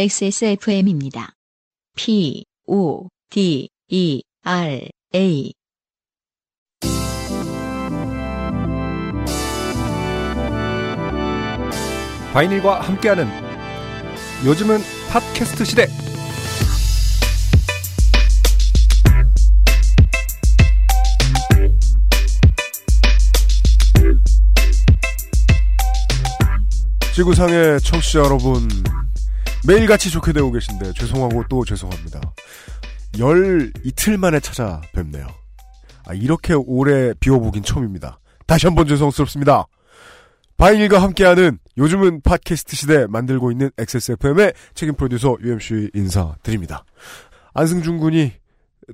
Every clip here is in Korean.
XSFM입니다. P, O, D, E, R, A. 바이닐과 함께하는 요즘은 팟캐스트 시대. 지구상의 청취자 여러분, 매일같이 좋게 되고 계신데 죄송하고 또 죄송합니다. 열 이틀 만에 찾아뵙네요. 아, 이렇게 오래 비워보긴 처음입니다. 다시 한번 죄송스럽습니다. 바이닐과 함께하는 요즘은 팟캐스트 시대 만들고 있는 XSFM의 책임 프로듀서 UMC 인사드립니다. 안승준 군이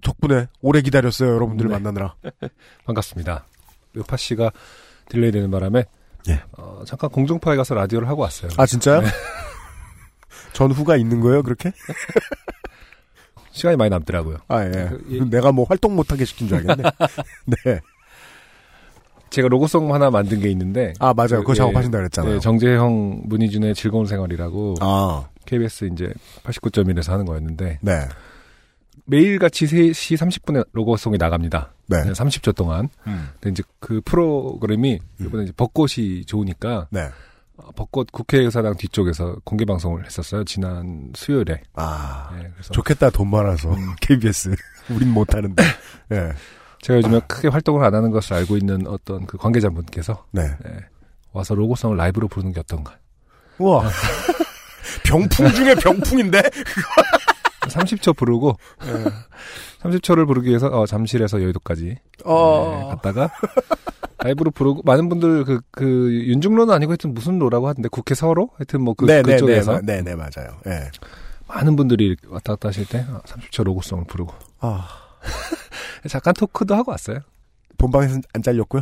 덕분에 오래 기다렸어요. 여러분들을 네. 만나느라. 반갑습니다. 요파 씨가 delay 되는 바람에 예. 어, 잠깐 공중파에 가서 라디오를 하고 왔어요. 아, 진짜요? 네. 전후가 있는 거예요, 그렇게? 시간이 많이 남더라고요. 아, 예. 그, 이- 내가 뭐 활동 못하게 시킨 줄 알겠네. 네. 제가 로고송 하나 만든 게 있는데 아, 맞아요. 그 거 예, 작업하신다 그랬잖아요. 네, 정재형 문희준의 즐거운 생활이라고 아, KBS 이제 89.1에서 하는 거였는데 네. 매일같이 3시 30분에 로고송이 나갑니다. 네. 30초 동안. 음. 근데 이제 그 프로그램이 이번에 이제 벚꽃이 좋으니까 네. 어, 벚꽃 국회의사당 뒤쪽에서 공개 방송을 했었어요. 지난 수요일에. 아, 네, 좋겠다, 돈 많아서. 음. KBS. 우린 못하는데. 예. 제가 요즘에 크게 활동을 안 하는 것을 알고 있는 어떤 그 관계자분께서 네. 네, 와서 로고송을 라이브로 부르는 게 어떤가. 우와. 병풍 중에 병풍인데? 30초 부르고 30초를 부르기 위해서 어, 잠실에서 여의도까지 네, 어. 갔다가 라이브로 부르고 많은 분들 그, 그 윤중로는 아니고 하여튼 무슨 로라고 하던데 국회 서로 하여튼 뭐 그, 네, 네, 네, 그쪽에서 네, 네, 맞아요. 예. 많은 분들이 왔다 갔다 하실 때 어, 30초 로고송을 부르고 아, 잠깐 토크도 하고 왔어요. 본방에서 안 잘렸고요?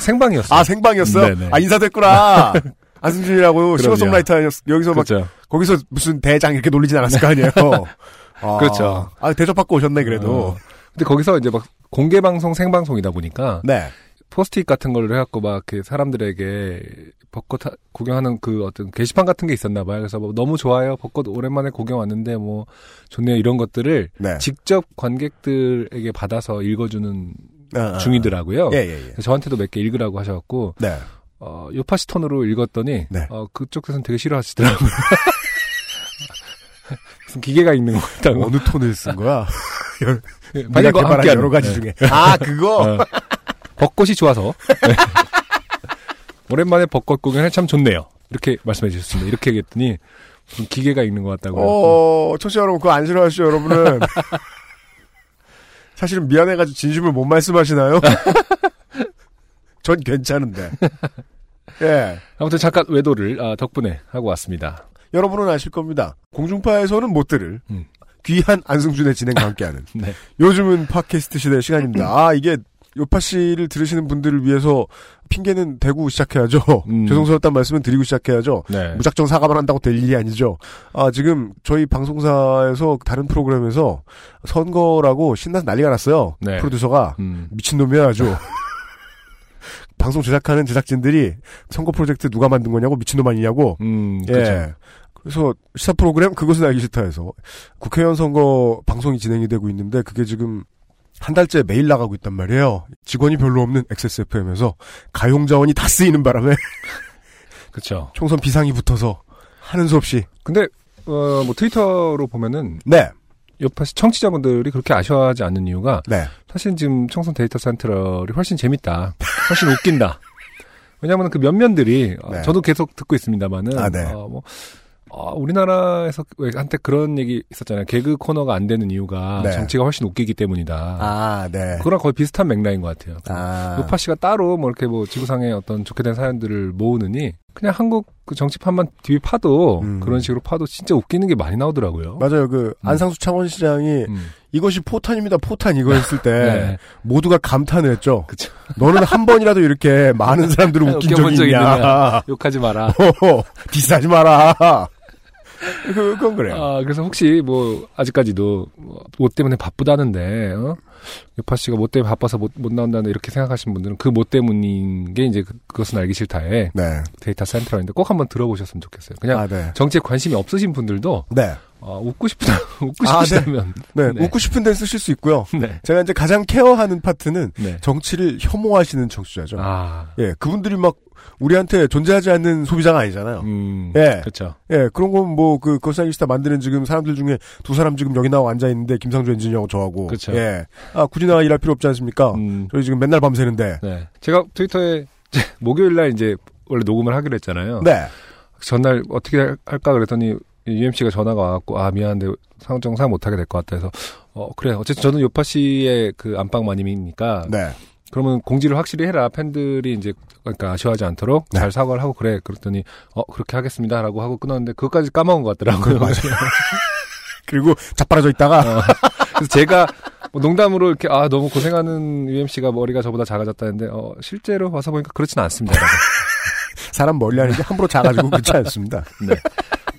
생방이었어요. 아, 생방이었어요? 네네. 아, 인사됐구나. 안승준이라고 싱어송라이터 여기서 막 그렇죠. 거기서 무슨 대장 이렇게 놀리진 않았을 거 아니에요. 아, 그렇죠. 아, 대접받고 오셨네, 그래도. 어. 근데 거기서 이제 막 공개 방송 생방송이다 보니까 네. 포스트잇 같은 걸 해갖고 막 그 사람들에게 벚꽃 하- 구경하는 그 어떤 게시판 같은 게 있었나 봐요. 그래서 뭐 너무 좋아요. 벚꽃 오랜만에 구경 왔는데 뭐 좋네요. 이런 것들을 네. 직접 관객들에게 받아서 읽어주는 아, 아, 중이더라고요. 예, 예, 예. 저한테도 몇 개 읽으라고 하셔갖고 네. 어, 요파시 톤으로 읽었더니 네. 어, 그쪽에서는 되게 싫어하시더라고요. 무슨 기계가 읽는 것 같다고. 어느 톤을 쓴 거야? 네가 반일과 개발한 함께하는. 여러 가지 네. 중에. 아, 그거? 어, 벚꽃이 좋아서. 네. 오랜만에 벚꽃 구경을 참 좋네요. 이렇게 말씀해 주셨습니다. 이렇게 얘기했더니 기계가 읽는 것 같다고. 어, 청취자 여러분, 그거 안 싫어하시죠, 여러분은? 사실은 미안해가지고 진심을 못 말씀하시나요? 전 괜찮은데. 예. 아무튼 잠깐 외도를 아, 덕분에 하고 왔습니다. 여러분은 아실 겁니다. 공중파에서는 못 들을 음. 귀한 안승준의 진행과 함께하는 네. 요즘은 팟캐스트 시대 시간입니다. 아 이게 요파 씨를 들으시는 분들을 위해서 핑계는 대고 시작해야죠. 음. 죄송스럽단 말씀은 드리고 시작해야죠. 네. 무작정 사과만 한다고 될 일이 아니죠. 아 지금 저희 방송사에서 다른 프로그램에서 선거라고 신나서 난리가 났어요. 네. 프로듀서가 음. 미친놈이야 아주. 방송 제작하는 제작진들이 선거 프로젝트 누가 만든 거냐고 미친놈 아니냐고 음, 예. 그렇죠. 그래서 시사 프로그램 그것은 알기 싫다 해서 국회의원 선거 방송이 진행이 되고 있는데 그게 지금 한 달째 매일 나가고 있단 말이에요. 직원이 별로 없는 XSFM에서 가용 자원이 다 쓰이는 바람에 그렇죠. 총선 비상이 붙어서 하는 수 없이 근데 어, 뭐 트위터로 보면은 네, 요파시 청취자분들이 그렇게 아쉬워하지 않는 이유가 네, 사실 지금 청선 데이터 센트럴이 훨씬 재밌다. 훨씬 웃긴다. 왜냐하면 그 면면들이 어, 네. 저도 계속 듣고 있습니다만은 아, 네. 어, 뭐 어, 우리나라에서 왜 한때 그런 얘기 있었잖아요. 개그 코너가 안 되는 이유가 네. 정치가 훨씬 웃기기 때문이다. 아, 네, 그거랑 거의 비슷한 맥락인 것 같아요. 아, 요파 씨가 따로 뭐 이렇게 뭐 지구상의 어떤 좋게 된 사연들을 모으느니 그냥 한국 그 정치판만 뒤에 파도 음. 그런 식으로 파도 진짜 웃기는 게 많이 나오더라고요. 맞아요. 그 안상수 창원시장이 음. 이것이 포탄입니다. 포탄 이거 했을 때 네. 모두가 감탄을 했죠. 그쵸. 너는 한 번이라도 이렇게 많은 사람들을 웃긴 적이 있냐? 욕하지 마라. 비싸지 마라. 그, 그건 그래요. 아, 그래서 혹시 뭐 아직까지도 뭐, 뭐 때문에 바쁘다는데 어? 요파 씨가 뭐 때문에 바빠서 못, 못 나온다는 이렇게 생각하시는 분들은 그 뭐 때문인 게 이제 그, 그것은 알기 싫다에 네. 데이터 센터인데 꼭 한번 들어보셨으면 좋겠어요. 그냥 아, 네. 정치에 관심이 없으신 분들도 네. 어, 웃고 싶다 웃고 아, 네. 싶다면 네. 네. 웃고 싶은 데 쓰실 수 있고요. 네. 제가 이제 가장 케어하는 파트는 네. 정치를 혐오하시는 청취자죠. 아, 예, 그분들이 막 우리한테 존재하지 않는 소비자가 아니잖아요. 음, 예. 그렇죠. 예, 그런 건 뭐, 그, 거사기스타 만드는 지금 사람들 중에 두 사람 지금 여기 나와 앉아 있는데, 김상조 엔지니어하고 저하고. 그쵸. 예. 아, 굳이 나 일할 필요 없지 않습니까? 음, 저희 지금 맨날 밤새는데. 네. 제가 트위터에 목요일 날 이제 원래 녹음을 하기로 했잖아요. 네. 전날 어떻게 할- 할까 그랬더니 UMC가 전화가 와갖고 아 미안한데 상정상 못하게 될 것 같다 해서 어 그래 어쨌든 저는 요파 씨의 그 안방 마님이니까 네. 그러면 공지를 확실히 해라 팬들이 이제 그러니까 아쉬워하지 않도록 네. 잘 사과를 하고 그래 그랬더니 어 그렇게 하겠습니다라고 하고 끊었는데 그것까지 까먹은 것 같더라고요. 맞아요. 그리고 자빠라져 있다가, 어, 그래서 제가 뭐 농담으로 이렇게 아 너무 고생하는 UMC가 머리가 저보다 작아졌다는데 어 실제로 와서 보니까 그렇지는 않습니다. 사람 멀리 하는 게 함부로 작아지고 그렇지 않습니다. 네.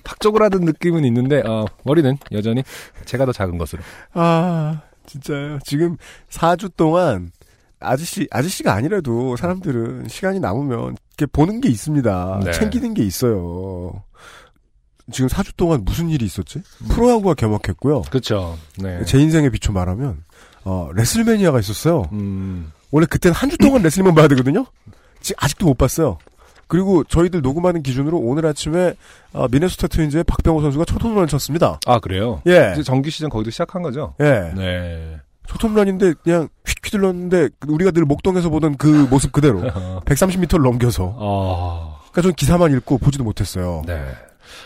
팍 느낌은 있는데 어, 머리는 여전히 제가 더 작은 것으로. 아, 진짜요. 지금 4주 동안 아저씨, 아저씨가 아니라도 사람들은 시간이 남으면 이렇게 보는 게 있습니다. 네. 챙기는 게 있어요. 지금 4주 동안 무슨 일이 있었지? 프로야구가 개막했고요. 그렇죠. 네. 제 인생의 비추 말하면, 어, 레슬매니아가 있었어요. 음, 원래 그때는 한 주 동안 레슬링만 봐야 되거든요? 지 아직도 못 봤어요. 그리고 저희들 녹음하는 기준으로 오늘 아침에 어, 미네소타 트윈즈의 박병호 선수가 첫 홈런을 쳤습니다. 아 그래요? 예. 이제 정규 시즌 거기도 시작한 거죠? 예. 네. 첫 홈런인데 그냥 휙 휘둘렀는데 우리가 늘 목동에서 보던 그 모습 그대로 130m를 넘겨서 아, 그러니까 저는 기사만 읽고 보지도 못했어요. 네.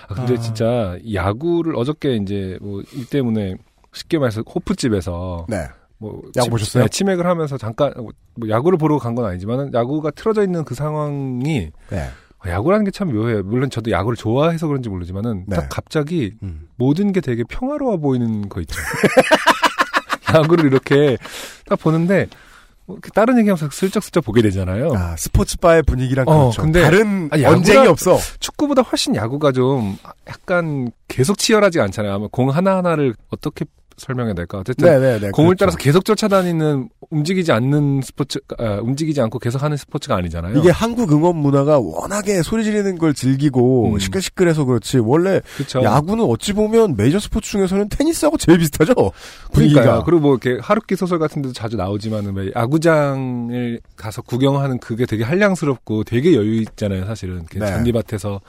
아, 근데 아. 진짜 야구를 어저께 이제 뭐 이 때문에 쉽게 말해서 호프집에서 네. 뭐 야구 치- 보셨어요? 네, 치맥을 하면서 잠깐 뭐 야구를 보러 간 건 아니지만은 야구가 틀어져 있는 그 상황이 네. 아, 야구라는 게 참 묘해요. 물론 저도 야구를 좋아해서 그런지 모르지만은 네. 딱 갑자기 음. 모든 게 되게 평화로워 보이는 거 있죠. 야구를 이렇게 딱 보는데 뭐 다른 얘기하면서 슬쩍슬쩍 보게 되잖아요. 아, 스포츠 바의 분위기랑 어, 그렇죠. 근데- 다른 아니, 언쟁이 없어. 축구보다 훨씬 야구가 좀 약간 계속 치열하지 않잖아요. 아마 공 하나하나를 어떻게 설명해야 될까? 어쨌든 네네네. 공을 그렇죠. 따라서 계속 쫓아다니는 움직이지 않는 스포츠, 아, 움직이지 않고 계속 하는 스포츠가 아니잖아요. 이게 한국 응원 문화가 워낙에 소리 지르는 걸 즐기고 음. 시끌시끌해서 그렇지 원래 그렇죠. 야구는 어찌 보면 메이저 스포츠 중에서는 테니스하고 제일 비슷하죠 분위기가 그러니까요. 그리고 뭐 이렇게 하루키 소설 같은 데도 자주 나오지만은 왜 야구장을 가서 구경하는 그게 되게 한량스럽고 되게 여유 있잖아요, 사실은. 그 네. 잔디밭에서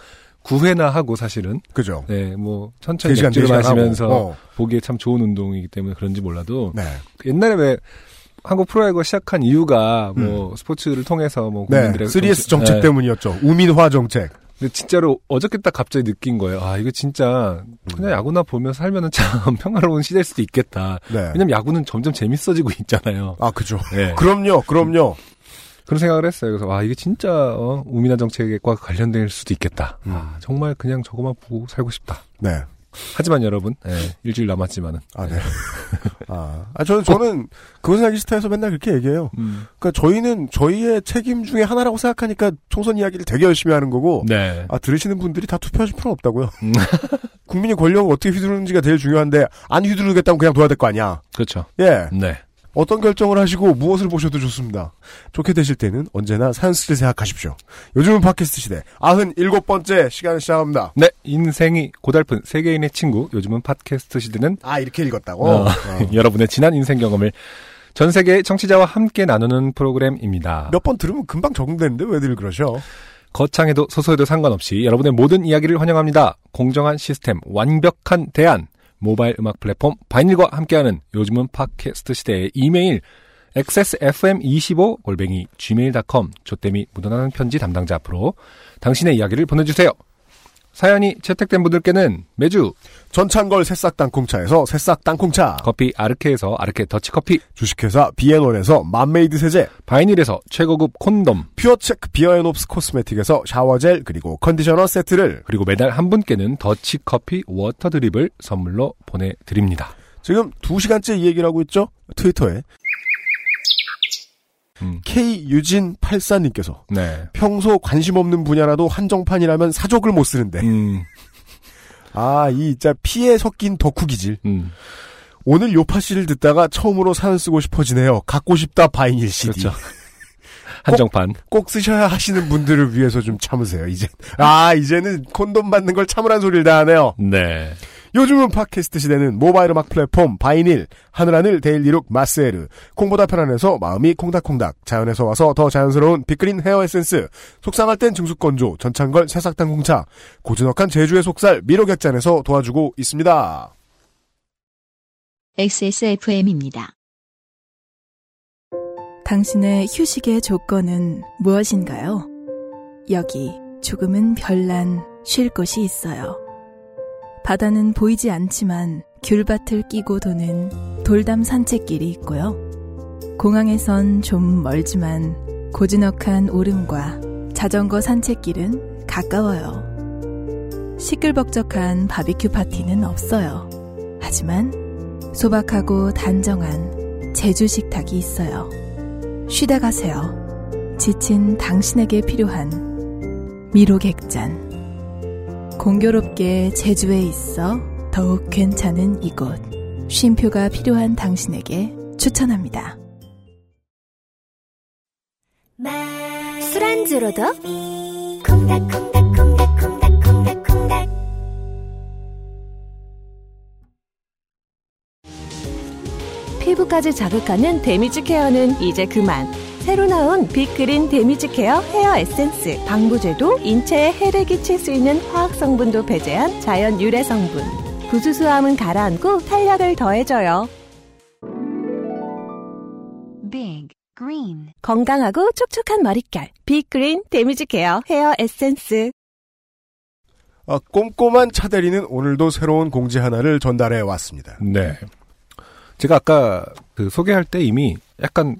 구회나 하고 사실은. 그죠 네, 뭐 천천히 3시간 맥주를 4시간 마시면서. 어. 보기에 참 좋은 운동이기 때문에 그런지 몰라도 네. 옛날에 왜 한국 프로야구가 시작한 이유가 뭐 스포츠를 통해서 뭐 음. 네. 국민들의 3S 정책 네. 때문이었죠 우민화 정책 근데 진짜로 어저께 딱 갑자기 느낀 거예요. 아 이거 진짜 그냥 야구나 보면서 살면은 참 평화로운 시대일 수도 있겠다. 네. 왜냐면 야구는 점점 재밌어지고 있잖아요. 아 그죠 네. 그럼요 그럼요 그런 생각을 했어요. 그래서 와 이게 진짜 어, 우민화 정책과 관련될 수도 있겠다. 음. 아, 정말 그냥 저거만 보고 살고 싶다. 네. 하지만 여러분 예, 일주일 남았지만은 아, 네. 아, 아, 저는, 저는, 그것은 알기 싫다에서 맨날 그렇게 얘기해요. 음, 그러니까 저희는 저희의 책임 중에 하나라고 생각하니까 총선 이야기를 되게 열심히 하는 거고, 네. 아, 들으시는 분들이 다 투표하실 필요는 없다고요. 음. 국민이 권력을 어떻게 휘두르는지가 제일 중요한데, 안 휘두르겠다면 그냥 둬야 될 거 아니야. 그렇죠. 예. 네. 어떤 결정을 하시고 무엇을 보셔도 좋습니다. 좋게 되실 때는 언제나 사연스를 생각하십시오. 요즘은 팟캐스트 시대 97번째 시간을 시작합니다. 네, 인생이 고달픈 세계인의 친구. 요즘은 팟캐스트 시대는 아, 이렇게 읽었다고? 어, 어. 여러분의 지난 인생 경험을 전 세계의 청취자와 함께 나누는 프로그램입니다. 몇 번 들으면 금방 적응되는데 왜들 그러셔? 거창해도 소소해도 상관없이 여러분의 모든 이야기를 환영합니다. 공정한 시스템, 완벽한 대안, 모바일 음악 플랫폼 바이닐과 함께하는 요즘은 팟캐스트 시대의 이메일 xsfm25 골뱅이 gmail.com 조땜이 묻어나는 편지 담당자 앞으로 당신의 이야기를 보내주세요. 사연이 채택된 분들께는 매주 전창걸 새싹 땅콩차에서 새싹 땅콩차, 커피 아르케에서 아르케 더치커피, 주식회사 비앤원에서 맘메이드 세제, 바이닐에서 최고급 콘돔, 퓨어체크 비어앤옵스 코스메틱에서 샤워젤 그리고 컨디셔너 세트를 그리고 매달 한 분께는 더치커피 water drip을 선물로 보내드립니다. 지금 2시간째 이 얘기를 하고 있죠? 트위터에 음, K유진 84님께서 네. 평소 관심 없는 분야라도 한정판이라면 사족을 못 쓰는데 음, 아, 이 진짜 피에 섞인 덕후 기질. 음, 오늘 요파 씨를 듣다가 처음으로 사연 쓰고 싶어지네요. 갖고 싶다 바이닐 CD. 그렇죠. 한정판. 꼭 쓰셔야 하시는 분들을 위해서 좀 참으세요. 이제 아 이제는 콘돔 받는 걸 참으란 소리를 다 하네요. 네. 요즘은 팟캐스트 시대는 모바일 음악 플랫폼 바이닐, 하늘하늘 daily look 마스에르, 콩보다 편안해서 마음이 콩닥콩닥, 자연에서 와서 더 자연스러운 빅그린 헤어 에센스, 속상할 땐 증수건조, 전창걸 새싹당 공차, 고즈넉한 제주의 속살 미로객잔에서 도와주고 있습니다. XSFM입니다. 당신의 휴식의 조건은 무엇인가요? 여기 조금은 별난 쉴 곳이 있어요. 바다는 보이지 않지만 귤밭을 끼고 도는 돌담 산책길이 있고요. 공항에선 좀 멀지만 고즈넉한 오름과 자전거 산책길은 가까워요. 시끌벅적한 바비큐 파티는 없어요. 하지만 소박하고 단정한 제주 식탁이 있어요. 쉬다 가세요. 지친 당신에게 필요한 미로객잔. 공교롭게 제주에 있어 더욱 괜찮은 이곳. 쉼표가 필요한 당신에게 추천합니다. 술안주로도 콩닥콩닥콩닥콩닥콩닥콩닥 피부까지 자극하는 damage care는 이제 그만. 새로 나온 빅그린 damage care 헤어 에센스. 방부제도 인체에 해를 끼칠 수 있는 화학 성분도 배제한 자연 유래 성분. 부수수함은 가라앉고 탄력을 더해줘요. Big Green 건강하고 촉촉한 머릿결. 빅그린 damage care 헤어 에센스. 아, 꼼꼼한 차대리는 오늘도 새로운 공지 하나를 전달해 왔습니다. 네. 제가 아까 그 소개할 때 이미 약간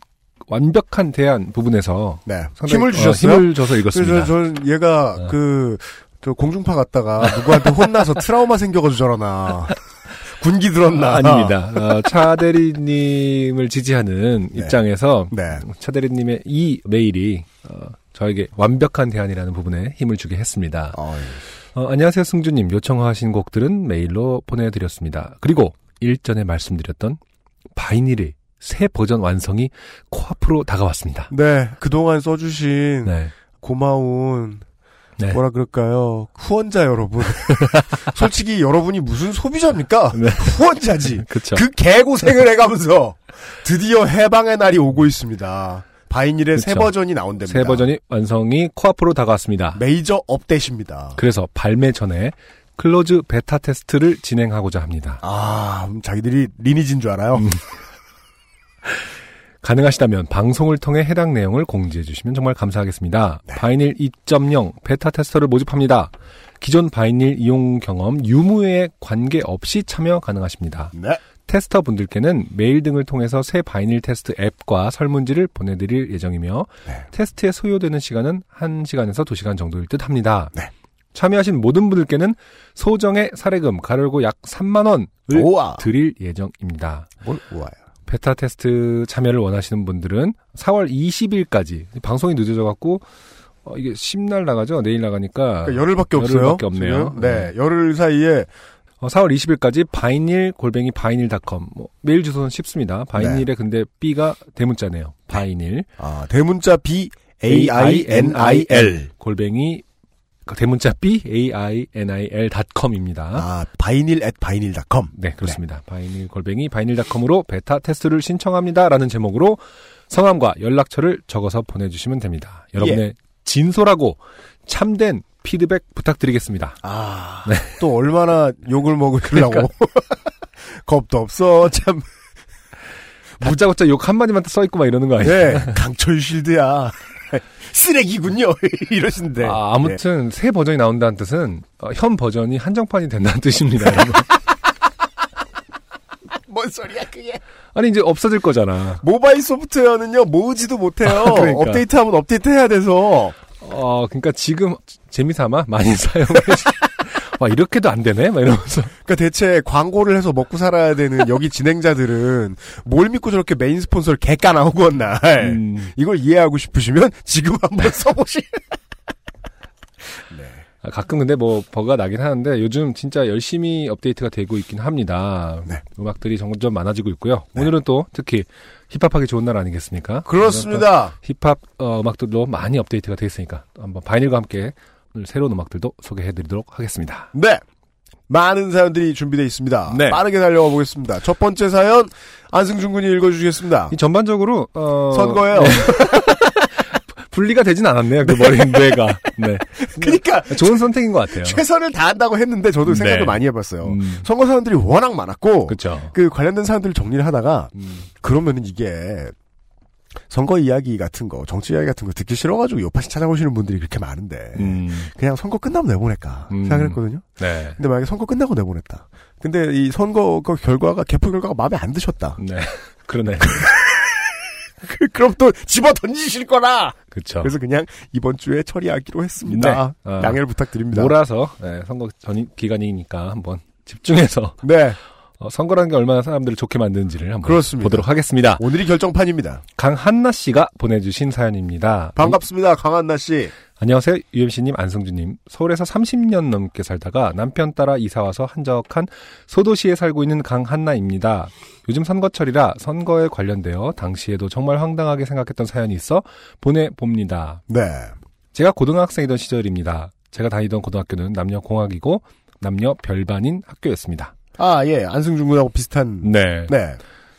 완벽한 대안 부분에서 네. 힘을 어, 주셨어요. 힘을 줘서 읽었습니다. 그래서 전 얘가 어. 그, 저 공중파 갔다가 누구한테 혼나서 트라우마 생겨가지고 저러나. 군기 들었나. 아, 아닙니다. 어, 차 대리님을 지지하는 네. 입장에서 네. 차 대리님의 이 메일이 어, 저에게 완벽한 대안이라는 부분에 힘을 주게 했습니다. 어, 어, 안녕하세요, 승주님. 요청하신 곡들은 메일로 보내드렸습니다. 그리고 일전에 말씀드렸던 바이닐의 새 버전 완성이 코앞으로 다가왔습니다. 네. 그동안 써주신 네. 고마운 네. 뭐라 그럴까요? 후원자 여러분. 솔직히 여러분이 무슨 소비자입니까? 네. 후원자지. 그쵸. 그 개고생을 해가면서 드디어 해방의 날이 오고 있습니다. 바이닐의 새. 버전이 나온답니다. 새 버전이 완성이 코앞으로 다가왔습니다. 메이저 업데이트입니다. 그래서 발매 전에 close 베타 테스트를 진행하고자 합니다. 아, 음, 자기들이 리니지인 줄 알아요? 음. 가능하시다면 방송을 통해 해당 내용을 공지해 주시면 정말 감사하겠습니다. 네. 바이닐 2.0 베타 테스터를 모집합니다. 기존 바이닐 이용 경험 유무에 관계없이 참여 가능하십니다. 네. 테스터 분들께는 메일 등을 통해서 새 바이닐 테스트 앱과 설문지를 보내드릴 예정이며 네. 테스트에 소요되는 시간은 1시간에서 2시간 정도일 듯 합니다. 네. 참여하신 모든 분들께는 소정의 사례금 괄호 약 3만 원을 우와. 드릴 예정입니다. 뭘 우와요. 베타 테스트 참여를 원하시는 분들은 4월 20일까지 방송이 늦어져 갖고 어, 이게 10날 나가죠. 내일 나가니까 그러니까 열흘밖에 없어요. 열흘밖에 없네요. 지금. 네. 열흘 사이에 어, 4월 20일까지 바이닐 골뱅이 바이닐닷컴 뭐, 메일 주소는 쉽습니다. 바이닐에 네. 근데 B가 대문자네요. 바이닐 아, 대문자 B A I N I L. 골뱅이 그 대문자 B A I N I L 닷컴입니다. 아, 바이닐 at 바이닐닷컴. 네, 그렇습니다. 바이닐 골뱅이 바이닐닷컴으로 베타 테스트를 신청합니다라는 제목으로 성함과 연락처를 적어서 보내 주시면 됩니다. 예. 여러분의 진솔하고 참된 피드백 부탁드리겠습니다. 아, 또 얼마나 욕을 먹으려고. 겁도 없어, 참. 다짜고짜 욕 한마디만 써 있고 막 이러는 거 아니에요? 네, 강철 쉴드야. 쓰레기군요. 이러신데. 아, 아무튼 새 버전이 나온다는 뜻은 어, 현 버전이 한정판이 된다는 뜻입니다. 뭔 소리야, 그게. 아니 이제 없어질 거잖아. 모바일 소프트웨어는요, 모으지도 못해요. 그러니까. 업데이트하면 업데이트 해야 돼서. 어, 그러니까 지금 재미삼아 많이 사용해. 와 이렇게도 안 되네? 막 이러면서 그러니까 대체 광고를 해서 먹고 살아야 되는 여기 진행자들은 뭘 믿고 저렇게 메인 스폰서를 개까 나오고 온 날. 음, 이걸 이해하고 싶으시면 지금 한번 써보시. 아, 가끔 근데 뭐 버그가 나긴 하는데 요즘 진짜 열심히 업데이트가 되고 있긴 합니다. 네. 음악들이 점점 많아지고 있고요. 오늘은 또 특히 힙합하기 좋은 날 아니겠습니까? 그렇습니다. 힙합 어, 음악들도 많이 업데이트가 되어 있으니까 한번 바이닐과 함께 오늘 새로운 음악들도 소개해드리도록 하겠습니다. 네. 많은 사연들이 준비되어 있습니다. 네. 빠르게 달려가 보겠습니다. 첫 번째 사연 안승준 군이 읽어주시겠습니다. 이 전반적으로 어, 선거예요. 네, 분리가 되진 않았네요. 그 머리 뇌가. 네. 그러니까 좋은 선택인 것 같아요. 최선을 다한다고 했는데 저도 생각을 네. 많이 해봤어요. 음, 선거 사연들이 워낙 많았고 그렇죠. 그 관련된 사연들을 정리를 하다가 음, 그러면은 이게 선거 이야기 같은 거, 정치 이야기 같은 거 듣기 싫어가지고 요파시 찾아오시는 분들이 그렇게 많은데 음, 그냥 선거 끝나면 내보낼까 음. 생각을 했거든요. 네. 근데 만약에 선거 끝나고 내보냈다. 근데 이 선거 그 결과가 개표 결과가 마음에 안 드셨다. 네. 그러네. 그- 그럼 또 집어 던지실 거라. 그렇죠. 그래서 그냥 이번 주에 처리하기로 했습니다. 네. 어. 양해를 부탁드립니다. 몰아서 네, 선거 전 기간이니까 한번 집중해서 네, 어, 선거라는 게 얼마나 사람들을 좋게 만드는지를 한번 그렇습니다. 보도록 하겠습니다. 오늘이 결정판입니다. 강한나 씨가 보내주신 사연입니다. 반갑습니다, 강한나 씨. 안녕하세요. UMC님, 안성주님. 서울에서 30년 넘게 살다가 남편 따라 이사와서 한적한 소도시에 살고 있는 강한나입니다. 요즘 선거철이라 선거에 관련되어 당시에도 정말 황당하게 생각했던 사연이 있어 보내봅니다. 네, 제가 고등학생이던 시절입니다. 제가 다니던 고등학교는 남녀 공학이고 남녀 별반인 학교였습니다. 아 예, 안승준 군하고 비슷한. 네. 네.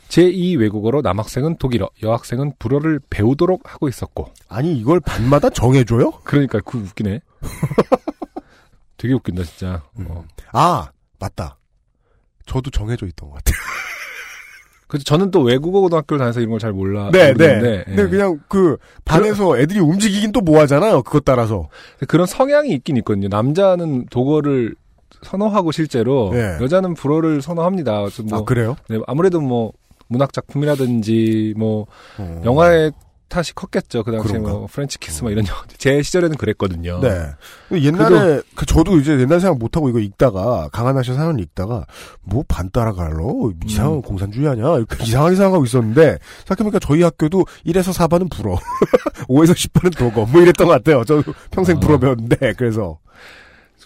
제2 외국어로 남학생은 독일어, 여학생은 불어를 배우도록 하고 있었고. 아니 이걸 반마다 정해줘요? 그러니까 그 웃기네. 되게 웃긴다 진짜. 어. 아 맞다. 저도 정해져 있던 것 같아요. 그래서 저는 또 외국어 고등학교를 다녀서 이런 걸 잘 몰라. 네, 네. 모르는데, 예. 근데 그냥 그 반에서 애들이 움직이긴 또 뭐 하잖아요. 그것 따라서. 그런 성향이 있긴 있거든요. 남자는 독어를 선호하고 실제로 네. 여자는 불어를 선호합니다. 뭐 아 그래요? 네, 아무래도 뭐 문학 작품이라든지 뭐 어. 영화의 탓이 컸겠죠. 그 당시에 그런가? 뭐 프렌치 키스 뭐 이런 영화. 제 시절에는 그랬거든요. 네. 옛날에 그 저도 이제 옛날 생각 못 하고 이거 읽다가 강한나 씨 사연 읽다가 뭐 반 따라 갈라 이상한 음. 공산주의 아니야 이렇게 이상하게 생각하고 있었는데 생각해보니까 저희 학교도 1에서 4반은 불어 5에서 10반은 독어 뭐 이랬던 것 같아요. 저도 평생 아. 불어 배웠는데 그래서 좀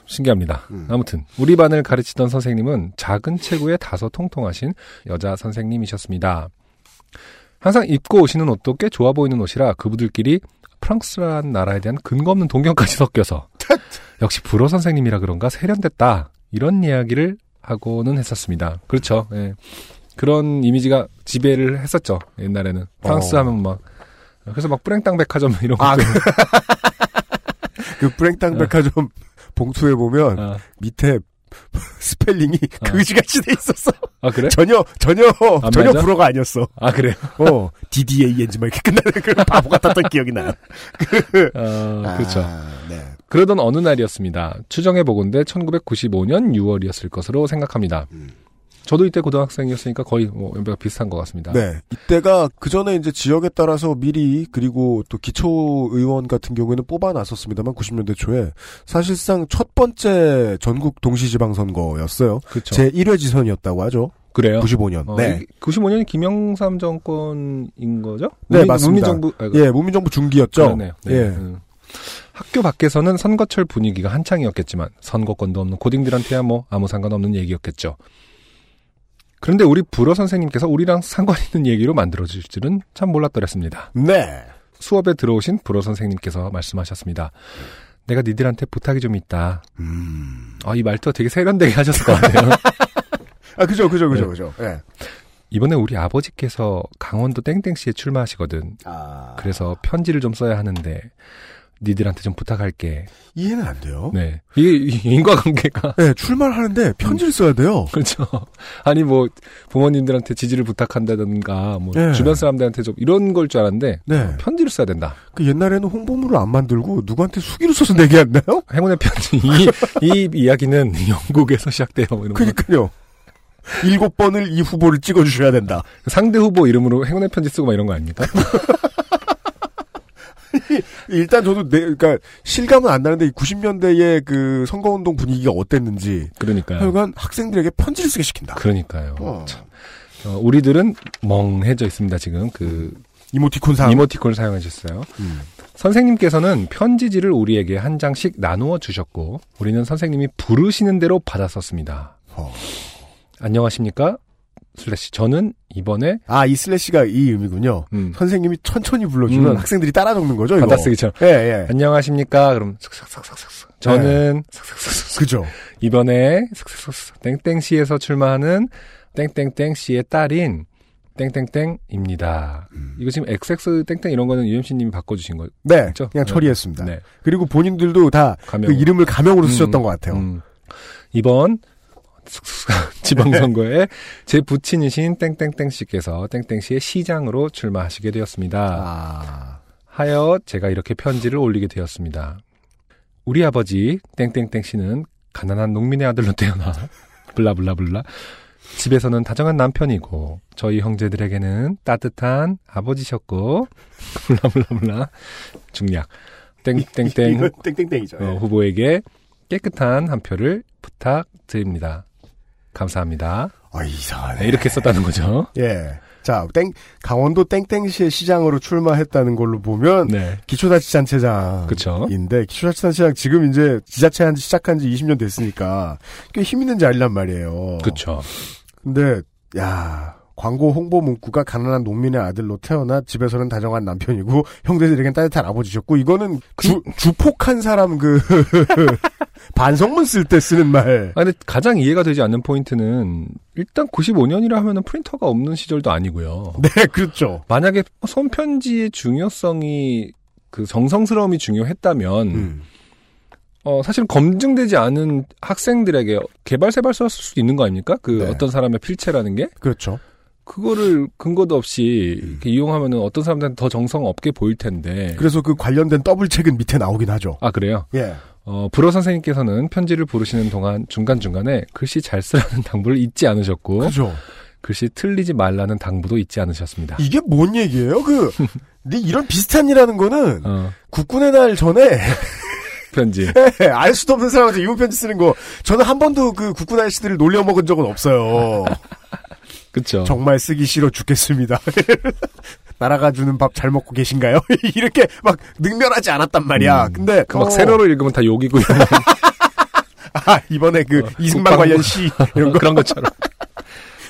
신기합니다. 음. 아무튼 우리 반을 가르치던 선생님은 작은 체구에 다소 통통하신 여자 선생님이셨습니다. 항상 입고 오시는 옷도 꽤 좋아 보이는 옷이라 그분들끼리 프랑스라는 나라에 대한 근거 없는 동경까지 섞여서 역시 불어 선생님이라 그런가 세련됐다 이런 이야기를 하고는 했었습니다. 그렇죠. 예. 그런 이미지가 지배를 했었죠. 옛날에는 프랑스 어. 하면 막 그래서 막 뿌랭땅 백화점 이런 아, 것도 그 브랭땅 백화점 봉투에 보면 아, 밑에 스펠링이 아. 그지같이 돼 있었어. 아, 그래? 전혀 전혀 안 전혀 맞아? 불어가 아니었어. 아 그래요? 어 DDANG 막 이렇게 끝나는 그런 바보 같았던 기억이 나요. 어, 그렇죠. 아, 네. 그러던 어느 날이었습니다. 추정해 보건대 1995년 6월이었을 것으로 생각합니다. 음. 저도 이때 고등학생이었으니까 거의 뭐 연배가 비슷한 것 같습니다. 네. 이때가 그 전에 이제 지역에 따라서 미리 그리고 또 기초 의원 같은 경우에는 뽑아놨었습니다만 90년대 초에 사실상 첫 번째 전국 동시지방선거였어요. 그렇죠. 제 1회 지선이었다고 하죠. 그래요. 95년. 어, 네. 95년이 김영삼 정권인 거죠? 네, 문민- 맞습니다. 문민정부 아, 예, 문민정부 중기였죠. 그러네요. 네. 예. 음. 학교 밖에서는 선거철 분위기가 한창이었겠지만 선거권도 없는 고딩들한테야 뭐 아무 상관없는 얘기였겠죠. 그런데 우리 불어 선생님께서 우리랑 상관 있는 얘기로 만들어 주실 줄은 참 몰랐더랬습니다. 네. 수업에 들어오신 불어 선생님께서 말씀하셨습니다. 내가 니들한테 부탁이 좀 있다. 음. 아, 이 말투가 되게 세련되게 하셨을 것 같아요. 아, 그죠, 그죠, 그죠, 네. 그죠. 예. 이번에 우리 아버지께서 강원도 땡땡시에 출마하시거든. 아. 그래서 편지를 좀 써야 하는데 니들한테 좀 부탁할게. 이해는 안 돼요. 네. 이게 이 인과관계가 네, 출마를 하는데 편지를 써야 돼요. 그렇죠. 아니 뭐 부모님들한테 지지를 부탁한다든가 뭐 네. 주변 사람들한테 좀 이런 걸 줄 알았는데 네. 편지를 써야 된다. 그 옛날에는 홍보물을 안 만들고 누구한테 수기로 써서 내게 했나요? 행운의 편지 이, 이 이야기는 영국에서 시작돼요. 뭐 이런 거. 그니까요. 일곱 번을 이 후보를 찍어주셔야 된다. 상대 후보 이름으로 행운의 편지 쓰고 막 이런 거 아닙니까? 일단 저도 내, 그러니까 실감은 안 나는데 90년대의 그 선거운동 분위기가 어땠는지 그러니까요. 하여간 학생들에게 편지를 쓰게 시킨다. 그러니까요. 어. 어, 우리들은 멍해져 있습니다. 지금 그 이모티콘 상. 이모티콘을 사용해 주셨어요. 음. 선생님께서는 편지지를 우리에게 한 장씩 나누어 주셨고 우리는 선생님이 부르시는 대로 받았었습니다. 어. 안녕하십니까? 슬래시 저는 이번에 아, 이 슬래시가 이 의미군요. 음, 선생님이 천천히 불러주면 음. 학생들이 따라 적는 거죠, 이거? 받아쓰기처럼 예, 예. 안녕하십니까? 그럼 슥슥슥슥슥 저는 슥슥슥슥 그죠. 이번에 슥슥슥슥 땡땡시에서 출마하는 땡땡땡 씨의 딸인 땡땡땡입니다. 음. 이거 지금 XX 땡땡 이런 거는 UMC님이 바꿔 주신 거죠? 네, 그렇죠? 그냥 네. 처리했습니다. 네. 그리고 본인들도 다 그. 이름을 가명으로 음, 쓰셨던 것 같아요. 음. 이번 지방선거에 제 부친이신 땡땡땡 씨께서 땡땡 씨의 시장으로 출마하시게 되었습니다. 아, 하여 제가 이렇게 편지를 올리게 되었습니다. 우리 아버지 땡땡땡 씨는 가난한 농민의 아들로 태어나 블라블라블라 집에서는 다정한 남편이고 저희 형제들에게는 따뜻한 아버지셨고 블라블라블라 중략 땡땡땡 땡땡땡이죠. 어, 후보에게 깨끗한 한 표를 부탁드립니다. 감사합니다. 아, 이상하네. 네, 이렇게 썼다는 거죠. 예. 자, 땡, 강원도 땡땡시의 시장으로 출마했다는 걸로 보면, 네, 기초자치단체장인데. 기초자치단체장 지금 이제 지자체 한지 시작한 지 20년 됐으니까, 꽤 힘 있는 자리란 말이에요. 그쵸. 근데, 야 광고 홍보 문구가 가난한 농민의 아들로 태어나 집에서는 다정한 남편이고 형제들에겐 따뜻한 아버지셨고 이거는 주, 주폭한 사람 그 반성문 쓸 때 쓰는 말. 아, 근데 가장 이해가 되지 않는 포인트는 일단 95년이라 하면은 프린터가 없는 시절도 아니고요. 네, 그렇죠. 만약에 손편지의 중요성이 그 정성스러움이 중요했다면 음. 어 사실 검증되지 않은 학생들에게 개발세발 썼을 수도 있는 거 아닙니까? 그 네. 어떤 사람의 필체라는 게 그렇죠. 그거를 근거도 없이 음. 이용하면은 어떤 사람들한테 더 정성 없게 보일 텐데. 그래서 그 관련된 더블 책은 밑에 나오긴 하죠. 아 그래요? 예. 어 불어 선생님께서는 편지를 부르시는 동안 중간 중간에 글씨 잘 쓰라는 당부를 잊지 않으셨고 그죠. 글씨 틀리지 말라는 당부도 잊지 않으셨습니다. 이게 뭔 얘기예요? 그, 이런 비슷한 일하는 거는 어 국군의 날 전에 편지. 알 수도 없는 사람한테 유무편지 쓰는 거 저는 한 번도 그 국군 아저씨들을 놀려 먹은 적은 없어요. 그쵸. 정말 쓰기 싫어 죽겠습니다. 나라가 주는 밥 잘 먹고 계신가요? 이렇게 막 능멸하지 않았단 말이야. 음. 근데 그막 어, 세로로 읽으면 다 욕이고 이런 아, 이번에 그 어, 이승만. 관련 시 이런 거 그런 것처럼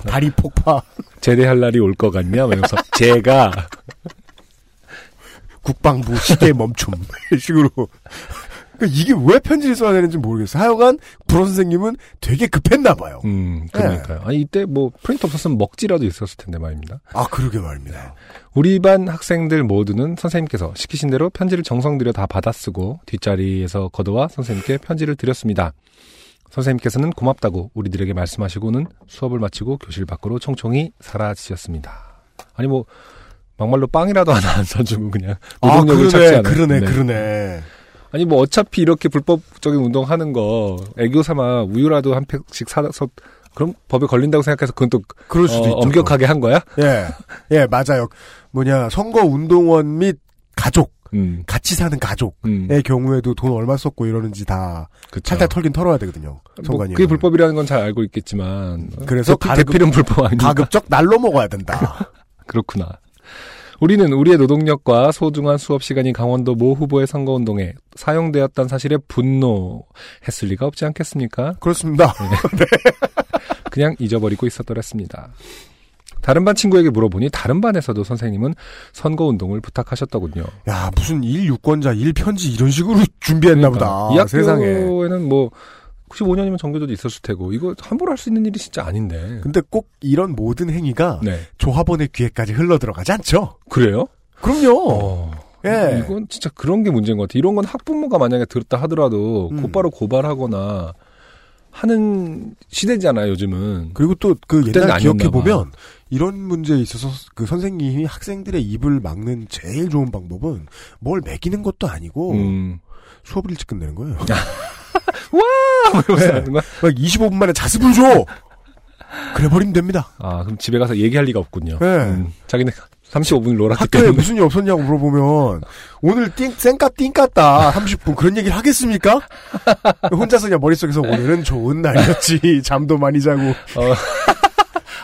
다리 폭파 제대할 날이 올 것 같냐? 막 이러면서 제가 국방부 시계 멈춤 식으로 그러니까 이게 왜 편지를 써야 되는지 모르겠어. 하여간 불어 선생님은 되게 급했나 봐요. 음 그러니까요. 아니 이때 뭐 프린터 없었으면 먹지라도 있었을 텐데 말입니다. 아 그러게 말입니다. 우리 반 학생들 모두는 선생님께서 시키신 대로 편지를 정성 들여 다 받아쓰고 뒷자리에서 걷어와 선생님께 편지를 드렸습니다. 선생님께서는 고맙다고 우리들에게 말씀하시고는 수업을 마치고 교실 밖으로 총총히 사라지셨습니다. 아니 뭐 막말로 빵이라도 하나 안 사주고 그냥 아 노동력을 찾지 그러네 않아요. 그러네 네. 그러네. 아니 뭐 어차피 이렇게 불법적인 운동 하는 거 애교 삼아 우유라도 한 팩씩 사서 그럼 법에 걸린다고 생각해서 그건 또 그럴 수도 어, 있죠. 엄격하게 한 거야? 예, 예 맞아요. 뭐냐 선거 운동원 및 가족 음, 같이 사는 가족의 음, 경우에도 돈 얼마 썼고 이러는지 다 그쵸. 찰탈 털긴 털어야 되거든요. 뭐. 그게 불법이라는 건 잘 알고 있겠지만 그래서 대피, 가급- 대필은 불법 아니니까 가급적 날로 먹어야 된다. 그렇구나. 우리는 우리의 노동력과 소중한 수업 시간이 강원도 모 후보의 선거운동에 사용되었다는 사실에 분노했을 리가 없지 않겠습니까? 그렇습니다. 그냥 잊어버리고 있었더랬습니다. 다른 반 친구에게 물어보니 다른 반에서도 선생님은 선거 운동을 부탁하셨더군요. 야 무슨 일 유권자 일 편지 이런 식으로 준비했나 보다. 그러니까 이 세상에. 학교에는 뭐 95년이면 정교조도 있었을 테고 이거 함부로 할 수 있는 일이 진짜 아닌데. 근데 꼭 이런 모든 행위가 네. 조합원의 귀에까지 흘러 들어가지 않죠? 그래요? 그럼요. 어. 예. 이건 진짜 그런 게 문제인 것 같아. 이런 건 학부모가 만약에 들었다 하더라도 음. 곧바로 고발하거나 하는 시대잖아요, 요즘은. 그리고 또 그 옛날 기억해 봐. 보면 이런 문제에 있어서 그 선생님이 학생들의 입을 막는 제일 좋은 방법은 뭘 매기는 것도 아니고 음. 수업을 일찍 끝내는 거예요. 이러면서 네. 막 25분 만에 자습을 줘. 그래 버리면 됩니다. 아, 그럼 집에 가서 얘기할 리가 없군요. 네. 음, 자기네 35분을 놀았기 학교에 때문에. 무슨 일 없었냐고 물어보면 오늘 띵 쌩까 띵 깠다 30분 그런 얘기를 하겠습니까? 혼자서 그냥 머릿속에서 오늘은 좋은 날이었지 잠도 많이 자고 어,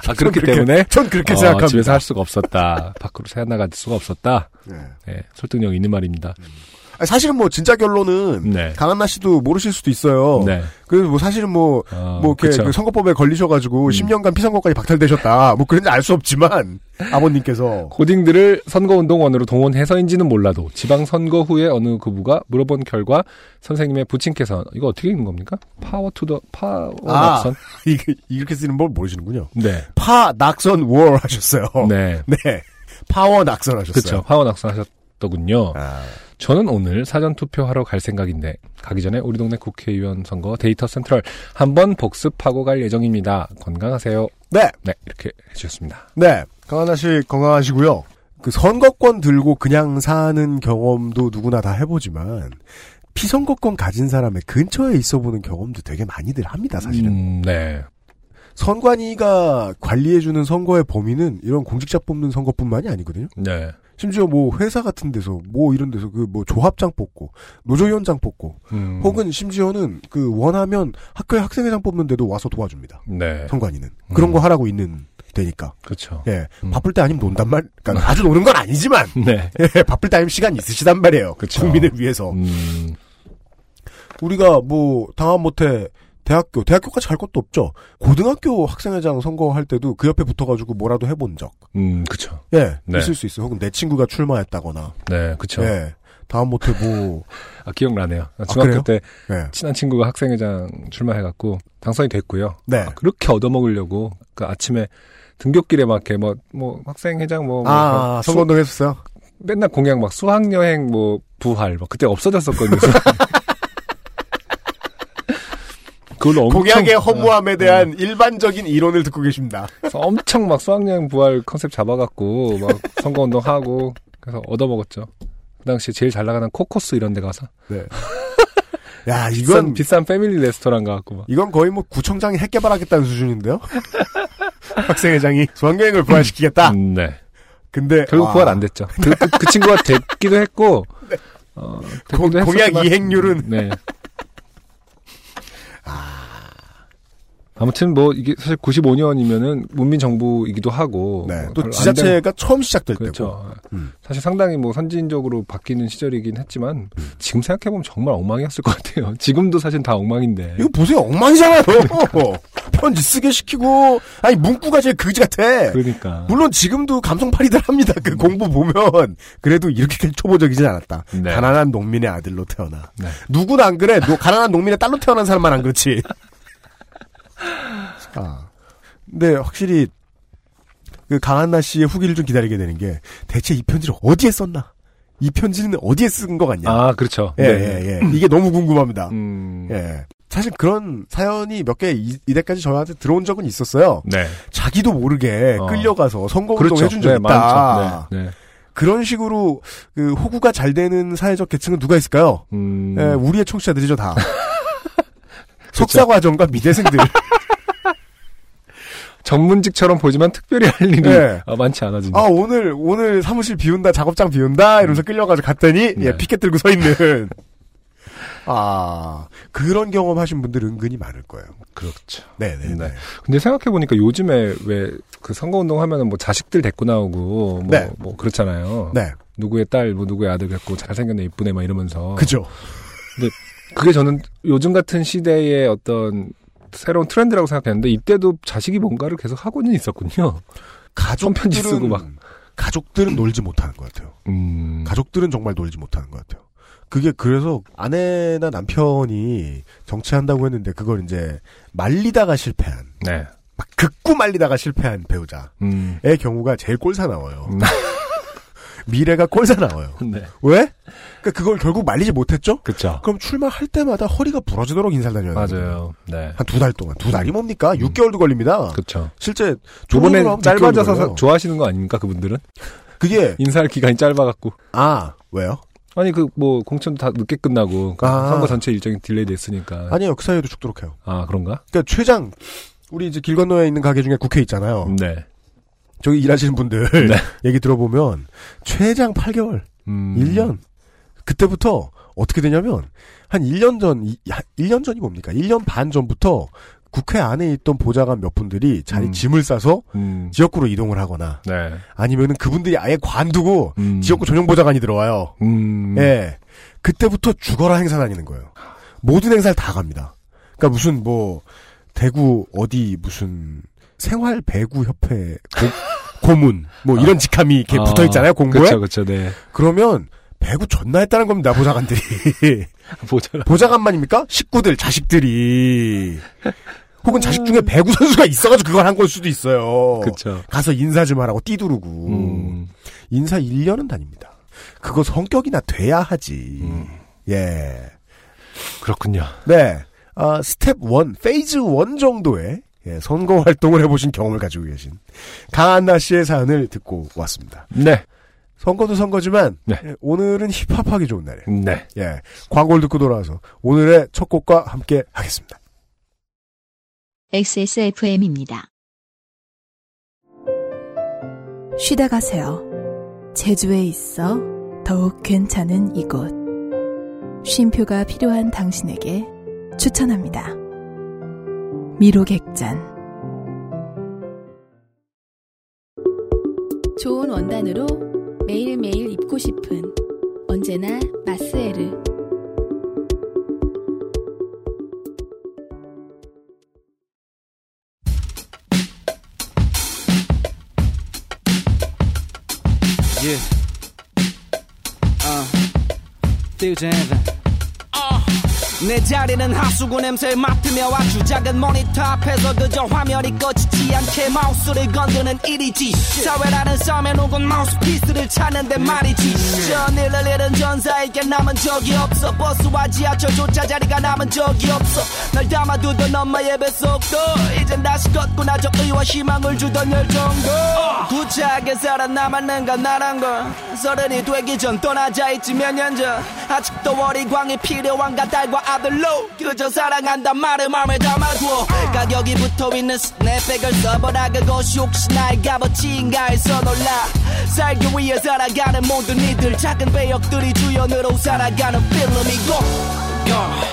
아, 그렇기 그렇게- 때문에 전 그렇게 어, 생각합니다. 집에서 할 수가 없었다. 밖으로 새 나갈 수가 없었다. 네. 예, 설득력 있는 말입니다. 아니, 사실은 뭐 진짜 결론은 네. 강한나 씨도 모르실 수도 있어요. 네. 그래서 뭐 사실은 뭐 어, 뭐 이렇게. 그 선거법에 걸리셔가지고 음. 10년간 피선거권까지 박탈되셨다. 뭐 그런지 알 수 없지만 아버님께서 고딩들을 선거운동원으로 동원해서인지는 몰라도 지방 선거 후에 어느 급우가 물어본 결과 선생님의 부친께서 이거 어떻게 읽는 겁니까? 파워 to the 파워 아. 낙선? 이게 이렇게 쓰는 걸 모르시는군요. 네. 파 낙선 워 하셨어요. 네. 네. 파워 낙선 하셨어요. 그렇죠. 파워 낙선 하셨 더군요. 아, 저는 오늘 사전 투표하러 갈 생각인데 가기 전에 우리 동네 국회의원 선거 데이터 센트럴 한번 복습하고 갈 예정입니다. 건강하세요. 네. 네, 이렇게 해주셨습니다. 네. 강한나 씨 건강하시고요. 그 선거권 들고 그냥 사는 경험도 누구나 다 해보지만 피선거권 가진 사람의 근처에 있어보는 경험도 되게 많이들 합니다. 사실은. 음, 네. 선관위가 관리해주는 선거의 범위는 이런 공직자 뽑는 선거뿐만이 아니거든요. 네. 심지어 뭐 회사 같은 데서 뭐 이런 데서 그 뭐 조합장 뽑고 노조위원장 뽑고 음, 혹은 심지어는 그 원하면 학교에 학생회장 뽑는데도 와서 도와줍니다. 네. 선관위는 그런 음. 거 하라고 있는 데니까. 그렇죠. 예, 음. 바쁠 때 아니면 논단 말. 그러니까 아주 노는 건 아니지만 네. 예, 바쁠 때 아니면 시간 있으시단 말이에요. 그쵸. 국민을 위해서. 음, 우리가 뭐 당한 못해 대학교 대학교까지 갈 것도 없죠. 고등학교 학생회장 선거할 때도 그 옆에 붙어가지고 뭐라도 해본 적. 음, 그쵸. 예, 네. 있을 수 있어요. 혹은 내 친구가 출마했다거나. 네, 그쵸. 예. 다음 못해 뭐, 아, 기억나네요. 중학교 그래요? 때 예. 친한 친구가 학생회장 출마해갖고 당선이 됐고요. 네. 아, 그렇게 얻어먹으려고 그 아침에 등굣길에 막 이렇게 뭐, 뭐 학생회장 뭐, 뭐 아, 수- 선거운동 했었어요? 맨날 공약 막 수학여행 뭐 부활 뭐 그때 없어졌었거든요. 엄청 공약의 허무함에 어, 대한 일반적인 이론을 듣고 계십니다. 그래서 엄청 막 수학여행 부활 컨셉 잡아갖고 막 선거운동 하고 그래서 얻어먹었죠. 그 당시에 제일 잘 나가는 코코스 이런 데 가서 네. 야, 비싼, 이건, 비싼 패밀리 레스토랑 가갖고 막 이건 거의 뭐 구청장이 핵개발하겠다는 수준인데요? 학생회장이 수학여행을 부활시키겠다. 음, 네. 근데. 결국 아, 부활 안 됐죠. 그, 그, 그 친구가 됐기도 했고 어, 공- 됐기도 공약 했었지만- 이행률은? 네. 아무튼 뭐 이게 사실 95년이면은 문민 정부이기도 하고 네. 뭐또 지자체가 처음 시작될 되고, 때고. 음. 사실 상당히 뭐 선진적으로 바뀌는 시절이긴 했지만 지금 생각해 보면 정말 엉망이었을 것 같아요. 지금도 사실 다 엉망인데. 이거 보세요. 엉망이잖아요. 편지 쓰게 시키고. 아니, 문구가 제일 그지 같아. 그러니까. 물론 지금도 감성팔이들 합니다. 그 공부 보면. 그래도 이렇게까지 초보적이진 않았다. 네. 가난한 농민의 아들로 태어나. 네. 누구나 안 그래. 노- 가난한 농민의 딸로 태어난 사람만 안 그렇지. 아. 근데 확실히 그 강한나 씨의 후기를 좀 기다리게 되는 게 대체 이 편지를 어디에 썼나? 이 편지는 어디에 쓴 것 같냐? 아 그렇죠. 예, 네. 예, 예. 이게 너무 궁금합니다. 음. 예. 사실 그런 사연이 몇 개 이때까지 저한테 들어온 적은 있었어요. 네. 자기도 모르게 어. 끌려가서 선거 운동 그렇죠. 해준 적 네, 있다. 네. 네. 그런 식으로 그 호구가 잘 되는 사회적 계층은 누가 있을까요? 음. 예, 우리의 청취자들이죠 다. 석사과정과 미대생들. 전문직처럼 보지만 특별히 할 일이 네. 아, 많지 않아 진짜. 아 오늘 오늘 사무실 비운다 작업장 비운다 이러면서 끌려가지고 갔더니 예, 네. 피켓 들고 서 있는. 아 그런 경험 하신 분들 은근히 많을 거예요. 그렇죠. 네네. 네. 근데 생각해 보니까 요즘에 왜 그 선거운동 하면은 뭐 자식들 데리고 나오고 뭐, 네. 뭐 그렇잖아요. 네. 누구의 딸, 뭐 누구의 아들 갖고 잘생겼네, 이쁘네, 막 이러면서. 그죠. 그게 저는 요즘 같은 시대의 어떤 새로운 트렌드라고 생각했는데 이때도 자식이 뭔가를 계속 하고는 있었군요. 손편지 가족들은 쓰고 막. 가족들은 놀지 못하는 것 같아요. 음. 가족들은 정말 놀지 못하는 것 같아요. 그게 그래서 아내나 남편이 정치한다고 했는데 그걸 이제 말리다가 실패한 네. 막 극구 말리다가 실패한 배우자의 음. 경우가 제일 꼴사나워요. 음. 미래가 꼴사나워요. 네. 왜? 그러니까 그걸 결국 말리지 못했죠? 그쵸. 그럼 출마할 때마다 허리가 부러지도록 인사를 다녀야 돼요. 맞아요. 네. 한 두 달 동안. 두 달이 뭡니까? 6개월도 걸립니다. 그쵸. 실제 6개월도 짧아져서. 좋아하시는 거 아닙니까, 그분들은? 그게 인사할 기간이 짧아갖고. 아 왜요? 아니, 그, 뭐, 공천도 다 늦게 끝나고, 그 아. 선거 전체 일정이 delay 됐으니까. 아니에요. 그 사이에도 죽도록 해요. 아, 그런가? 그러니까 최장 우리 이제 길 건너에 있는 가게 중에 국회 있잖아요. 네. 저기 일하시는 분들 네. 얘기 들어보면 최장 8개월, 음. 1년. 그때부터 어떻게 되냐면 한 1년 전, 이- 한 1년 전이 뭡니까? 1년 반 전부터 국회 안에 있던 보좌관 몇 분들이 자리 음. 짐을 싸서 음. 지역구로 이동을 하거나 네. 아니면은 그분들이 아예 관두고 음. 지역구 전용 보좌관이 들어와요. 음. 예. 그때부터 죽어라 행사 다니는 거예요. 모든 행사를 다 갑니다. 그러니까 무슨 뭐 대구 어디 무슨 생활 배구 협회 고, 문 뭐 이런 직함이 이렇게 어, 붙어 있잖아요 공부에. 그렇죠, 그렇죠. 네. 그러면 배구 존나 했다는 겁니다 보좌관들이. 보잖아. 보좌관만입니까? 식구들 자식들이 혹은 자식 중에 배구 선수가 있어가지고 그걸 한 걸 수도 있어요. 그렇죠. 가서 인사 좀 하라고 띠두르고 음. 인사 1년은 다닙니다. 그거 성격이나 돼야 하지. 음. 예. 그렇군요. 네. 아, 스텝 1, phase 1 정도의 예, 선거 활동을 해보신 경험을 가지고 계신 강한나 씨의 사연을 듣고 왔습니다. 네. 선거도 선거지만 네. 예, 오늘은 힙합하기 좋은 날이에요. 네. 예, 광고를 듣고 돌아와서 오늘의 첫 곡과 함께 하겠습니다. XSFM입니다. 쉬다 가세요. 제주에 있어 더욱 괜찮은 이곳. 쉼표가 필요한 당신에게 추천합니다. 미로객잔. 좋은 원단으로 매일매일 입고 싶은 언제나 마스에르. Yeah. Uh. 띄우자 heaven. 내 자리는 하수구 냄새 맡으며 아주 작은 모니터 앞에서 그저 화면이 꺼지지 않게 마우스를 건드는 일이지. 사회라는 싸움에 녹은 마우스피스를 찾는데 말이지. 전일을 잃은 전사에게 남은 적이 없어. 버스와 지하철조차 자리가 남은 적이 없어. 날 담아두던 엄마의 뱃속도 이젠 다시 걷고 나저 의와 희망을 주던 열정도. 구차하게 살아남았는가 나란 걸. 서른이 되기 전 떠나자 있지 몇 년 전. 아직도 어리광이 필요한가 딸과 아들로 그저 사랑한단 말을 마음에 담아두어 가격이 붙어있는 스냅백을 써보라 그것이 혹시 나의 값어치인가 해서 놀라 살기 위해 살아가는 모든 이들 작은 배역들이 주연으로 살아가는 필름이고 God,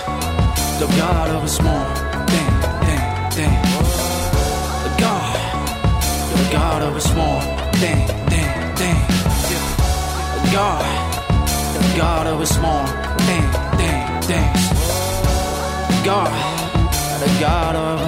the God of a small thing, thing, thing The God, the God of a small thing, thing, thing The God, the God of a small thing God, the God of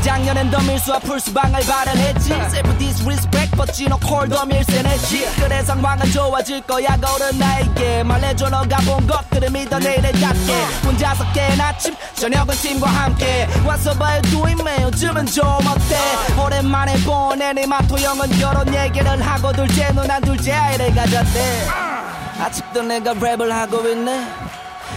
작년엔 더 밀수와 풀수방을 발현했지. Self disrespect but you know 콜더 밀세냈지. 그래 상황은 좋아질 거야 거른 나에게. 말해줘 너가 본 것들을 믿어 내일을 닫게. 혼자서 깬 아침 저녁은 팀과 함께. 와서 봐요 도임해 요즘은 좀 어때? 오랜만에 본 애니마토 형은 결혼 얘기를 하고 둘째 누나 둘째 아이를 가졌대. 아직도 내가 랩을 하고 있네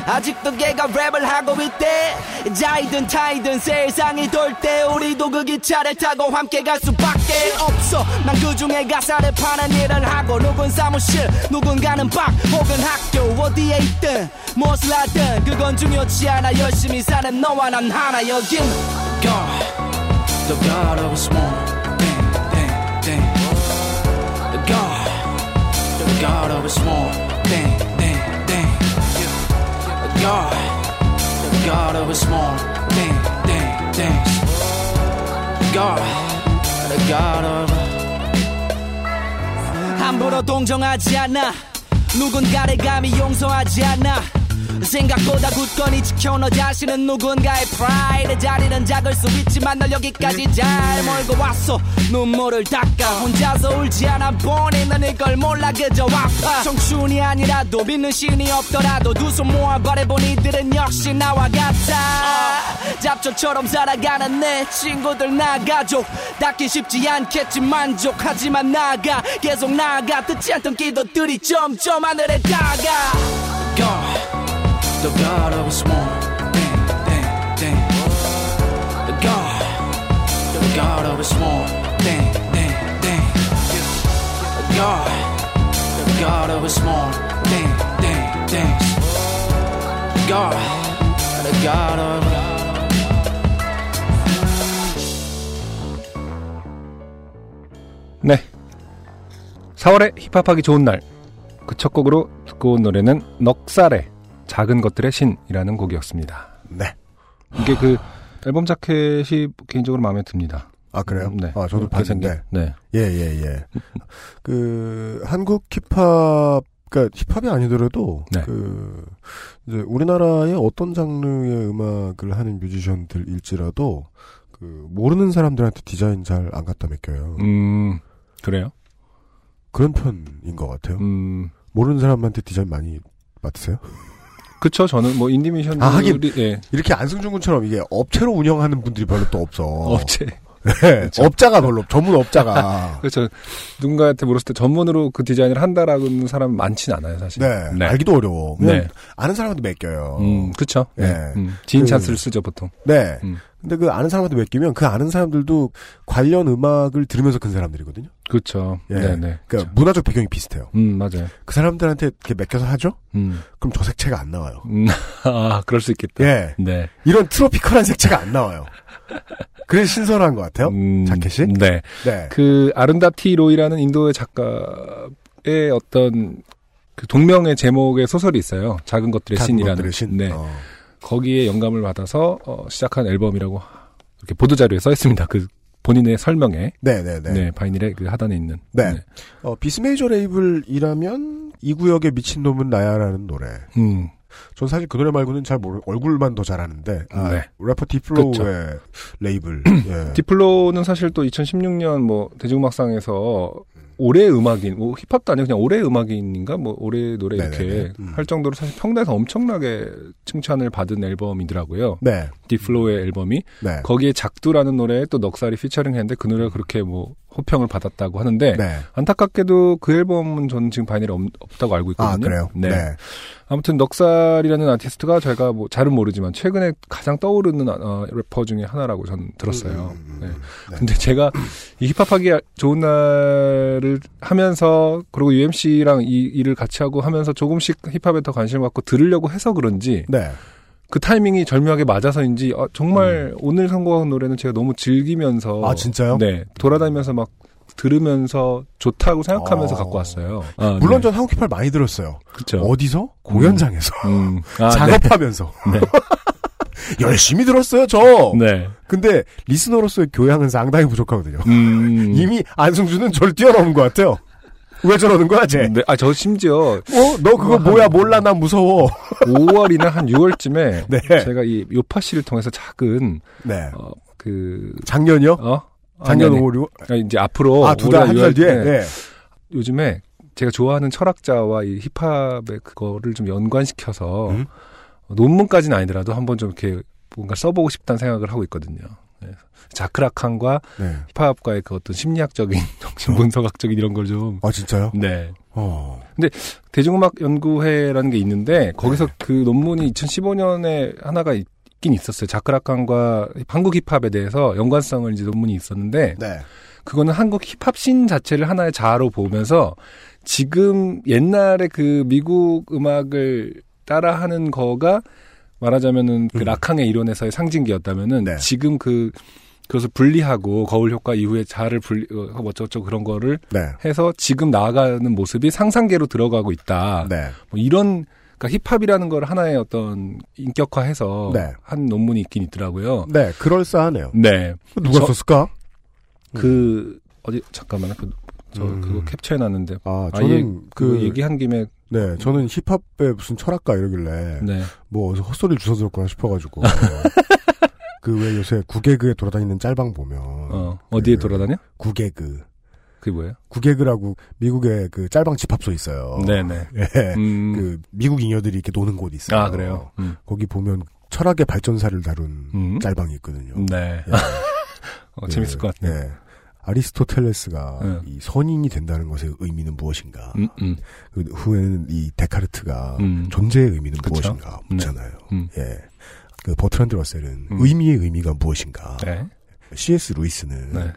아직도 걔가 랩을 하고 있대. 자이든 타이든 세상이 돌 때 우리도 그 기차를 타고 함께 갈 수밖에 없어. 난 그중에 가사를 파는 일을 하고 누군 사무실 누군가는 박 혹은 학교 어디에 있든 무엇을 하든 그건 중요치 않아. 열심히 사는 너와 난 하나. 여긴 God The God of a small thing thing thing. The God The God of a small thing God, the God of a small thing, thing, things. God, the God of a... 함부로 동정하지 않아. 누군가를 감히 용서하지 않아. 생각보다 굳건히 지켜 너 자신은 누군가의 프라이드 자리는 작을 수 있지만 널 여기까지 잘 몰고 왔어. 눈물을 닦아 혼자서 울지 않아 본인은 이걸 몰라 그저 아파. 청춘이 아니라도 믿는 신이 없더라도 두 손 모아 바래본 이들은 역시 나와 같아. 잡초처럼 살아가는 내 친구들 나 가족. 닿기 쉽지 않겠지 만족하지만 나가. 계속 나가. 듣지 않던 기도들이 점점 하늘에 닿아 God the God of a small thing, thing, thing. The God, the God of a small thing, thing, thing. The God, the God of a small thing, thing, things. God, the God of a 네. 4월에 힙합하기 좋은 날. 그 첫 곡으로 듣고 온 노래는 넉살의 작은 것들의 신이라는 곡이었습니다. 네. 이게 그 앨범 자켓이 개인적으로 마음에 듭니다. 아 그래요? 네. 아 저도 봤는데 네. 예예 예. 그 한국 힙합 그러니까 힙합이 아니더라도 네. 그 이제 우리나라의 어떤 장르의 음악을 하는 뮤지션들일지라도 그 모르는 사람들한테 디자인 잘 안 갖다 맡겨요. 음, 그래요? 그런 편인 것 같아요. 음, 모르는 사람한테 디자인 많이 맡으세요? 그쵸. 저는 뭐 인디미션들이 아, 하긴. 예. 이렇게 안승준 군처럼 이게 업체로 운영하는 분들이 별로 또 없어. 업체. 네, 업자가 별로 없- 전문 업자가. 그렇죠. 누군가한테 물었을 때 전문으로 그 디자인을 한다라는 사람 많진 않아요, 사실. 네, 알기도 어려워. 네. 아는 사람한테 맡겨요. 음, 그쵸. 네. 예. 음, 지인 그- 찬스를 쓰죠, 보통. 네. 음. 근데 그 아는 사람한테 맡기면 그 아는 사람들도 관련 음악을 들으면서 큰 사람들이거든요. 그렇죠. 예. 네, 네. 그러니까 문화적 배경이 비슷해요. 음, 맞아요. 그 사람들한테 이렇게 맡겨서 하죠? 음. 그럼 저 색채가 안 나와요. 음, 아, 그럴 수 있겠다. 예. 네. 이런 트로피컬한 색채가 안 나와요. 그래서 신선한 것 같아요. 음, 자켓이? 네. 네. 그 아룬다티 로이라는 인도의 작가의 어떤 그 동명의 제목의 소설이 있어요. 작은 것들의 작은 신이라는. 것들의 신. 네. 어. 거기에 영감을 받아서 어, 시작한 앨범이라고 이렇게 보도 자료에 써 있습니다. 그 본인의 설명에 네네네. 네, 바이닐의 그 하단에 있는. 네. 어, 비스메이저 레이블이라면 이 구역의 미친 놈은 나야라는 노래. 음. 전 사실 그 노래 말고는 잘 모르, 얼굴만 더 잘 아는데. 아, 네. 래퍼 딥플로우의 레이블. 예. 딥플로우는 사실 또 2016년 뭐 대중음악상에서 올해 음악인, 뭐 힙합도 아니고 그냥 올해 음악인인가 뭐 올해 노래 이렇게 네네네. 음. 할 정도로 사실 평단에서 엄청나게 칭찬을 받은 앨범이더라고요. 네. 딥플로우의 앨범이 네. 거기에 작두라는 노래에 또 넉살이 피처링 했는데 그 노래가 그렇게 뭐 호평을 받았다고 하는데 네. 안타깝게도 그 앨범은 저는 지금 바이닐에 없, 없다고 알고 있거든요. 아, 그래요? 네. 네. 아무튼 넉살이라는 아티스트가 제가 뭐 잘은 모르지만 최근에 가장 떠오르는 어, 래퍼 중에 하나라고 저는 들었어요. 음, 네. 네. 근데 제가 이 힙합하기 좋은 날을 하면서 그리고 UMC랑 이 일을 같이 하고 하면서 조금씩 힙합에 더 관심을 갖고 들으려고 해서 그런지 네. 그 타이밍이 절묘하게 맞아서인지 아, 정말 오늘 선곡한 노래는 제가 너무 즐기면서 음. 아, 진짜요? 네 돌아다니면서 막 들으면서 좋다고 생각하면서 어. 갖고 왔어요. 아, 물론 네. 전 한국 힙합 많이 들었어요. 그쵸. 어디서? 공연장에서. 음. 아, 작업하면서. 네. 열심히 들었어요, 저. 네. 근데 리스너로서의 교양은 상당히 부족하거든요. 음. 이미 안승준은 저를 뛰어넘은 것 같아요. 왜 저러는 거야, 쟤? 네. 아, 저 심지어 어? 너 그거 뭐야, 몰라, 난 무서워. 5월이나 한 6월쯤에 네. 제가 이 요파 씨를 통해서 작은 네. 어, 그 작년이요? 어? 작년 아니, 아니. 5월, 6월? 아, 이제 앞으로 아, 두 달, 올해 한달 6월 뒤에? 네. 네. 요즘에 제가 좋아하는 철학자와 이 힙합의 그거를 좀 연관시켜서 음? 논문까지는 아니더라도 한번 좀 이렇게 뭔가 써보고 싶다는 생각을 하고 있거든요. 네. 자크라칸과 네. 힙합과의 그 어떤 심리학적인 정신 분석학적인 이런 걸 좀 아, 진짜요? 네. 어. 대중음악 연구회라는 게 있는데 거기서 그 논문이 2015년에 하나가 있긴 있었어요. 자크라칸과 한국 힙합에 대해서 연관성을 이제 논문이 있었는데 네. 그거는 한국 힙합 씬 자체를 하나의 자아로 보면서 지금 옛날에 그 미국 음악을 따라하는 거가 말하자면은 그 음. 락항의 이론에서의 상징기였다면은 네. 지금 그 그것을 분리하고 거울 효과 이후에 자아를 분리 어, 어쩌고저쩌고 그런 거를 네. 해서 지금 나아가는 모습이 상상계로 들어가고 있다. 네. 뭐 이런 그러니까 힙합이라는 걸 하나의 어떤 인격화해서 네. 한 논문이 있긴 있더라고요. 네, 그럴싸하네요. 네. 누가 저- 썼을까? 그 어디 잠깐만요. 그, 저 음. 그거 캡처해 놨는데 아, 아, 저는 예, 그, 그 얘기한 김에 네, 저는 힙합에 무슨 철학가 이러길래, 네. 뭐 어디서 헛소리를 주워 들었구나 싶어가지고. 그 왜 요새 구개그에 돌아다니는 짤방 보면. 어, 어디에 그 돌아다녀? 구개그. 그게 뭐예요? 구개그라고 미국의 그 짤방 집합소 있어요. 네, 네. 예. 음. 그 미국 잉여들이 이렇게 노는 곳 있어요. 아, 그래요. 음. 거기 보면 철학의 발전사를 다룬 음. 짤방이 있거든요. 네. 예. 어, 재밌을 것 같네요. 예. 아리스토텔레스가 네. 이 선인이 된다는 것의 의미는 무엇인가? 음, 음. 그 후에는 이 데카르트가 음. 존재의 의미는 그쵸? 무엇인가 묻잖아요. 음. 예. 그 버트란드 러셀은 음. 의미의 의미가 무엇인가? 네. C.S. 루이스는 네.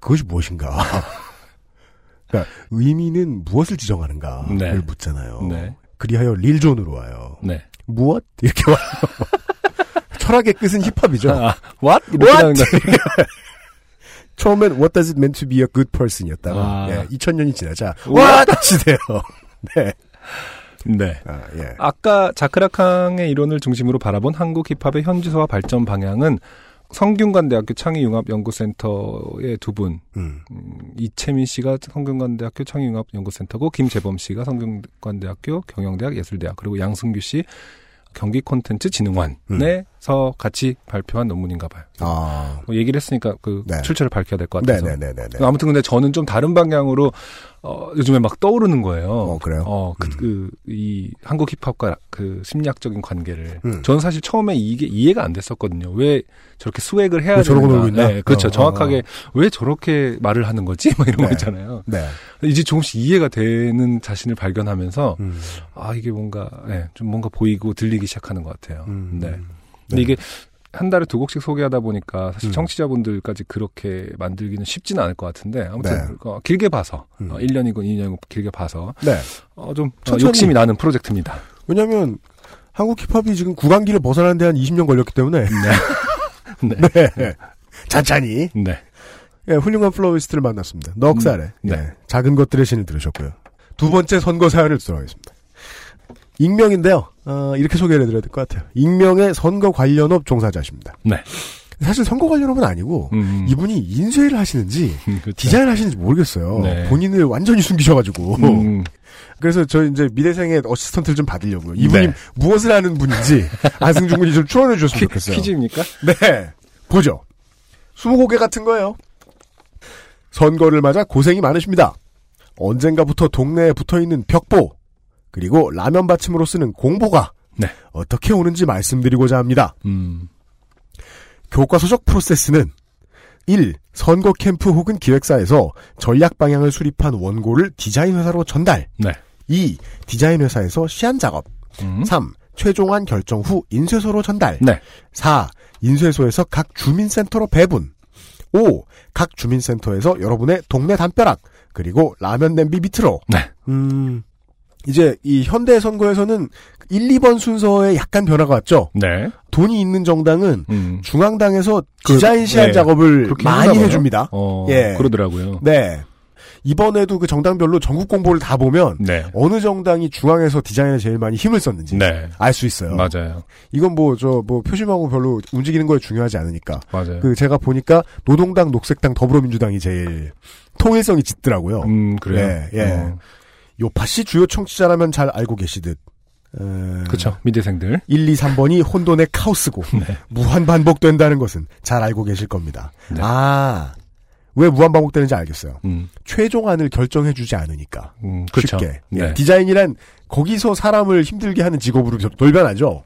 그것이 무엇인가? 그러니까 의미는 무엇을 지정하는가를 네. 묻잖아요. 네. 그리하여 릴존으로 와요. 네. 무엇? 이렇게 와요. 철학의 끝은 힙합이죠. 아, what? 이렇게 What? 처음엔 What does it mean to be a good person이었다가 아. 예, 2000년이 지나자? What 시대요. 네. 네. 아, 예. 아까 자크라캉의 이론을 중심으로 바라본 한국 힙합의 현지소와 발전 방향은 성균관대학교 창의융합연구센터의 두 분, 음. 음, 이채민 씨가 성균관대학교 창의융합연구센터고 김재범 씨가 성균관대학교 경영대학 예술대학 그리고 양승규 씨 경기 콘텐츠 진흥원에서 같이 발표한 논문인가 봐요. 아. 뭐 얘기를 했으니까 그 네. 출처를 밝혀야 될 것 같아서. 네네네네. 아무튼 근데 저는 좀 다른 방향으로 어, 요즘에 막 떠오르는 거예요. 어, 그래요? 어, 그, 음. 그, 이 한국 힙합과 그 심리학적인 관계를. 음. 저는 사실 처음에 이게 이해가 안 됐었거든요. 왜 저렇게 스웩을 해야 왜 저러고. 놀고 있나? 네, 그렇죠. 어, 정확하게 어. 왜 저렇게 말을 하는 거지? 막 이런 네. 거 있잖아요. 네. 이제 조금씩 이해가 되는 자신을 발견하면서 음. 아, 이게 뭔가, 예, 좀 뭔가 보이고 들리기 시작하는 것 같아요. 음. 네. 근데 이게 한 달에 두 곡씩 소개하다 보니까 사실 음. 청취자분들까지 그렇게 만들기는 쉽지는 않을 것 같은데 아무튼 네. 어, 길게 봐서 음. 어, 1년이고 2년이고 길게 봐서 네. 어, 좀 어, 천천히. 욕심이 나는 프로젝트입니다. 왜냐면, 한국 힙합이 지금 구강기를 벗어나는 데 한 20년 걸렸기 때문에. 네. 네. 찬찬히. 네. 예, 훌륭한 플로리스트를 만났습니다. 넉살에. 음, 네. 예, 작은 것들의 신을 들으셨고요. 두 번째 선거 사연을 들어가겠습니다. 익명인데요. 어, 이렇게 소개를 해드려야 될 것 같아요. 익명의 선거 관련업 종사자십니다. 네. 사실 선거 관련업은 아니고 음, 이분이 인쇄를 하시는지 음, 그렇죠. 디자인을 하시는지 모르겠어요. 네. 본인을 완전히 숨기셔가지고. 음, 그래서 저 이제 미래생의 어시스턴트를 좀 받으려고요. 이분이 네. 무엇을 하는 분인지 안승준 군이 좀 추천해 주셨으면 퀴, 좋겠어요. 퀴즈입니까? 네. 보죠. 스무고개 같은 거예요. 선거를 맞아 고생이 많으십니다. 언젠가부터 동네에 붙어 있는 벽보, 그리고 라면 받침으로 쓰는 공보가 네. 어떻게 오는지 말씀드리고자 합니다. 음, 교과서적 프로세스는 1. 선거 캠프 혹은 기획사에서 전략 방향을 수립한 원고를 디자인 회사로 전달. 네. 2. 디자인 회사에서 시안 작업. 음, 3. 최종안 결정 후 인쇄소로 전달. 네. 4. 인쇄소에서 각 주민센터로 배분. 5. 각 주민센터에서 여러분의 동네 담벼락, 그리고 라면 냄비 밑으로. 네. 음, 이제 이 현대 선거에서는 1, 2번 순서에 약간 변화가 왔죠. 네. 돈이 있는 정당은 음, 중앙당에서 그- 디자인 시안 네. 작업을 많이. 해줍니다. 어, 예. 그러더라고요. 네. 이번에도 그 정당별로 전국 공보를 다 보면 네. 어느 정당이 중앙에서 디자인에 제일 많이 힘을 썼는지 네. 알수 있어요. 맞아요. 이건 뭐 저뭐 표심하고 별로 움직이는 거에 중요하지 않으니까. 맞아요. 그 제가 보니까 노동당, 녹색당, 더불어민주당이 제일 통일성이 짙더라고요. 음, 그래요. 예, 예. 어, 요파시 주요 청취자라면 잘 알고 계시듯. 어, 그쵸. 미대생들. 1, 2, 3번이 혼돈의 카오스고 네. 무한 반복된다는 것은 잘 알고 계실 겁니다. 네. 아, 왜 무한 반복되는지 알겠어요. 음, 최종안을 결정해주지 않으니까. 음. 쉽게. 네. 예, 디자인이란 거기서 사람을 힘들게 하는 직업으로 돌변하죠.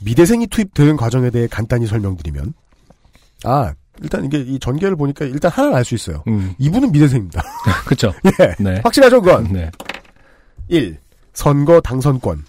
미대생이 투입되는 과정에 대해 간단히 설명드리면, 아, 일단 이게 이 전개를 보니까 일단 하나는 알 수 있어요. 음, 이분은 미대생입니다. 그쵸. 예. 네. 확실하죠, 그건? 네. 1. 선거 당선권.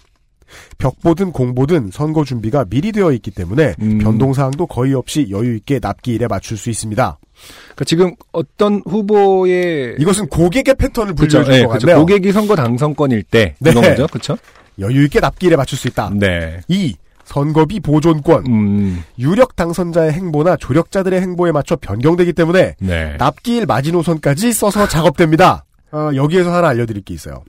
벽보든 공보든 선거 준비가 미리 되어 있기 때문에 음. 변동사항도 거의 없이 여유있게 납기일에 맞출 수 있습니다. 그러니까 지금 어떤 후보의 이것은 고객의 패턴을 불려줄 예, 것 그쵸. 같네요. 고객이 선거 당선권일 때 네. 이런 거죠, 그렇죠? 여유있게 납기일에 맞출 수 있다. 네. 2. 선거비 보존권. 음, 유력 당선자의 행보나 조력자들의 행보에 맞춰 변경되기 때문에 네. 납기일 마지노선까지 써서 작업됩니다. 어, 여기에서 하나 알려드릴 게 있어요.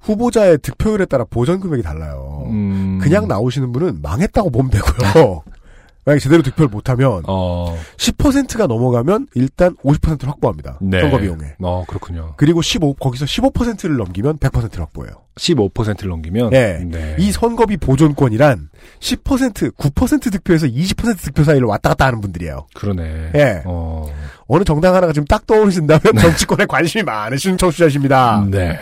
후보자의 득표율에 따라 보전 금액이 달라요. 음, 그냥 나오시는 분은 망했다고 보면 되고요. 만약에 제대로 득표를 못하면 어, 10%가 넘어가면 일단 50%를 확보합니다. 네. 선거 비용에. 어, 그렇군요. 그리고 15 거기서 15%를 넘기면 100%를 확보해요. 15%를 넘기면 예. 네. 이 선거비 보존권이란 10% 9% 득표에서 20% 득표 사이를 왔다 갔다 하는 분들이에요. 그러네. 예. 어, 어느 정당 하나가 지금 딱 떠오르신다면 정치권에 관심이 많으신 청취자십니다. 네.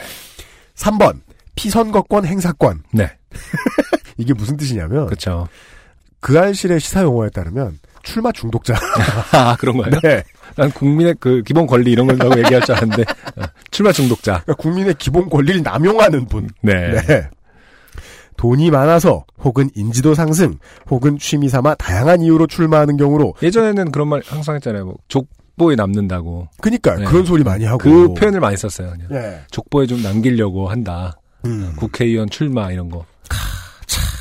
3번 피선거권 행사권. 네. 이게 무슨 뜻이냐면 그렇죠. 그 알실의 시사 용어에 따르면 출마 중독자. 아, 그런 거예요? 네. 난 국민의 그 기본 권리 이런 걸라고 얘기할 줄 알았는데 어, 출마 중독자. 그러니까 국민의 기본 권리를 남용하는 분. 네. 네. 돈이 많아서 혹은 인지도 상승 혹은 취미 삼아 다양한 이유로 출마하는 경우로 예전에는 그런 말 항상 했잖아요. 뭐 족 보에 남는다고. 그니까 네. 그런 소리 많이 하고 그 표현을 많이 썼어요. 그냥. 예. 족보에 좀 남기려고 한다. 음. 국회의원 출마 이런 거.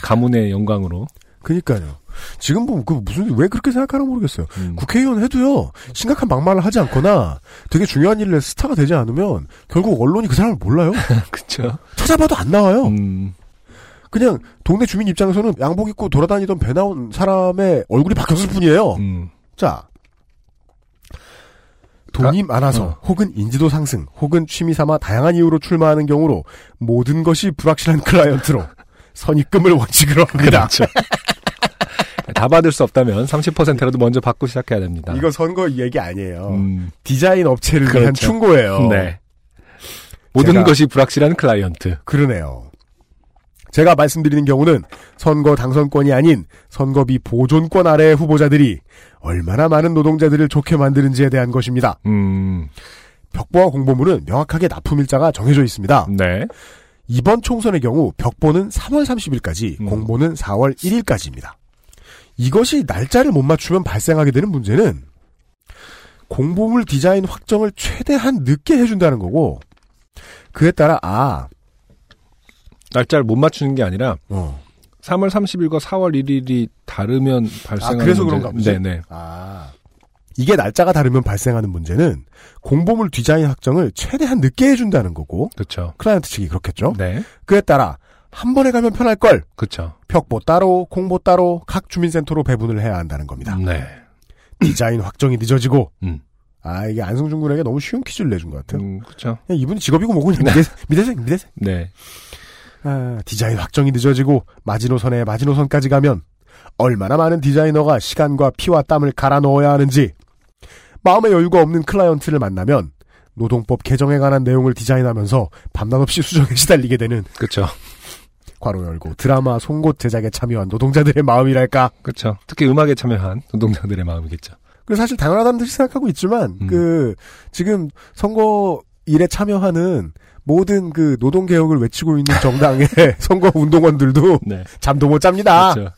가문의 영광으로. 그니까요. 지금 보면 그 무슨 왜 그렇게 생각하나 모르겠어요. 음. 국회의원 해도요 심각한 막말을 하지 않거나 되게 중요한 일을 스타가 되지 않으면 결국 언론이 그 사람을 몰라요. 그쵸. 찾아봐도 안 나와요. 음. 그냥 동네 주민 입장에서는 양복 입고 돌아다니던 배 나온 사람의 얼굴이 바뀌었을 뿐이에요. 음. 자. 돈이 많아서 어. 혹은 인지도 상승 혹은 취미 삼아 다양한 이유로 출마하는 경우로 모든 것이 불확실한 클라이언트로 선입금을 원칙으로 합니다. 그렇죠. 다 받을 수 없다면 30%라도 먼저 받고 시작해야 됩니다. 이거 선거 얘기 아니에요. 음. 디자인 업체를 위한 그렇죠. 충고예요. 네. 모든 것이 불확실한 클라이언트. 그러네요. 제가 말씀드리는 경우는 선거 당선권이 아닌 선거비 보존권 아래의 후보자들이 얼마나 많은 노동자들을 좋게 만드는지에 대한 것입니다. 음. 벽보와 공보물은 명확하게 납품 일자가 정해져 있습니다. 네. 이번 총선의 경우 벽보는 3월 30일까지, 음. 공보는 4월 1일까지입니다. 이것이 날짜를 못 맞추면 발생하게 되는 문제는 공보물 디자인 확정을 최대한 늦게 해준다는 거고, 그에 따라, 아, 날짜를 못 맞추는 게 아니라 어, 3월 30일과 4월 1일이 다르면 발생하는 아, 그래서 문제. 그런가 보지? 네네. 아. 이게 날짜가 다르면 발생하는 문제는 공보물 디자인 확정을 최대한 늦게 해준다는 거고, 그렇죠. 클라이언트 측이 그렇겠죠? 네. 그에 따라, 한 번에 가면 편할 걸, 그렇죠. 벽보 따로, 공보 따로, 각 주민센터로 배분을 해야 한다는 겁니다. 네. 디자인 확정이 늦어지고, 음. 아, 이게 안승준 군에게 너무 쉬운 퀴즈를 내준 것 같아요. 음, 그렇죠. 이분이 직업이고 뭐고, 그냥 미대생, 미대생, 미대생. 네. 아, 디자인 확정이 늦어지고, 마지노선에 마지노선까지 가면, 얼마나 많은 디자이너가 시간과 피와 땀을 갈아 넣어야 하는지, 마음의 여유가 없는 클라이언트를 만나면, 노동법 개정에 관한 내용을 디자인하면서 밤낮 없이 수정에 시달리게 되는 그렇죠. 괄호 열고 드라마 송곳 제작에 참여한 노동자들의 마음이랄까. 그렇죠. 특히 음악에 참여한 노동자들의 마음이겠죠. 그 사실 당연하다는 듯이 생각하고 있지만 음. 그 지금 선거 일에 참여하는 모든 그 노동 개혁을 외치고 있는 정당의 선거 운동원들도 네. 잠도 못 잡니다. 그렇죠.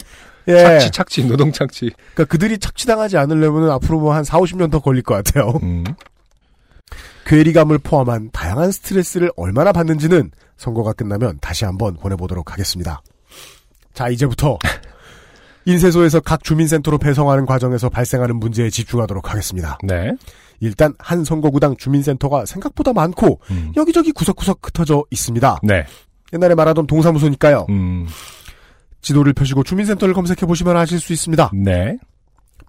예. 착취, 착취, 노동 착취. 그러니까 그들이 착취당하지 않으려면 앞으로 뭐 한 4, 50년 더 걸릴 것 같아요. 음. 괴리감을 포함한 다양한 스트레스를 얼마나 받는지는 선거가 끝나면 다시 한번 보내보도록 하겠습니다. 자, 이제부터 인쇄소에서 각 주민센터로 배송하는 과정에서 발생하는 문제에 집중하도록 하겠습니다. 네. 일단 한 선거구당 주민센터가 생각보다 많고 음. 여기저기 구석구석 흩어져 있습니다. 네. 옛날에 말하던 동사무소니까요. 음. 지도를 펴시고 주민센터를 검색해 보시면 아실 수 있습니다. 네.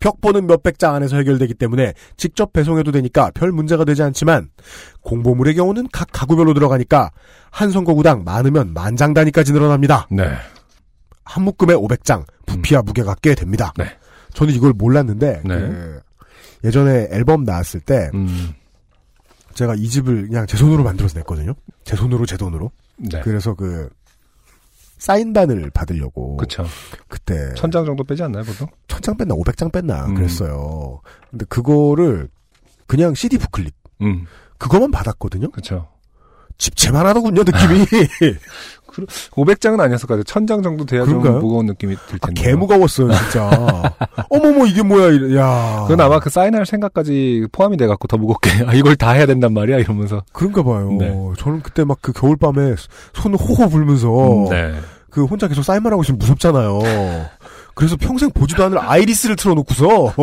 벽보는 몇백 장 안에서 해결되기 때문에 직접 배송해도 되니까 별 문제가 되지 않지만 공보물의 경우는 각 가구별로 들어가니까 한 선거구당 많으면 만장 단위까지 늘어납니다. 네. 한 묶음에 500장, 부피와 무게가 꽤 됩니다. 네. 저는 이걸 몰랐는데 네. 그 예전에 앨범 나왔을 때 음. 제가 이 집을 그냥 제 손으로 만들어서 냈거든요. 제 손으로 제 돈으로. 네. 그래서 그 사인단을 받으려고 그렇죠. 그때 천 장 정도 빼지 않나요, 보통? 천 장 뺐나 500장 뺐나 음. 그랬어요. 근데 그거를 그냥 CD 부클릿 음. 그거만 받았거든요. 그렇죠. 집채만 하더군요 느낌이. 500장은 아니었을 것 같아요. 천장 정도 돼야 그런가요? 좀 무거운 느낌이 들 아, 텐데. 개 무거웠어요 진짜. 어머머 이게 뭐야 이래. 야. 그건 아마 그 사인할 생각까지 포함이 돼갖고 더 무겁게 아, 이걸 다 해야 된단 말이야 이러면서 그런가 봐요. 네. 저는 그때 막 그 겨울밤에 손 호호 불면서 네. 그 혼자 계속 사인만 하고 있으면 무섭잖아요. 그래서 평생 보지도 않을 아이리스를 틀어놓고서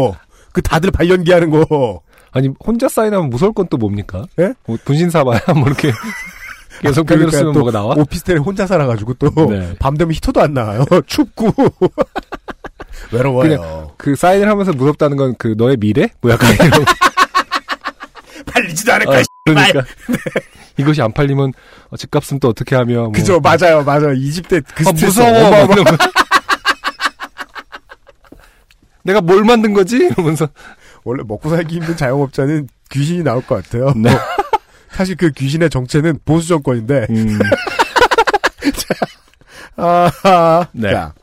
그 다들 발연기 하는 거. 아니 혼자 사인하면 무서울 건 또 뭡니까? 예? 뭐 분신사봐야 뭐 이렇게 계속 그러니까 쓰면 또 뭐가 나와? 오피스텔에 혼자 살아가지고 또 밤 네. 되면 히터도 안 나와요. 춥고 외로워요. 그 사인을 하면서 무섭다는 건 그 너의 미래? 뭐 약간 이런 팔리지도 않을 어, 그러니까 이것이 안 팔리면 어, 집값은 또 어떻게 하며 뭐. 그죠 맞아요 맞아요 이집때그 아, 무서워 이러면. 내가 뭘 만든 거지? 이러면서 원래 먹고 살기 힘든 자영업자는 귀신이 나올 것 같아요. 네. 사실 그 귀신의 정체는 보수 정권인데 음, 아, 네. 자.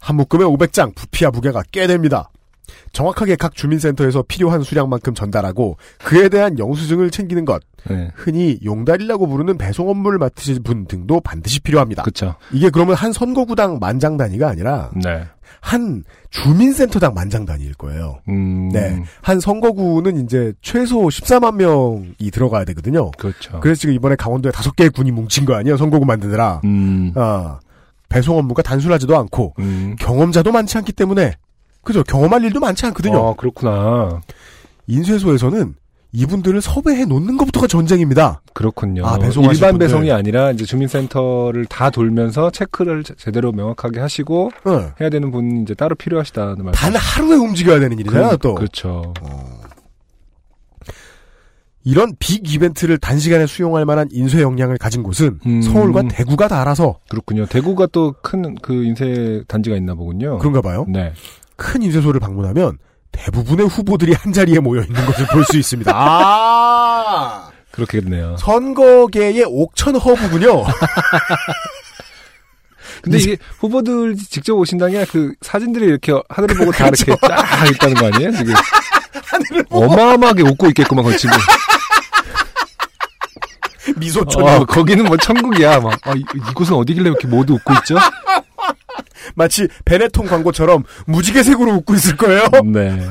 한 묶음에 500장, 부피와 무게가 꽤 됩니다. 정확하게 각 주민센터에서 필요한 수량만큼 전달하고 그에 대한 영수증을 챙기는 것, 네. 흔히 용달이라고 부르는 배송 업무를 맡으실 분 등도 반드시 필요합니다. 그쵸. 이게 그러면 한 선거구당 만장 단위가 아니라 네. 한 주민센터당 만장 단위일 거예요. 음, 네. 한 선거구는 이제 최소 14만 명이 들어가야 되거든요. 그렇죠. 그래서 지금 이번에 강원도에 다섯 개의 군이 뭉친 거 아니에요? 선거구 만드느라. 음, 아, 배송 업무가 단순하지도 않고 음. 경험자도 많지 않기 때문에 그죠 경험할 일도 많지 않거든요. 아, 그렇구나. 인쇄소에서는 이분들을 섭외해 놓는 것부터가 전쟁입니다. 그렇군요. 아, 일반 분들. 배송이 아니라 이제 주민센터를 다 돌면서 체크를 제- 제대로 명확하게 하시고 어. 해야 되는 분이 이제 따로 필요하시다는 말씀. 단 하루에 움직여야 되는 일이잖아요. 그, 또 그렇죠. 이런 빅 이벤트를 단시간에 수용할 만한 인쇄 역량을 가진 곳은 음. 서울과 대구가 다 알아서 그렇군요. 대구가 또 큰 그 인쇄 단지가 있나 보군요. 그런가 봐요. 네. 큰 인쇄소를 방문하면 대부분의 후보들이 한 자리에 모여 있는 것을 볼 수 있습니다. 아 그렇겠네요. 선거계의 옥천 허브군요. 근데 이게 후보들 직접 오신다는 게 그 사진들이 이렇게 하늘을 보고 다 그렇죠. 이렇게 쫙 있다는 거 아니에요? 지금 어마어마하게 웃고 있겠구만 거치고. 미소촌 아, 거기는 뭐 천국이야. 막 아, 이, 이곳은 어디길래 이렇게 모두 웃고 있죠? 마치 베네통 광고처럼 무지개색으로 웃고 있을 거예요. 네.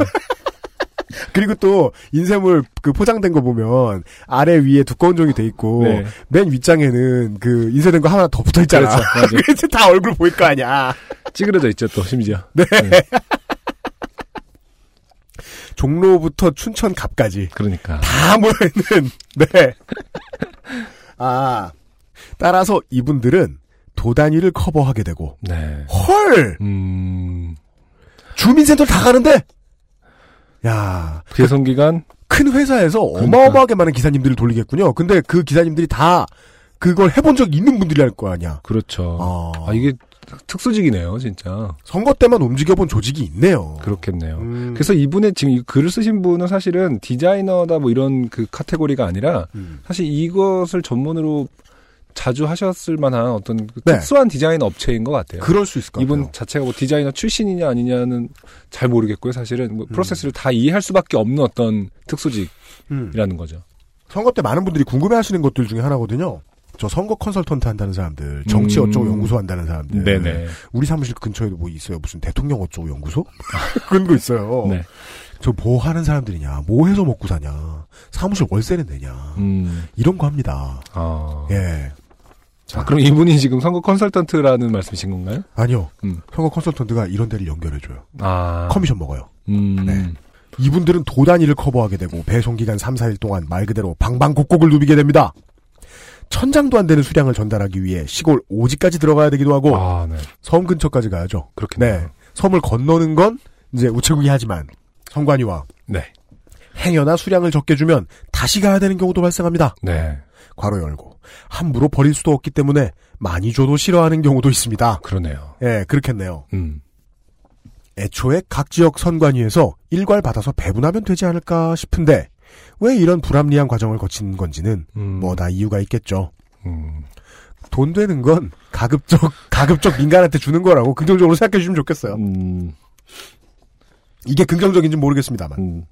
그리고 또 인쇄물 그 포장된 거 보면 아래 위에 두꺼운 종이 돼 있고 네. 맨 윗장에는 그 인쇄된 거 하나 더 붙어 있잖아. 그렇죠. 그래서 다 얼굴 보일 거 아니야. 찌그러져 있죠 또 심지어. 네. 종로부터 춘천 갑까지 그러니까. 다 모여있는 네. 아 따라서 이분들은 도 단위를 커버하게 되고 네. 헐 음. 주민센터 다 가는데 야 배송 기간 큰 회사에서 그러니까. 어마어마하게 많은 기사님들을 돌리겠군요. 근데 그 기사님들이 다 그걸 해본 적 있는 분들이 할 거 아니야. 그렇죠. 아. 아 이게 특수직이네요 진짜. 선거 때만 움직여본 조직이 있네요. 그렇겠네요. 음. 그래서 이분의 지금 이 글을 쓰신 분은 사실은 디자이너다 뭐 이런 그 카테고리가 아니라 음. 사실 이것을 전문으로 자주 하셨을 만한 어떤 그 네. 특수한 디자인 업체인 것 같아요. 그럴 수 있을 것 이분 같아요. 자체가 뭐 디자이너 출신이냐 아니냐는 잘 모르겠고요. 사실은 음. 뭐 프로세스를 다 이해할 수밖에 없는 어떤 특수직이라는 음. 거죠. 선거 때 많은 분들이 궁금해하시는 것들 중에 하나거든요. 저 선거 컨설턴트 한다는 사람들, 정치 음. 어쩌고 연구소 한다는 사람들. 네네. 우리 사무실 근처에도 뭐 있어요. 무슨 대통령 어쩌고 연구소? 그런 거 있어요. 네. 저뭐 하는 사람들이냐, 뭐 해서 먹고 사냐, 사무실 월세는 내냐, 음. 이런 거 합니다. 아. 예. 아, 그럼 이분이 지금 선거 컨설턴트라는 말씀이신 건가요? 아니요. 음. 선거 컨설턴트가 이런 데를 연결해줘요. 아. 커미션 먹어요. 음. 네. 이분들은 도 단위를 커버하게 되고 배송기간 3, 4일 동안 말 그대로 방방곡곡을 누비게 됩니다. 천장도 안 되는 수량을 전달하기 위해 시골 오지까지 들어가야 되기도 하고 아, 네. 섬 근처까지 가야죠. 그렇겠네요. 네. 섬을 건너는 건 이제 우체국이 하지만 성관이와 네. 행여나 수량을 적게 주면 다시 가야 되는 경우도 발생합니다. 네. 괄호 열고 함부로 버릴 수도 없기 때문에 많이 줘도 싫어하는 경우도 있습니다. 그러네요. 예, 그렇겠네요. 음. 애초에 각 지역 선관위에서 일괄 받아서 배분하면 되지 않을까 싶은데 왜 이런 불합리한 과정을 거친 건지는 음. 뭐다 이유가 있겠죠. 음. 돈 되는 건 가급적 가급적 민간한테 주는 거라고 긍정적으로 생각해 주시면 좋겠어요. 음. 이게 긍정적인지 모르겠습니다만 음.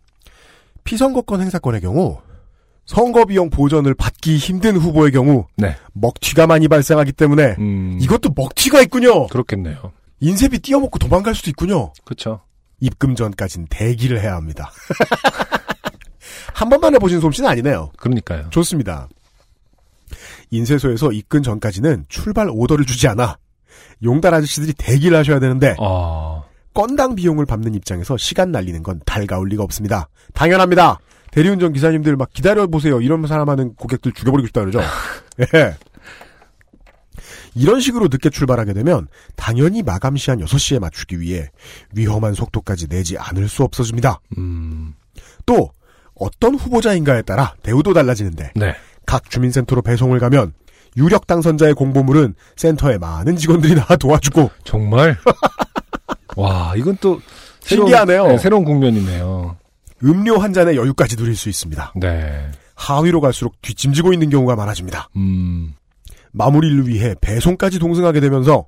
피선거권 행사권의 경우 선거 비용 보전을 받기 힘든 후보의 경우 네. 먹튀가 많이 발생하기 때문에 음. 이것도 먹튀가 있군요. 그렇겠네요. 인쇄비 띄어먹고 도망갈 수도 있군요. 그렇죠. 입금 전까진 대기를 해야 합니다. 한 번만 해보신 솜씨는 아니네요. 그러니까요. 좋습니다. 인쇄소에서 입금 전까지는 출발 오더를 주지 않아 용달 아저씨들이 대기를 하셔야 되는데 아. 건당 비용을 밟는 입장에서 시간 날리는 건 달가울 리가 없습니다. 당연합니다. 대리운전 기사님들 막 기다려 보세요. 이런 사람 하는 고객들 죽여버리고 싶다 그러죠. 예. 이런 식으로 늦게 출발하게 되면 당연히 마감 시한 6시에 맞추기 위해 위험한 속도까지 내지 않을 수 없어집니다. 음. 또 어떤 후보자인가에 따라 대우도 달라지는데 네. 각 주민센터로 배송을 가면 유력 당선자의 공보물은 센터에 많은 직원들이 나와 도와주고 정말? 와, 이건 또 새로운, 신기하네요. 네, 새로운 국면이네요. 음료 한 잔의 여유까지 누릴 수 있습니다. 네. 하위로 갈수록 뒷짐지고 있는 경우가 많아집니다. 음. 마무리를 위해 배송까지 동승하게 되면서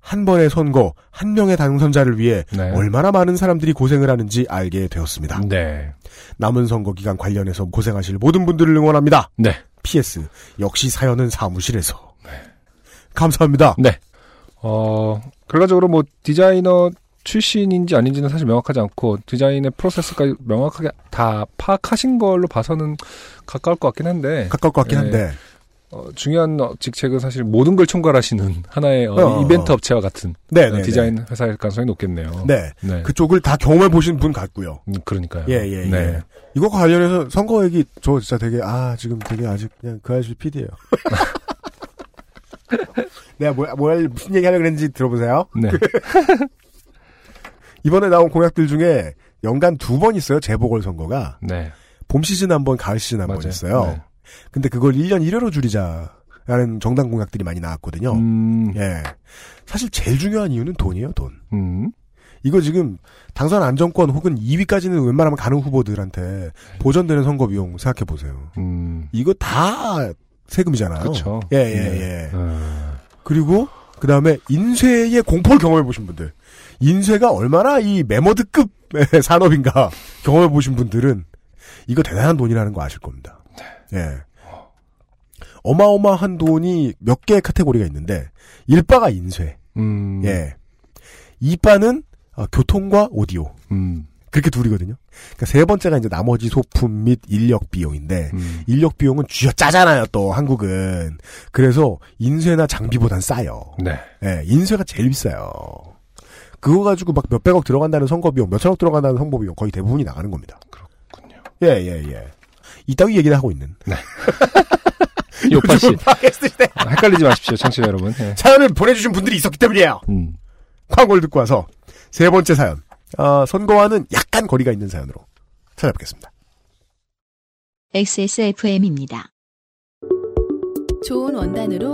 한 번의 선거, 한 명의 당선자를 위해 네. 얼마나 많은 사람들이 고생을 하는지 알게 되었습니다. 네. 남은 선거 기간 관련해서 고생하실 모든 분들을 응원합니다. 네. PS 역시 사연은 사무실에서. 감사합니다. 네. 어, 결과적으로 뭐 디자이너 출신인지 아닌지는 사실 명확하지 않고 디자인의 프로세스까지 명확하게 다 파악하신 걸로 봐서는 가까울 것 같긴 한데 가까울 것 같긴 네. 한데 어, 중요한 어, 직책은 사실 모든 걸 총괄하시는 하나의 어, 어, 이벤트 어. 업체와 같은 네, 어, 네, 디자인 회사일 가능성이 높겠네요. 네. 네. 그쪽을 다 경험해 보신 분 같고요. 음, 그러니까요. 예, 예, 네. 예. 이거과 관련해서 선거 얘기 저 진짜 되게 아 지금 되게 아직 그냥 그 아저씨 PD예요. 내가 뭐, 뭘 무슨 얘기 하려고 그랬는지 들어보세요. 네. 이번에 나온 공약들 중에 연간 두 번 있어요. 재보궐 선거가 네. 봄 시즌 한 번, 가을 시즌 한 번. 있어요. 네. 근데 그걸 1년 1회로 줄이자라는 정당 공약들이 많이 나왔거든요. 음, 예. 사실 제일 중요한 이유는 돈이에요, 돈. 음, 이거 지금 당선 안정권 혹은 2위까지는 웬만하면 가는 후보들한테 보전되는 선거 비용 생각해 보세요. 음. 이거 다 세금이잖아요. 그렇죠. 예, 예, 예. 어, 그리고 그 다음에 인쇄의 공포를 경험해 보신 분들, 인쇄가 얼마나 이 메모드급 산업인가 경험해 보신 분들은 이거 대단한 돈이라는 거 아실 겁니다. 예. 어마어마한 돈이 몇 개의 카테고리가 있는데 1바가 인쇄, 음, 예. 2바는 어, 교통과 오디오. 음, 그렇게 둘이거든요. 그러니까 세 번째가 이제 나머지 소품 및 인력 비용인데 음. 인력 비용은 쥐어 짜잖아요. 또 한국은 그래서 인쇄나 장비보단 싸요. 네. 예, 인쇄가 제일 비싸요. 그거 가지고 막 몇백억 들어간다는 선거 비용, 몇천억 들어간다는 선거 비용 거의 대부분이 나가는 겁니다. 그렇군요. 예, 예, 예. 이따위 얘기를 하고 있는. 요파 씨. 아, 헷갈리지 마십시오, 청취자 여러분. 예. 사연을 보내주신 분들이 있었기 때문이에요. 음. 광고를 듣고 와서 세 번째 사연. 어, 선거와는 약간 거리가 있는 사연으로 찾아뵙겠습니다. XSFM입니다. 좋은 원단으로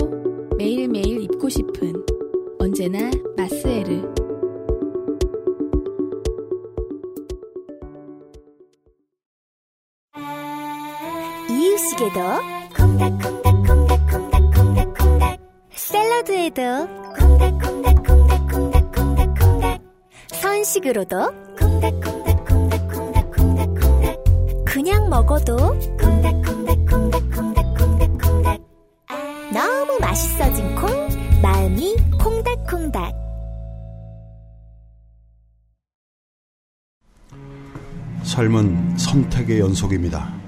매일매일 입고 싶은 언제나 마스에르. 이유식에도 콩닥콩닥콩닥콩닥콩닥콩닥. 샐러드에도 콩닥콩닥콩닥콩닥콩닥콩닥. 선식으로도 콩닥콩닥콩닥콩닥콩닥콩닥 그냥 먹어도 콩닥콩닥콩닥콩닥콩닥콩닥. 너무 맛있어진 콩 마음이 콩닥콩닥. 삶은 선택의 연속입니다.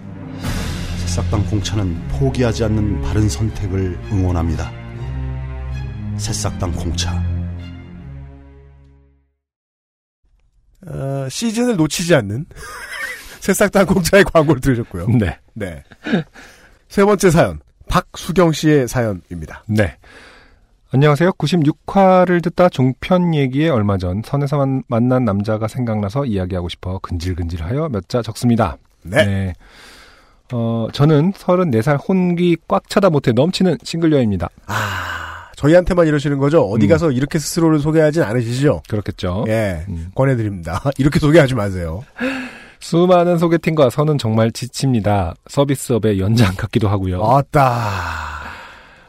새싹당 공차는 포기하지 않는 바른 선택을 응원합니다. 새싹당 공차. 어, 시즌을 놓치지 않는 새싹당 공차의 광고를 들으셨고요. 네. 네. 세 번째 사연. 박수경 씨의 사연입니다. 네. 안녕하세요. 96화를 듣다 종편 얘기에 얼마 전 선에서 만, 만난 남자가 생각나서 이야기하고 싶어 근질근질하여 몇 자 적습니다. 네. 어, 저는 34살 혼기 꽉 차다 못해 넘치는 싱글녀입니다. 아, 저희한테만 이러시는 거죠? 어디 음. 가서 이렇게 스스로를 소개하진 않으시죠? 그렇겠죠. 예. 음. 권해드립니다. 이렇게 소개하지 마세요. 수많은 소개팅과 선은 정말 지칩니다. 서비스업의 연장 같기도 하고요. 아따.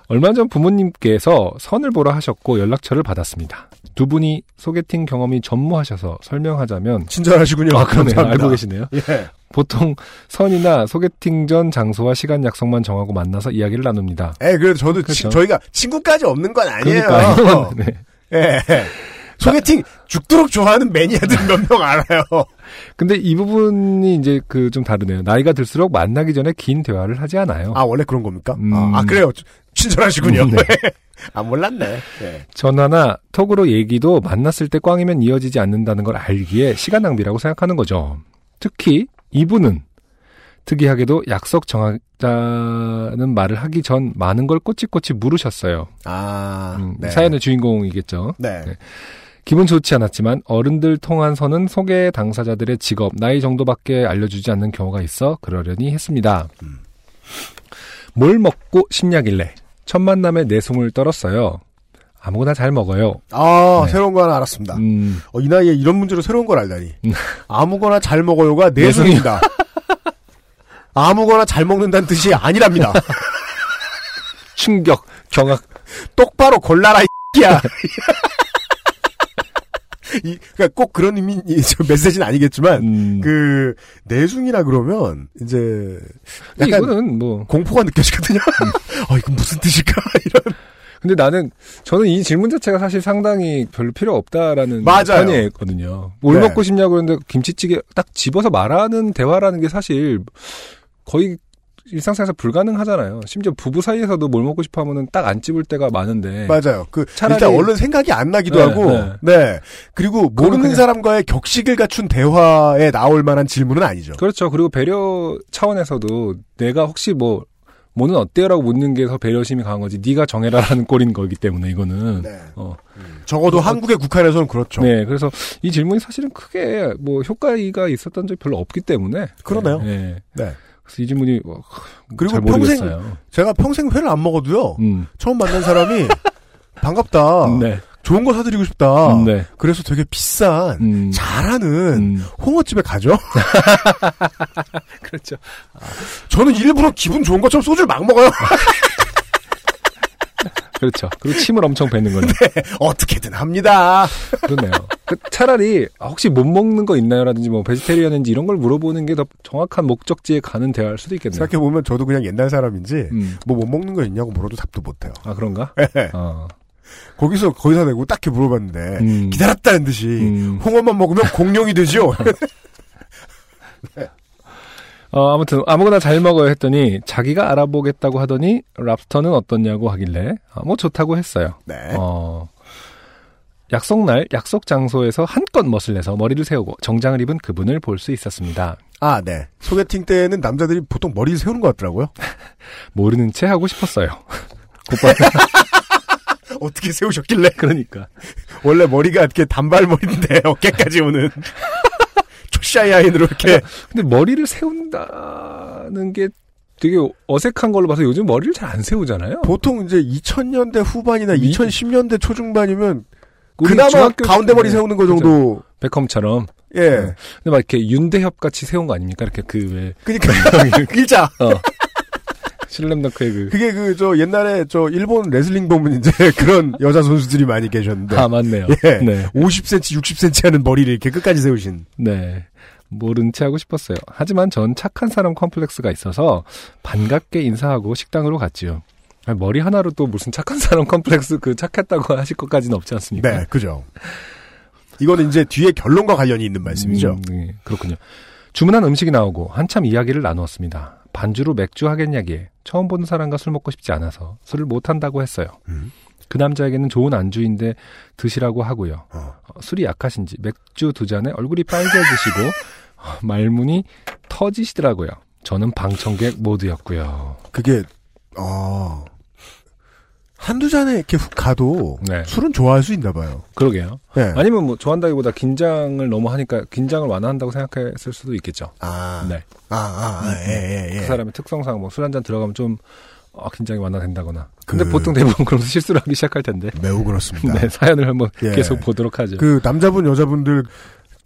얼마 전 부모님께서 선을 보라 하셨고 연락처를 받았습니다. 두 분이 소개팅 경험이 전무하셔서 설명하자면 친절하시군요. 아, 그러네요. 감사합니다. 알고 계시네요. 예. 보통 선이나 소개팅 전 장소와 시간 약속만 정하고 만나서 이야기를 나눕니다. 예, 그래도 저도 치- 그렇죠. 저희가 친구까지 없는 건 아니에요. 그러니까 네. 예. 소개팅 죽도록 좋아하는 매니아들 몇 명 알아요. 근데 이 부분이 이제 그 좀 다르네요. 나이가 들수록 만나기 전에 긴 대화를 하지 않아요. 아, 원래 그런 겁니까? 음. 아, 아, 그래요. 친절하시군요. 네. 아, 몰랐네. 예. 전화나 톡으로 얘기도 만났을 때 꽝이면 이어지지 않는다는 걸 알기에 시간 낭비라고 생각하는 거죠. 특히 이분은 특이하게도 약속 정하자는 말을 하기 전 많은 걸 꼬치꼬치 물으셨어요. 아, 음, 네. 사연의 주인공이겠죠. 네. 네. 기분 좋지 않았지만 어른들 통한 선은 소개 당사자들의 직업, 나이 정도밖에 알려주지 않는 경우가 있어 그러려니 했습니다. 음. 뭘 먹고 싶냐길래 첫 만남에 내숭을 떨었어요. 아무거나 잘 먹어요. 아, 네. 새로운 거 하나 알았습니다. 음, 어, 이 나이에 이런 문제로 새로운 걸 알다니. 음. 아무거나 잘 먹어요가 내숭입니다. 아무거나 잘 먹는다는 뜻이 아니랍니다. 충격, 경악. 똑바로 골라라, 이야. 이, 그니까 꼭 그런 의미, 저 메시지는 아니겠지만, 음, 그, 내숭이라 그러면, 이제, 약간 이거는 뭐. 공포가 느껴지거든요. 어, 이거 무슨 뜻일까? 이런. 근데 나는 저는 이 질문 자체가 사실 상당히 별로 필요 없다라는 맞아요. 편이거든요. 뭘 네. 먹고 싶냐고 그러는데 김치찌개 딱 집어서 말하는 대화라는 게 사실 거의 일상생활에서 불가능하잖아요. 심지어 부부 사이에서도 뭘 먹고 싶어 하면은 딱 안 집을 때가 많은데. 맞아요. 그 차라리- 일단 얼른 생각이 안 나기도 네, 하고, 네. 네. 그리고 모르는 그냥- 사람과의 격식을 갖춘 대화에 나올 만한 질문은 아니죠. 그렇죠. 그리고 배려 차원에서도 내가 혹시 뭐 뭐는 어때요라고 묻는 게 더 배려심이 강한 거지. 네가 정해라라는 꼴인 거기 때문에 이거는. 네. 어. 적어도 한국의 국한에서는 그렇죠. 네, 그래서 이 질문이 사실은 크게 뭐 효과가 있었던 적이 별로 없기 때문에. 그러네요. 네. 네. 그래서 이 질문이 뭐, 그리고 잘 평생. 제가 평생 회를 안 먹어도요. 음. 처음 만난 사람이 반갑다. 네. 좋은 거 사드리고 싶다. 네. 그래서 되게 비싼 음. 잘하는 음. 홍어집에 가죠. 그렇죠. 저는 일부러 기분 좋은 것처럼 소주를 막 먹어요. 그렇죠. 그리고 침을 엄청 뱉는 거죠. 어떻게든 합니다. 그러네요. 그 차라리 아, 혹시 못 먹는 거 있나요라든지 뭐 베지테리언인지 이런 걸 물어보는 게 더 정확한 목적지에 가는 대화일 수도 있겠네요. 생각해 보면 저도 그냥 옛날 사람인지 음. 뭐못 먹는 거 있냐고 물어도 답도 못 해요. 아 그런가? 네. 어. 거기서 거기서 내고 딱히 물어봤는데 음. 기다렸다는 듯이 음. 홍어만 먹으면 공룡이 되죠. 어, 아무튼 아무거나 잘 먹어요 했더니 자기가 알아보겠다고 하더니 랍스터는 어떻냐고 하길래 아, 뭐 좋다고 했어요. 네. 어, 약속 날 약속 장소에서 한껏 멋을 내서 머리를 세우고 정장을 입은 그분을 볼 수 있었습니다. 아, 네. 소개팅 때는 남자들이 보통 머리를 세우는 것 같더라고요. 모르는 채 하고 싶었어요. 곧바로 어떻게 세우셨길래? 그러니까 원래 머리가 이렇게 단발머리인데 어깨까지 오는 초샤이아인으로 이렇게 근데 머리를 세운다는 게 되게 어색한 걸로 봐서 요즘 머리를 잘 안 세우잖아요. 보통 이제 2000년대 후반이나 이- 2010년대 초중반이면 그나마 가운데 머리 때- 세우는 거 그죠. 정도 베컴처럼. 예. 근데 막 이렇게 윤대협 같이 세운 거 아닙니까? 이렇게 그 왜 그러니까 일자 어. 슬램덩크의 그 그게 그 저 옛날에 저 일본 레슬링 보면 이제 그런 여자 선수들이 많이 계셨는데 아 맞네요. 예. 네. 50cm, 60cm 하는 머리를 이렇게 끝까지 세우신. 네. 모른 채 하고 싶었어요. 하지만 전 착한 사람 컴플렉스가 있어서 반갑게 인사하고 식당으로 갔지요. 아니, 머리 하나로 또 무슨 착한 사람 컴플렉스 그 착했다고 하실 것까지는 없지 않습니까? 네, 그죠. 이거는 이제 뒤에 결론과 관련이 있는 말씀이죠. 음, 네, 그렇군요. 주문한 음식이 나오고 한참 이야기를 나누었습니다. 반주로 맥주 하겠냐기에 처음 보는 사람과 술 먹고 싶지 않아서 술을 못 한다고 했어요. 음. 그 남자에게는 좋은 안주인데 드시라고 하고요. 어. 어, 술이 약하신지 맥주 두 잔에 얼굴이 빨개지시고 어, 말문이 터지시더라고요. 저는 방청객 모두였고요. 그게 어 한두 잔에 이렇게 훅 가도 네. 술은 좋아할 수 있나 봐요. 그러게요. 네. 아니면 뭐 좋아한다기보다 긴장을 너무 하니까 긴장을 완화한다고 생각했을 수도 있겠죠. 아, 네. 아, 아, 아, 예, 예, 예. 그 사람의 특성상 뭐 술 한 잔 들어가면 좀 어, 긴장이 완화된다거나. 근데 그- 보통 대부분 그러면서 실수를 하기 시작할 텐데. 매우 그렇습니다. 네, 사연을 한번 예. 계속 보도록 하죠. 그 남자분 여자분들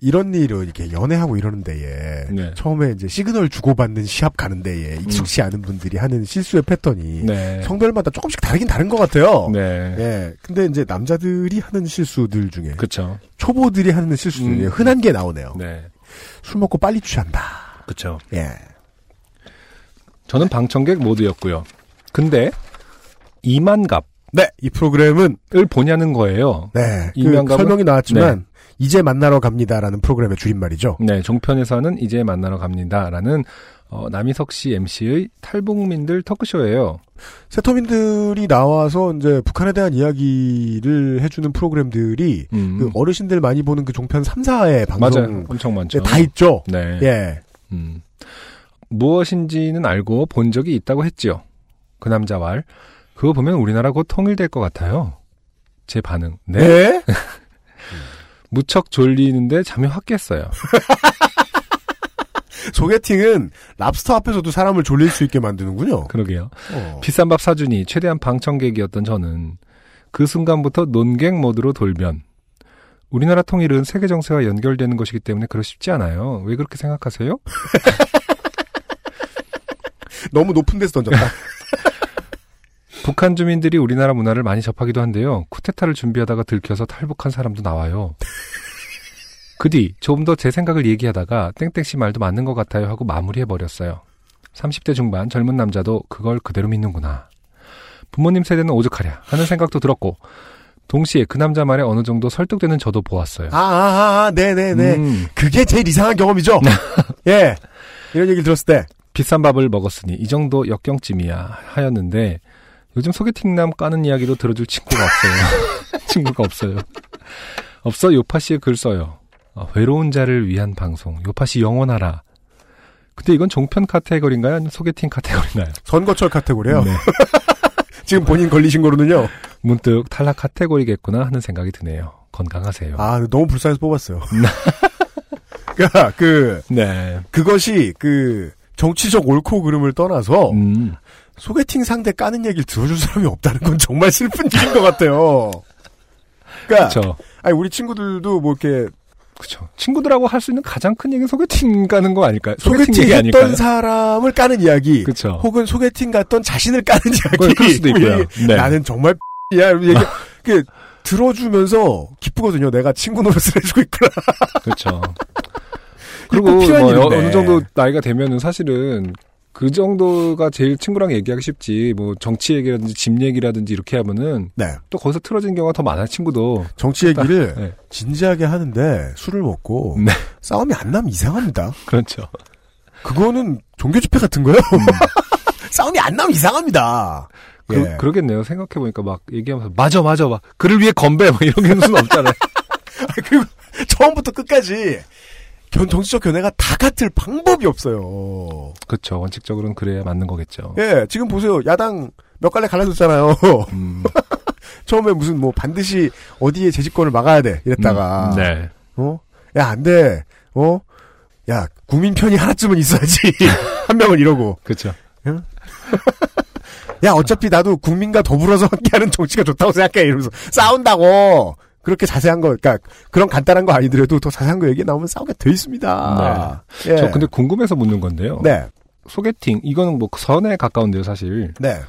이런 일을 이렇게 연애하고 이러는 데에 네. 처음에 이제 시그널 주고받는 시합 가는 데에 익숙치 않은 분들이 하는 실수의 패턴이 음. 네. 성별마다 조금씩 다르긴 다른 것 같아요. 네. 예. 근데 이제 남자들이 하는 실수들 중에 그쵸. 초보들이 하는 실수 중에 음. 흔한 게 나오네요. 네. 술 먹고 빨리 취한다. 그쵸. 예. 저는 방청객 모드였고요. 근데 이만갑을 네, 이 프로그램은 보냐는 거예요. 네, 그 이명갑은? 설명이 나왔지만 이제 만나러 갑니다라는 프로그램의 줄임말이죠. 네, 종편에서는 이제 만나러 갑니다라는 어, 남희석 씨 MC의 탈북민들 토크쇼예요. 세터민들이 나와서 이제 북한에 대한 이야기를 해주는 프로그램들이 음. 그 어르신들 많이 보는 그 종편 3, 4의 맞아요. 방송 엄청 많죠. 다 있죠. 네. 예. 음. 무엇인지는 알고 본 적이 있다고 했지요. 그 남자 말. 그거 보면 우리나라 곧 통일될 것 같아요. 제 반응. 네. 네? 무척 졸리는데 잠이 확 깼어요. 소개팅은 랍스터 앞에서도 사람을 졸릴 수 있게 만드는군요. 그러게요. 어. 비싼 밥 사주니 최대한 방청객이었던 저는 그 순간부터 논객 모드로 돌변. 우리나라 통일은 세계 정세와 연결되는 것이기 때문에 그렇 쉽지 않아요. 왜 그렇게 생각하세요? 너무 높은 데서 던졌다. 북한 주민들이 우리나라 문화를 많이 접하기도 한데요. 쿠데타를 준비하다가 들켜서 탈북한 사람도 나와요. 그 뒤 좀 더 제 생각을 얘기하다가 땡땡씨 말도 맞는 것 같아요 하고 마무리해버렸어요. 30대 중반 젊은 남자도 그걸 그대로 믿는구나. 부모님 세대는 오죽하랴 하는 생각도 들었고 동시에 그 남자 말에 어느 정도 설득되는 저도 보았어요. 아, 아, 아, 네네네. 음, 그게 제일 이상한 경험이죠. 예. 이런 얘기를 들었을 때. 비싼 밥을 먹었으니 이 정도 역경쯤이야 하였는데 요즘 소개팅남 까는 이야기로 들어줄 친구가 없어요. 친구가 없어요. 없어 요파 씨의 글 써요. 어, 외로운 자를 위한 방송 요파 씨 영원하라. 근데 이건 종편 카테고리인가요? 아니면 소개팅 카테고리인가요? 선거철 카테고리요. 네. 지금 본인 걸리신 거로는요. 문득 탈락 카테고리겠구나 하는 생각이 드네요. 건강하세요. 아 너무 불쌍해서 뽑았어요. 그러니까 그 네. 그것이 그 정치적 옳고 그름을 떠나서 음. 소개팅 상대 까는 얘기를 들어줄 사람이 없다는 건 정말 슬픈 일인 것 같아요. 그러니까 그렇죠. 아니 우리 친구들도 뭐 이렇게 그렇죠. 친구들하고 할 수 있는 가장 큰 얘기는 소개팅 가는 거 아닐까요? 소개팅 얘기 했던 아닐까요? 사람을 까는 이야기, 그렇죠. 혹은 소개팅 갔던 자신을 까는 이야기. 그럴- 수도 있고요. 뭐 이게 네. 나는 정말 야 얘기 그 들어주면서 기쁘거든요. 내가 친구 노릇을 해주고 있구나. 그렇죠. 그리고 뭐 일인데. 어느 정도 나이가 되면은 사실은 그 정도가 제일 친구랑 얘기하기 쉽지. 뭐 정치 얘기라든지 집 얘기라든지 이렇게 하면은 네. 또 거기서 틀어진 경우가 더 많아요. 친구도. 정치 얘기를 네. 진지하게 하는데 술을 먹고 네. 싸움이 안 나면 이상합니다. 그렇죠. 그거는 종교 집회 같은 거예요. 싸움이 안 나면 이상합니다. 그, 예. 그러겠네요. 생각해 보니까 막 얘기하면서, 맞아, 맞아, 막, 그를 위해 건배, 막 이런 게 무슨 없잖아요. 그리고 처음부터 끝까지 견, 정치적 견해가 다 같을 방법이 없어요. 그렇죠. 원칙적으로는 그래야 맞는 거겠죠. 예, 지금 보세요. 야당 몇 갈래 갈라졌잖아요. 음, 처음에 무슨 뭐 반드시 어디에 재집권을 막아야 돼 이랬다가 음, 네. 어? 야, 안 돼. 어? 야, 국민 편이 하나쯤은 있어야지. 한 명은 이러고. 그렇죠. 야, 어차피 나도 국민과 더불어서 함께하는 정치가 좋다고 생각해. 이러면서 싸운다고. 그렇게 자세한 거, 그러니까 그런 간단한 거 아니더라도 더 자세한 거 얘기 나오면 싸우게 돼 있습니다. 예. 저 근데 궁금해서 묻는 건데요. 네, 소개팅, 이거는 뭐 선에 가까운데요, 사실. 네.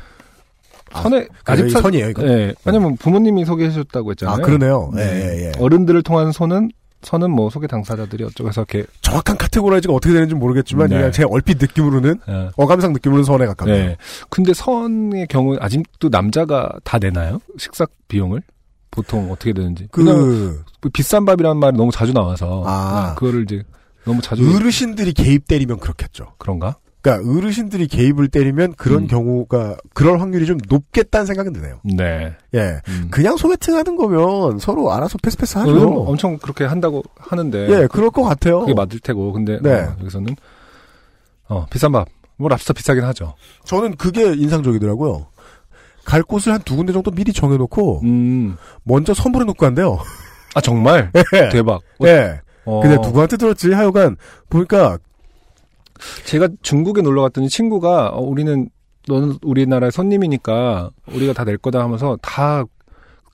아, 선에, 아직 사- 선이에요, 이거. 네. 왜냐면 부모님이 소개해주셨다고 했잖아요. 아, 그러네요. 예, 네. 예, 예. 어른들을 통한 손은, 선은 뭐 소개 당사자들이 어쩌고 해서 이렇게, 정확한 카테고라이즈가 어떻게 되는지 모르겠지만 네. 그냥 제 얼핏 느낌으로는 예. 어감상 느낌으로는 선에 가깝네요. 네. 근데 선의 경우 아직도 남자가 다 내나요? 식사 비용을? 보통 어떻게 되는지. 그그 비싼 밥이라는 말이 너무 자주 나와서. 아. 네, 그거를 이제 너무 자주. 어르신들이 개입 때리면 그렇겠죠. 그런가? 그러니까 어르신들이 개입을 때리면 그런 음. 경우가 그럴 확률이 좀 높겠다는 생각은 드네요. 네. 예. 음. 그냥 소개팅 하는 거면 서로 알아서 패스패스 하죠. 요즘 엄청 그렇게 한다고 하는데. 예, 그럴 것 같아요. 그게 맞을 테고. 근데 네. 어, 여기서는 어, 비싼 밥. 뭐 랍스터 비싸긴 하죠. 저는 그게 인상적이더라고요. 갈 곳을 한 두 군데 정도 미리 정해놓고 음. 먼저 선물해 놓고 간대요. 아 정말 예. 대박. 어, 예. 어, 근데 누구한테 들었지? 하여간 보니까 제가 중국에 놀러 갔더니 친구가 어, 우리는 너는 우리나라의 손님이니까 우리가 다 낼 거다 하면서 다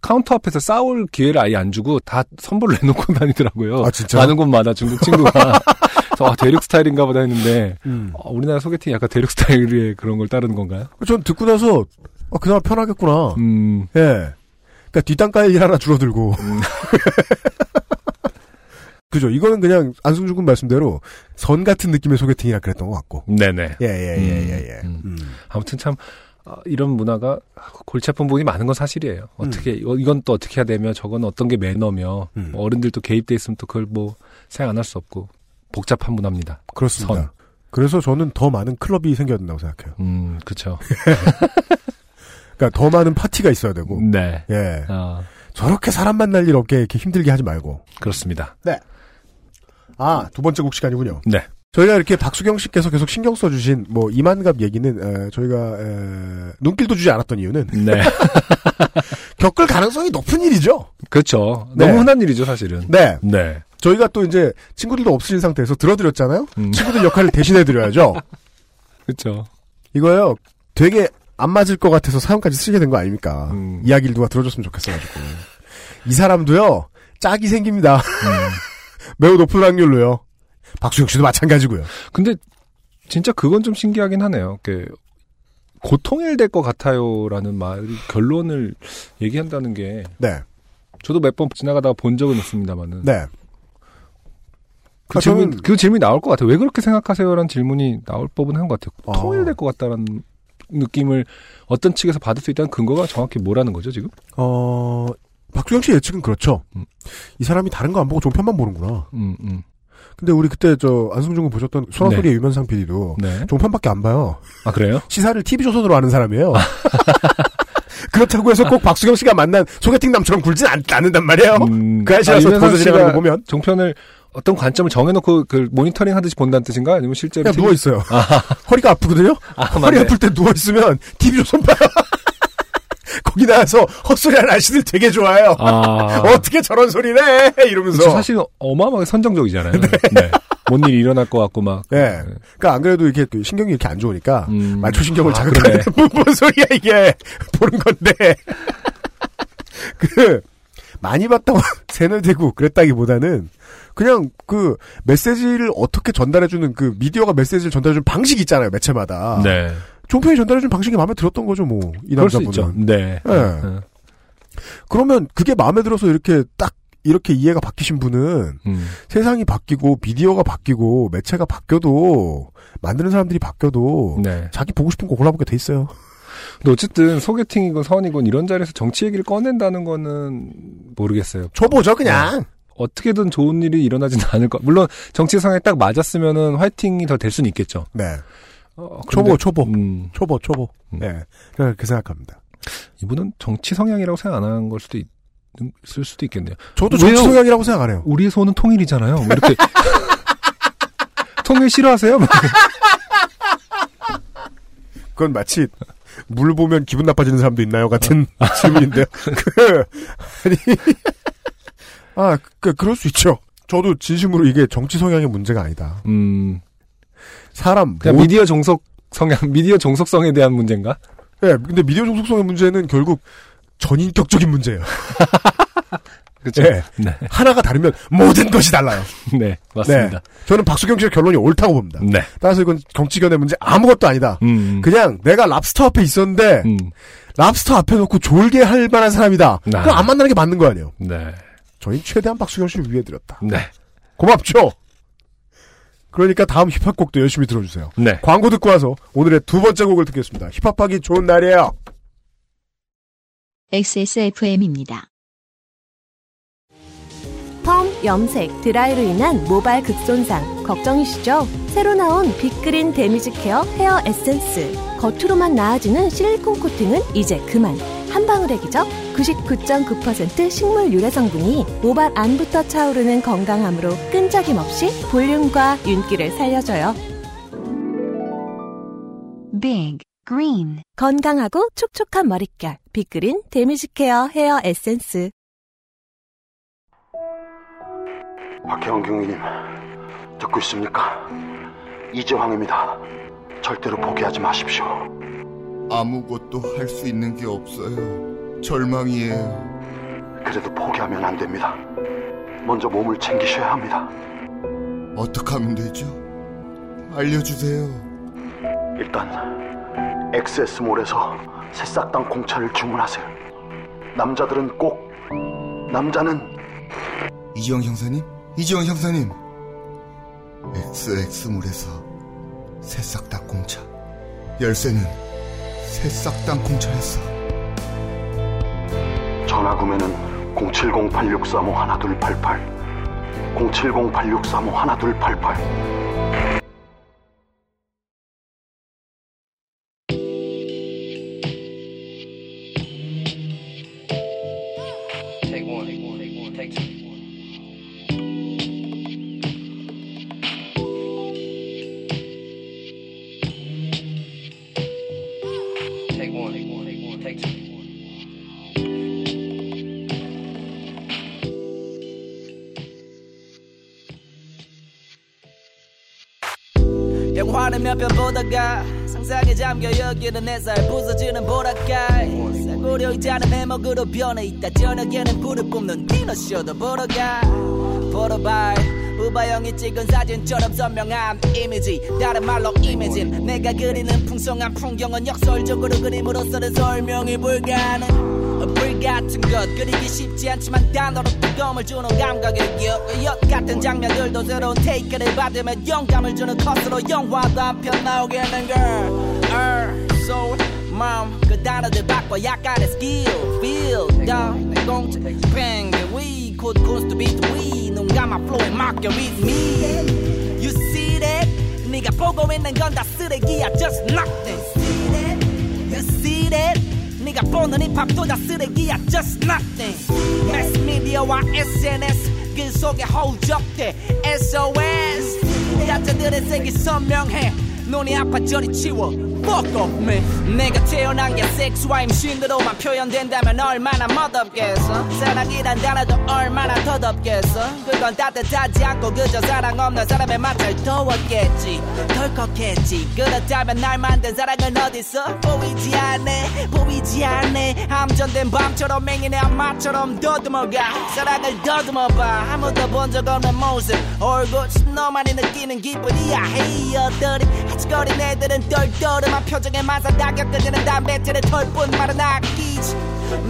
카운터 앞에서 싸울 기회를 아예 안 주고 다 선물을 내놓고 다니더라고요. 아, 진짜? 가는 곳마다 중국 친구가. 그래서 아, 대륙 스타일인가 보다 했는데 음. 어, 우리나라 소개팅 약간 대륙 스타일의 그런 걸 따르는 건가요? 전 듣고 나서 어, 그나마 편하겠구나. 음, 예. 그러니까 뒷단가의 일 하나 줄어들고. 음. 그죠. 이거는 그냥 안승준 군 말씀대로 선 같은 느낌의 소개팅이라 그랬던 것 같고. 네네. 예, 예, 예, 예, 예. 음. 음. 아무튼 참 어, 이런 문화가 골치 아픈 부분이 많은 건 사실이에요. 어떻게 이거- 이건 또 어떻게 해야 되며 저건 어떤 게 매너며 음. 뭐 어른들도 개입돼 있으면 또 그걸 뭐 생각 안 할 수 없고 복잡한 문화입니다. 그렇습니다. 선. 그래서 저는 더 많은 클럽이 생겨야 된다고 생각해요. 음, 그렇죠. 그러니까 더 많은 파티가 있어야 되고. 네. 예. 아, 저렇게 사람 만날 일 없게 이렇게 힘들게 하지 말고. 그렇습니다. 아, 두 번째 곡 시간이군요. 네. 저희가 이렇게 박수경 씨께서 계속 신경 써주신 뭐 이만갑 얘기는 에, 저희가 에, 눈길도 주지 않았던 이유는 네. 겪을 가능성이 높은 일이죠. 그렇죠. 네. 너무 흔한 일이죠, 사실은. 네. 네. 저희가 또 이제 친구들도 없으신 상태에서 들어드렸잖아요. 음. 친구들 역할을 대신해 드려야죠. 그렇죠. 이거요. 되게 안 맞을 것 같아서 사연까지 쓰게 된 거 아닙니까? 음. 이야기를 누가 들어줬으면 좋겠어가지고. 이 사람도요. 짝이 생깁니다. 음. 매우 높은 확률로요. 박수영 씨도 마찬가지고요. 근데 진짜 그건 좀 신기하긴 하네요. 그 고통일 될 것 같아요라는 말 결론을 얘기한다는 게 네. 저도 몇 번 지나가다가 본 적은 있습니다만은 네. 그 아, 질문 저는- 그 질문이 나올 것 같아요. 왜 그렇게 생각하세요라는 질문이 나올 법은 한 것 같아요. 아. 통일될 것 같다라는 느낌을 어떤 측에서 받을 수 있다는 근거가 정확히 뭐라는 거죠 지금? 어, 박수영 씨 예측은 그렇죠. 음. 이 사람이 다른 거 안 보고 종편만 보는구나. 음, 음. 근데 우리 그때 저 안승준 군 보셨던 소라소리의 유면상 PD도 네. 종편밖에 안 봐요. 아 그래요? 시사를 TV 조선으로 아는 사람이에요. 그렇다고 해서 꼭 박수경 씨가 만난 소개팅 남처럼 굴진 않, 않는단 말이에요. 음, 그 아저씨라서 유면상 보도 진행하는 거 씨가 보면 종편을 어떤 관점을 정해놓고 그 모니터링 하듯이 본다는 뜻인가? 아니면 실제로 그냥 TV 누워 있어요. 허리가 아프거든요. 아, 허리. 아플 때 누워 있으면 TV 조선 봐요. 거기 나와서 헛소리하는 아저씨들 되게 좋아해요. 아. 어떻게 저런 소리를 해? 이러면서. 그쵸, 사실 어마어마하게 선정적이잖아요. 네. 뭔 일이 일어날 것 같고 막. 예. 그러니까 안 그래도 이렇게 그 신경이 이렇게 안 좋으니까 음. 말초 신경을 아, 자극하는 그러네. 뭔 소리야 이게 보는 건데 그 많이 봤다고 세뇌되고 그랬다기보다는 그냥 그 메시지를 어떻게 전달해주는 그 미디어가 메시지를 전달해주는 방식이 있잖아요 매체마다 네. 종편이 전달해주는 방식이 마음에 들었던 거죠 뭐 이 남자분은. 네. 예. 네. 그러면 그게 마음에 들어서 이렇게 딱 이렇게 이해가 바뀌신 분은 음. 세상이 바뀌고 미디어가 바뀌고 매체가 바뀌어도 만드는 사람들이 바뀌어도 네. 자기 보고 싶은 거 골라보게 돼 있어요. 근데 어쨌든 소개팅이건 선이건 이런 자리에서 정치 얘기를 꺼낸다는 거는 모르겠어요. 줘보죠 그냥. 어떻게든 좋은 일이 일어나지는 않을 것. 물론 정치 상에 딱 맞았으면은 화이팅이 더 될 수는 있겠죠. 네. 어, 초보 초보 음, 초보 초보. 음. 네. 그냥 그 생각합니다. 이분은 정치 성향이라고 생각 안 한 걸 수도 있, 을 수도 있겠네요. 저도? 정치 성향이라고 생각 안 해요. 우리의 소는 통일이잖아요. 뭐 이렇게 통일 싫어하세요? 뭐 그건 마치 물 보면 기분 나빠지는 사람도 있나요 같은 질문인데요. 그 아니 아 그, 그럴 수 있죠. 저도 진심으로 이게 정치 성향의 문제가 아니다. 음, 사람 그냥 모- 미디어 종속 성향, 미디어 종속성에 대한 문제인가? 예, 근데 미디어 종속성의 문제는 결국 전인격적인 문제예요. 그렇죠. 예. 네, 하나가 다르면 모든 것이 달라요. 네, 맞습니다. 저는 박수경 씨의 결론이 옳다고 봅니다. 네, 따라서 이건 정치견의 문제 아무것도 아니다. 음, 그냥 내가 랍스터 앞에 있었는데 음, 랍스터 앞에 놓고 졸게 할 만한 사람이다. 아. 그럼 안 만나는 게 맞는 거 아니에요. 네, 저희 최대한 박수경 씨를 위해 드렸다. 네, 고맙죠. 그러니까 다음 힙합 곡도 열심히 들어주세요. 네. 광고 듣고 와서 오늘의 두 번째 곡을 듣겠습니다. 힙합하기 좋은 날이에요. XSFM입니다. 펌, 염색, 드라이로 인한 모발 극손상 걱정이시죠? 새로 나온 빅그린 damage care hair 에센스 겉으로만 나아지는 실리콘 코팅은 이제 그만 한 방울의 기적 99.9% 식물 유래 성분이 모발 안부터 차오르는 건강함으로 끈적임 없이 볼륨과 윤기를 살려줘요 Big Green 건강하고 촉촉한 머릿결 빅그린 damage care hair 에센스 박혜원 경위님 듣고 있습니까? 이재황입니다. 절대로 포기하지 마십시오. 아무것도 할 수 있는 게 없어요. 절망이에요. 그래도 포기하면 안 됩니다. 먼저 몸을 챙기셔야 합니다. 어떻게 하면 되죠? 알려주세요. 일단 엑세스몰에서 새싹당 공차를 주문하세요. 남자들은 꼭 남자는 이지영 형사님? 이지영 형사님! XX물에서 새싹당 공차. 열쇠는 새싹당 공차였어. 전화 구매는 070-8635-1288 070-8635-1288 보다가? 상상에 잠겨 여기는 내살 부서지는 보라까이. 싸구려 있다는 해먹으로 변해 있다. 저녁에는 불을 뿜는 디너쇼도 보러 가. 보러 봐 우바형이 찍은 사진처럼 선명한 이미지. 다른 말로 이미진. 내가 그리는 풍성한 풍경은 역설적으로 그림으로서는 설명이 불가능 불같은 것. 그리기 쉽지 않지만 단어로 뜨거움을 주는 감각의 역, 역 같은 장면들도 새로운 테이크를 받으면 영감을 주는 컷으로 영화도 한편 나오겠는 걸 Earth, soul, 마음 그 단어들 바꿔 약간의 스킬 feel. down 공짜 팽개 위 코드 코스트 비트 위눈 감아 플로에 맡겨 with me. You see that? 네가 보고 있는 건 다 쓰레기야. Just nothing you see that 네가 보는 힙합도 다 쓰레기야 just nothing. 매스 미디어와 SNS 그 속에 허우적대 SOS 야자들의 색이 선명해 눈이 아파 저리 치워. Fuck off man 내가 태어난 게 섹스와 임신으로만 표현된다면 얼마나 멋없겠어? 사랑이란 단어도 얼마나 더덥겠어? 그건 따뜻하지 않고 그저 사랑 없는 사람의 맛을 더웠겠지. 덜컥했지. 그렇다면 날 만든 사랑은 어딨어 보이지 않네. 보이지 않네. 함전된 밤처럼 맹인의 암마처럼 더듬어가. 사랑을 더듬어봐. 아무도 본 적 없는 모습. 얼굴 너만이 느끼는 기분이야. 헤이어들이 아직거린 애들은 똘똘한 표정에 만사 다격거리는 담배틀의 털뿐 말은 아끼지.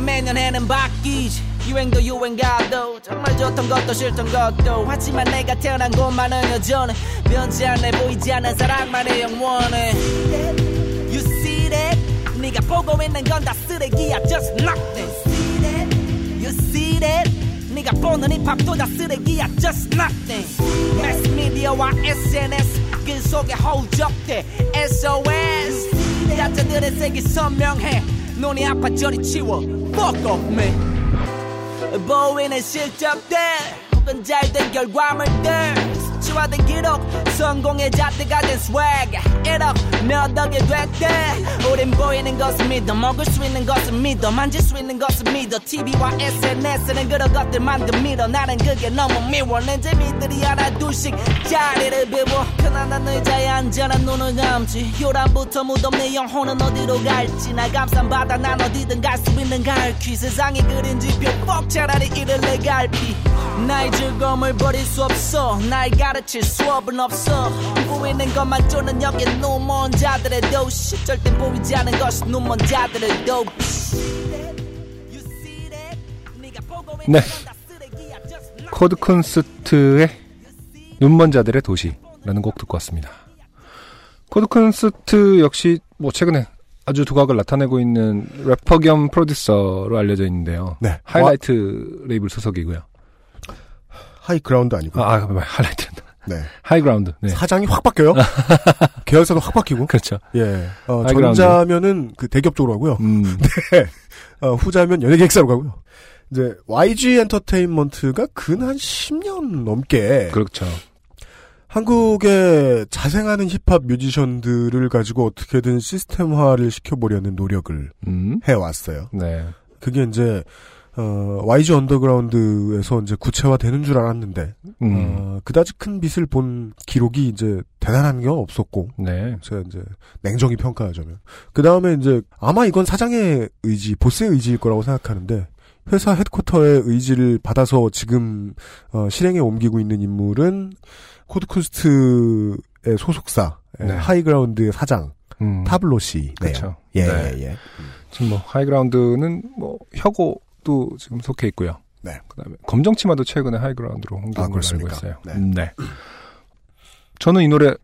매년 해는 바뀌지. 유행도 유행가도 정말 좋던 것도 싫던 것도. 하지만 내가 태어난 곳만은 여전히 변치 않네 보이지 않는 사랑만의 영원해. You see that? 네가 보고 있는 건 다 쓰레기야 just nothing You see that? 네가 보는 힙합도 다 쓰레기야 just nothing 매스 미디어와 SNS 그 속에 허우적대 SOS 야자들의 색이 선명해 눈이 아파 저리 치워 Fuck off man. 보이는 실적들 혹은 잘된 결과물들 수치화된 기록. 성공의 잣대가 된 swag 1억 몇 억이 됐대. 우린 보이는 것을 믿어 먹을 수 있는 것을 믿어 만질 수 있는 것을 믿어. TV와 SNS는 그런 것들 만든 믿어 나는 그게 너무 미워. 내 재미들이 하나 둘씩 자리를 비워. 편안한 의자에 난 눈을 감지. 요란부터 무덤 내 영혼은 어디로 갈지. 날 감싼 바다 난 어디든 갈 수 있는 갈퀴. 세상이 그린 지표 뻑 차라리 이를래 갈피. 나의 즐거움을 버릴 수 없어. 날 가르 칠 수업은 없어 보이는 것만 쫓는 여기 눈먼 자들의 도시 절대 보이지 않는 것이 눈먼 자들의 도시 네. 코드 쿤스트의 눈먼 자들의 도시라는 곡 듣고 왔습니다. 코드 쿤스트 역시 뭐 최근에 아주 두각을 나타내고 있는 래퍼 겸 프로듀서로 알려져 있는데요. 네. 하이라이트 레이블 소속이고요. 하이그라운드 아니고. 아, 아 하이라이트. 네. 하이그라운드. 네. 사장이 확 바뀌어요. 계열사도 확 바뀌고. 그렇죠. 예. 어. 전자면은 그 대기업 쪽으로 가고요. 음. 네. 어, 후자면 연예기획사로 가고요. 이제 YG 엔터테인먼트가 근 한 10년 넘게 그렇죠. 한국의 자생하는 힙합 뮤지션들을 가지고 어떻게든 시스템화를 시켜보려는 노력을 음. 해왔어요. 네. 그게 이제 어, YG 언더그라운드에서 이제 구체화되는 줄 알았는데 음. 어, 그다지 큰 빛을 본 기록이 이제 대단한 건 없었고 네. 제가 이제 냉정히 평가하자면 그 다음에 이제 아마 이건 사장의 의지, 보스의 의지일 거라고 생각하는데 회사 headquarter의 의지를 받아서 지금 어, 실행에 옮기고 있는 인물은 코드쿤스트의 소속사 네. 하이그라운드의 사장 음. 타블로 씨네요. 그렇죠. 예, 네. 예, 예. 지금 뭐 하이그라운드는 뭐 혁오 도 지금 속해 있고요. 네. 그다음에 검정치마도 최근에 하이그라운드로 홍보한 아, 걸로 알고? 있어요. 네. 음, 네. 저는 이 노래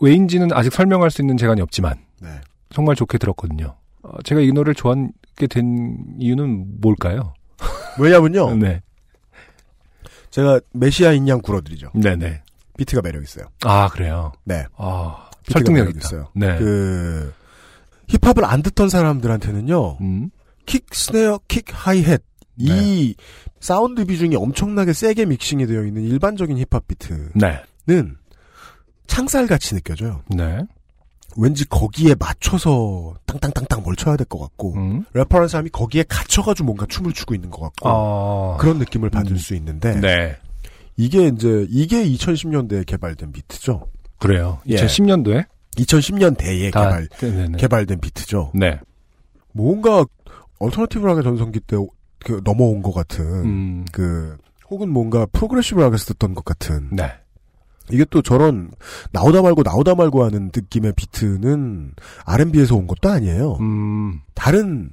왜인지는 아직 설명할 수 있는 재간이 없지만 네. 정말 좋게 들었거든요. 어, 제가 이 노래를 좋아하게 된 이유는 뭘까요? 왜냐면요. 네. 제가 메시아인 양 굴어드리죠. 네네. 비트가 매력 있어요. 아 그래요. 네. 아 설득력. 있어요. 네. 그 힙합을 안 듣던 사람들한테는요. 음. kick snare, kick hi-hat 이 사운드 비중이 엄청나게 세게 믹싱이 되어 있는 일반적인 힙합 비트는 네. 창살 같이 느껴져요. 네. 왠지 거기에 맞춰서 땅땅땅땅 뭘 쳐야 될 것 같고 음. 래퍼라는 사람이 거기에 갇혀가지고 뭔가 춤을 추고 있는 것 같고 아. 그런 느낌을 받을 음. 수 있는데 네. 이게 이제 이게 2010년대에 개발된 비트죠. 그래요. 예. 2010년도에 2010년대에 다 개발 네네. 개발된 비트죠. 네. 뭔가 얼터너티브하게 전성기 때 그 넘어온 것 같은 음. 그 혹은 뭔가 progressive하게 듣던 것 같은 네. 이게 또 저런 나오다 말고 나오다 말고 하는 느낌의 비트는 R&B에서 온 것도 아니에요. 음. 다른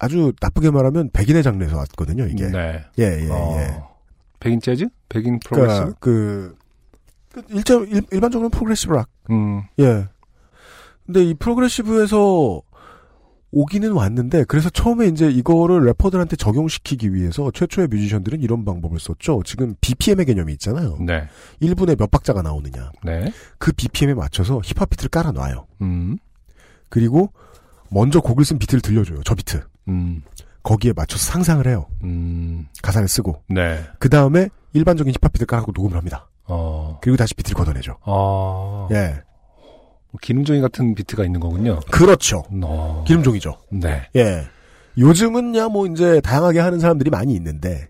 아주 나쁘게 말하면 백인의 장르에서 왔거든요. 이게 네. 예예 예, 어. 예. 백인 재즈? 백인 progressive? 그러니까 그, 그 일점 일, 일반적으로 progressive rock. 음. 예. 근데 이 progressive에서 오기는 왔는데 그래서 처음에 이제 이거를 래퍼들한테 적용시키기 위해서 최초의 뮤지션들은 이런 방법을 썼죠. 지금 BPM의 개념이 있잖아요. 네. 1분에 몇 박자가 나오느냐. 네. 그 BPM에 맞춰서 힙합 비트를 깔아 놔요. 음. 그리고 먼저 곡을 쓴 비트를 들려줘요. 저 비트. 음. 거기에 맞춰서 상상을 해요. 음. 가사를 쓰고. 네. 그 다음에 일반적인 힙합 비트를 깔고 녹음을 합니다. 어. 그리고 다시 비트를 걷어내죠. 아. 예. 뭐 기름종이 같은 비트가 있는 거군요. 그렇죠. 어. 기름종이죠. 네. 예. 요즘은야 뭐 이제 다양하게 하는 사람들이 많이 있는데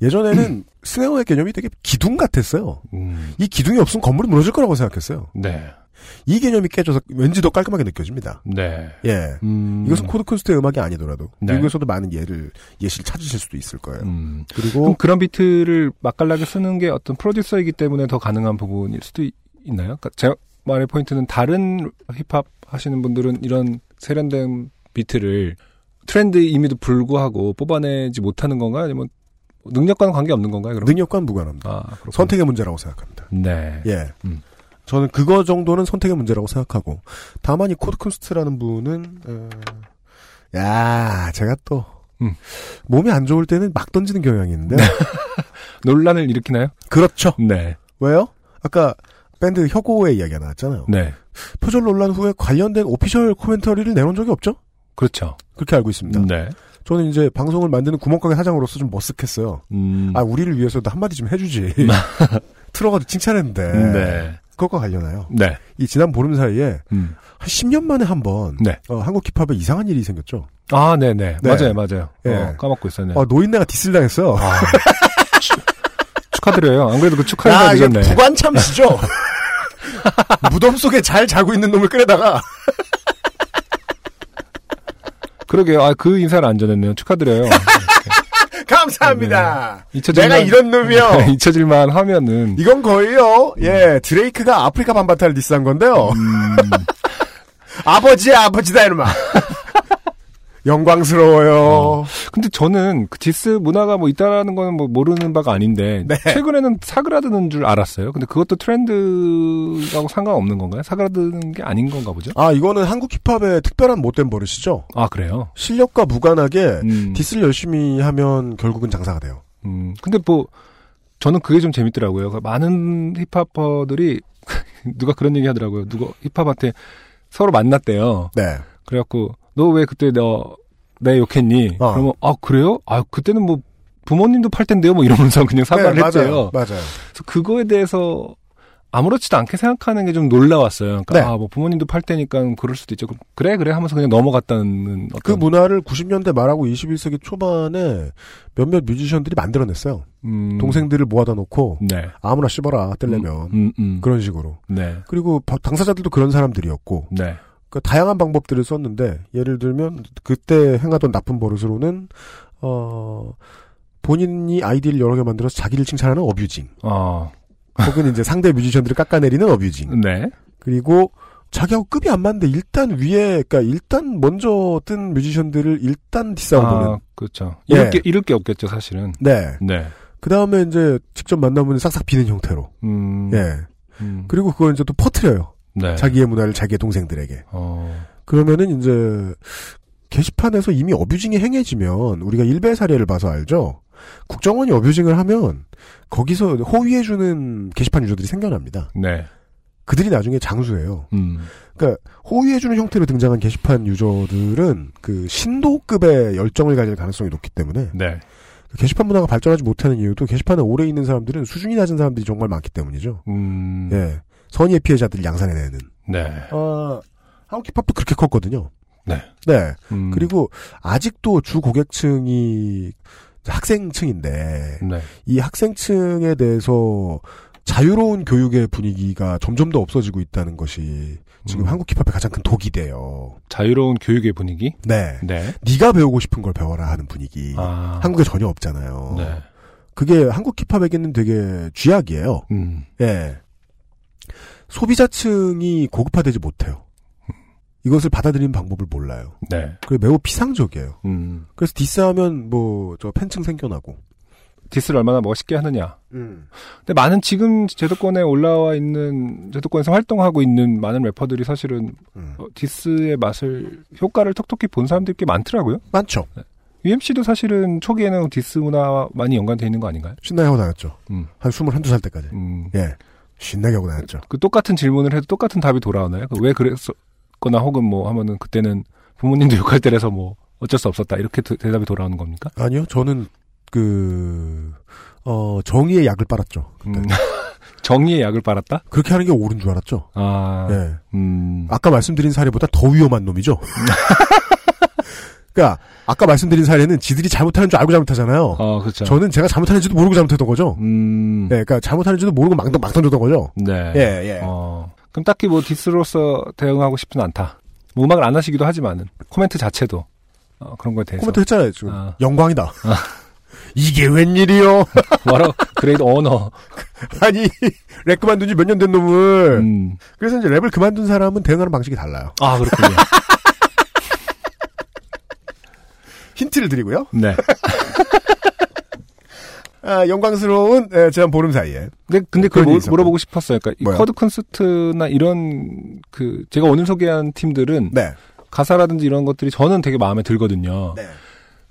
예전에는 스네어의 개념이 되게 기둥 같았어요. 음. 이 기둥이 없으면 건물이 무너질 거라고 생각했어요. 네. 이 개념이 깨져서 왠지 더 깔끔하게 느껴집니다. 네. 예. 음. 이것은 코드 쿤스트의 음악이 아니더라도 네. 미국에서도 많은 예를 예시를 찾으실 수도 있을 거예요. 음. 그리고 그럼 그런 비트를 맛깔나게 쓰는 게 어떤 프로듀서이기 때문에 더 가능한 부분일 수도 있, 나요 그러니까 제 말의 포인트는 다른 힙합 하시는 분들은 이런 세련된 비트를 트렌드임에도 불구하고 뽑아내지 못하는 건가요? 아니면 능력과는 관계 없는 건가요? 그럼? 능력과는 무관합니다. 아. 선택의 문제라고 생각합니다. 네. 예. 음. 저는 그거 정도는 선택의 문제라고 생각하고 다만 이 코드 쿤스트라는 분은 어, 야 제가 또 음. 몸이 안 좋을 때는 막 던지는 경향이 있는데 논란을 일으키나요? 그렇죠. 네. 왜요? 아까 밴드 혁오의 이야기가 나왔잖아요. 네. 표절 논란 후에 관련된 오피셜 코멘터리를 내놓은 적이 없죠? 그렇죠. 그렇게 알고 있습니다. 네. 저는 이제 방송을 만드는 구멍가게 사장으로서 좀 머쓱했어요. 음. 아 우리를 위해서도 한마디 좀 해주지. 틀어가지고 칭찬했는데 네. 그것과 관련하여 네. 이 지난 보름 사이에 음. 한 10년 만에 한번 네. 어, 한국 힙합에 이상한 일이 생겼죠. 아, 네네. 네. 맞아요, 맞아요. 예. 어, 까먹고 있었네. 어, 노인네가 디스를 당했어요. 아, 축하드려요. 안 그래도 그 축하해 야, 이게 주셨네. 부관참시죠? 무덤 속에 잘 자고 있는 놈을 끌어다가 그러게요. 아, 그 인사를 안 전했네요. 축하드려요. 감사합니다. 네. 잊혀질만- 내가 이런 놈이요. 잊혀질만 하면은. 이건 거의요. 예, 드레이크가 아프리카 밤바타를 디스한 건데요. 음. 아버지의 아버지다 이놈아. 영광스러워요. 근데 저는 그 디스 문화가 뭐 있다라는 거는 뭐 모르는 바가 아닌데 네. 최근에는 사그라드는 줄 알았어요. 근데 그것도 트렌드하고 상관없는 건가요? 사그라드는 게 아닌 건가 보죠? 아, 이거는 한국 힙합의 특별한 못된 버릇이죠. 아 그래요? 실력과 무관하게 음, 디스를 열심히 하면 결국은 장사가 돼요. 음. 근데 뭐 저는 그게 좀 재밌더라고요. 그 많은 힙합퍼들이 누가 그런 얘기 하더라고요. 누가 힙합한테 서로 만났대요. 네. 그래갖고 너 왜 그때 너 내 욕했니? 어. 그러면 아 그래요? 아 그때는 뭐 부모님도 팔 텐데요. 뭐 이러면서 그냥 사과를 네, 했대요. 맞아요. 맞아요. 그래서 그거에 대해서 아무렇지도 않게 생각하는 게 좀 놀라웠어요. 그러니까 네. 아, 뭐 부모님도 팔 테니까 그럴 수도 있죠. 그래 그래 하면서 그냥 넘어갔다는 어떤 그 문화를 90년대 말하고 21세기 초반에 몇몇 뮤지션들이 만들어냈어요. 음, 동생들을 모아다 놓고 네. 아무나 씹어라 떼려면 음, 음. 그런 식으로. 네. 그리고 바- 당사자들도 그런 사람들이었고 네. 그 다양한 방법들을 썼는데 예를 들면 그때 행하던 나쁜 버릇으로는 어 본인이 아이디를 여러 개 만들어서 자기를 칭찬하는 어뷰징 어. 혹은 이제 상대 뮤지션들을 깎아내리는 어뷰징 네. 그리고 자기하고 급이 안 맞는데 일단 위에 그러니까 일단 먼저 뜬 뮤지션들을 일단 보는 아, 그렇죠. 예. 잃을 게 잃을 게 없겠죠, 사실은. 네. 네. 그 다음에 이제 직접 만나면 싹싹 비는 형태로. 음. 예. 음. 그리고 그걸 이제 또 퍼트려요. 네. 자기의 문화를 자기의 동생들에게. 어. 그러면은 이제 게시판에서 이미 어뷰징이 행해지면 우리가 일베 사례를 봐서 알죠. 국정원이 어뷰징을 하면 거기서 호위해주는 게시판 유저들이 생겨납니다. 네. 그들이 나중에 장수예요. 음. 그러니까 호위해주는 형태로 등장한 게시판 유저들은 그 신도급의 열정을 가질 가능성이 높기 때문에 네. 그 게시판 문화가 발전하지 못하는 이유도 게시판에 오래 있는 사람들은 수준이 낮은 사람들이 정말 많기 때문이죠. 음. 예. 선의의 피해자들을 양산해내는. 네. 어, 한국 힙합도 그렇게 컸거든요. 네. 네. 음. 그리고 아직도 주 고객층이 학생층인데 네. 이 학생층에 대해서 자유로운 교육의 분위기가 점점 더 없어지고 있다는 것이 지금 음. 한국 힙합의 가장 큰 독이 돼요. 자유로운 교육의 분위기? 네. 네. 네가 배우고 싶은 걸 배워라 하는 분위기. 아. 한국에 전혀 없잖아요. 네. 그게 한국 힙합에게는 되게 쥐약이에요. 음. 예. 소비자층이 고급화되지 못해요. 이것을 받아들이는 방법을 몰라요. 네. 그게 매우 피상적이에요. 음. 그래서 디스하면 뭐 저 팬층 생겨나고 디스를 얼마나 멋있게 하느냐. 음. 근데 많은 지금 제도권에 올라와 있는 제도권에서 활동하고 있는 많은 래퍼들이 사실은 음. 어, 디스의 맛을 효과를 톡톡히 본 사람들이 꽤 많더라고요. 많죠. UMC도 사실은 초기에는 디스 문화와 많이 연관돼 있는 거 아닌가요? 신나게 하고 다녔죠. 음. 한 21, 2살 때까지. 음. 예. 신나게 하고 다녔죠. 그 똑같은 질문을 해도 똑같은 답이 돌아오나요? 그 왜 그랬거나 혹은 뭐 하면은 그때는 부모님도 욕할 때라서 뭐 어쩔 수 없었다 이렇게 대- 대답이 돌아오는 겁니까? 아니요, 저는 그 어, 정의의 약을 빨았죠. 그때. 음. 정의의 약을 빨았다? 그렇게 하는 게 옳은 줄 알았죠. 아, 예. 음, 아까 말씀드린 사례보다 더 위험한 놈이죠. 그러니까 아까 말씀드린 사례는 지들이 잘못하는 줄 알고 잘못하잖아요. 어, 그렇죠. 저는 제가 잘못하는지도 모르고 잘못했던 거죠. 음, 네, 그러니까 잘못하는지도 모르고 막, 던- 막 던졌던 거죠. 네. 예, 예. 어, 그럼 딱히 뭐 디스로서 대응하고 싶진 않다. 뭐 음악을 안 하시기도 하지만은 코멘트 자체도 어, 그런 거에 대해서 코멘트 했잖아요, 지금. 아. 영광이다. 이게 웬일이요? What a great honor. 아니, 랩 그만둔 지 몇 년 된 놈을. 음. 그래서 이제 랩을 그만둔 사람은 대응하는 방식이 달라요. 아 그렇군요. 힌트를 드리고요. 네. 아, 영광스러운 에, 제한 보름 사이에. 근데 근데 그걸 물- 있었고. 물어보고 싶었어요. 그러니까 뭐요? 코드 쿤스트나 이런 그 제가 오늘 소개한 팀들은 네. 가사라든지 이런 것들이 저는 되게 마음에 들거든요. 네.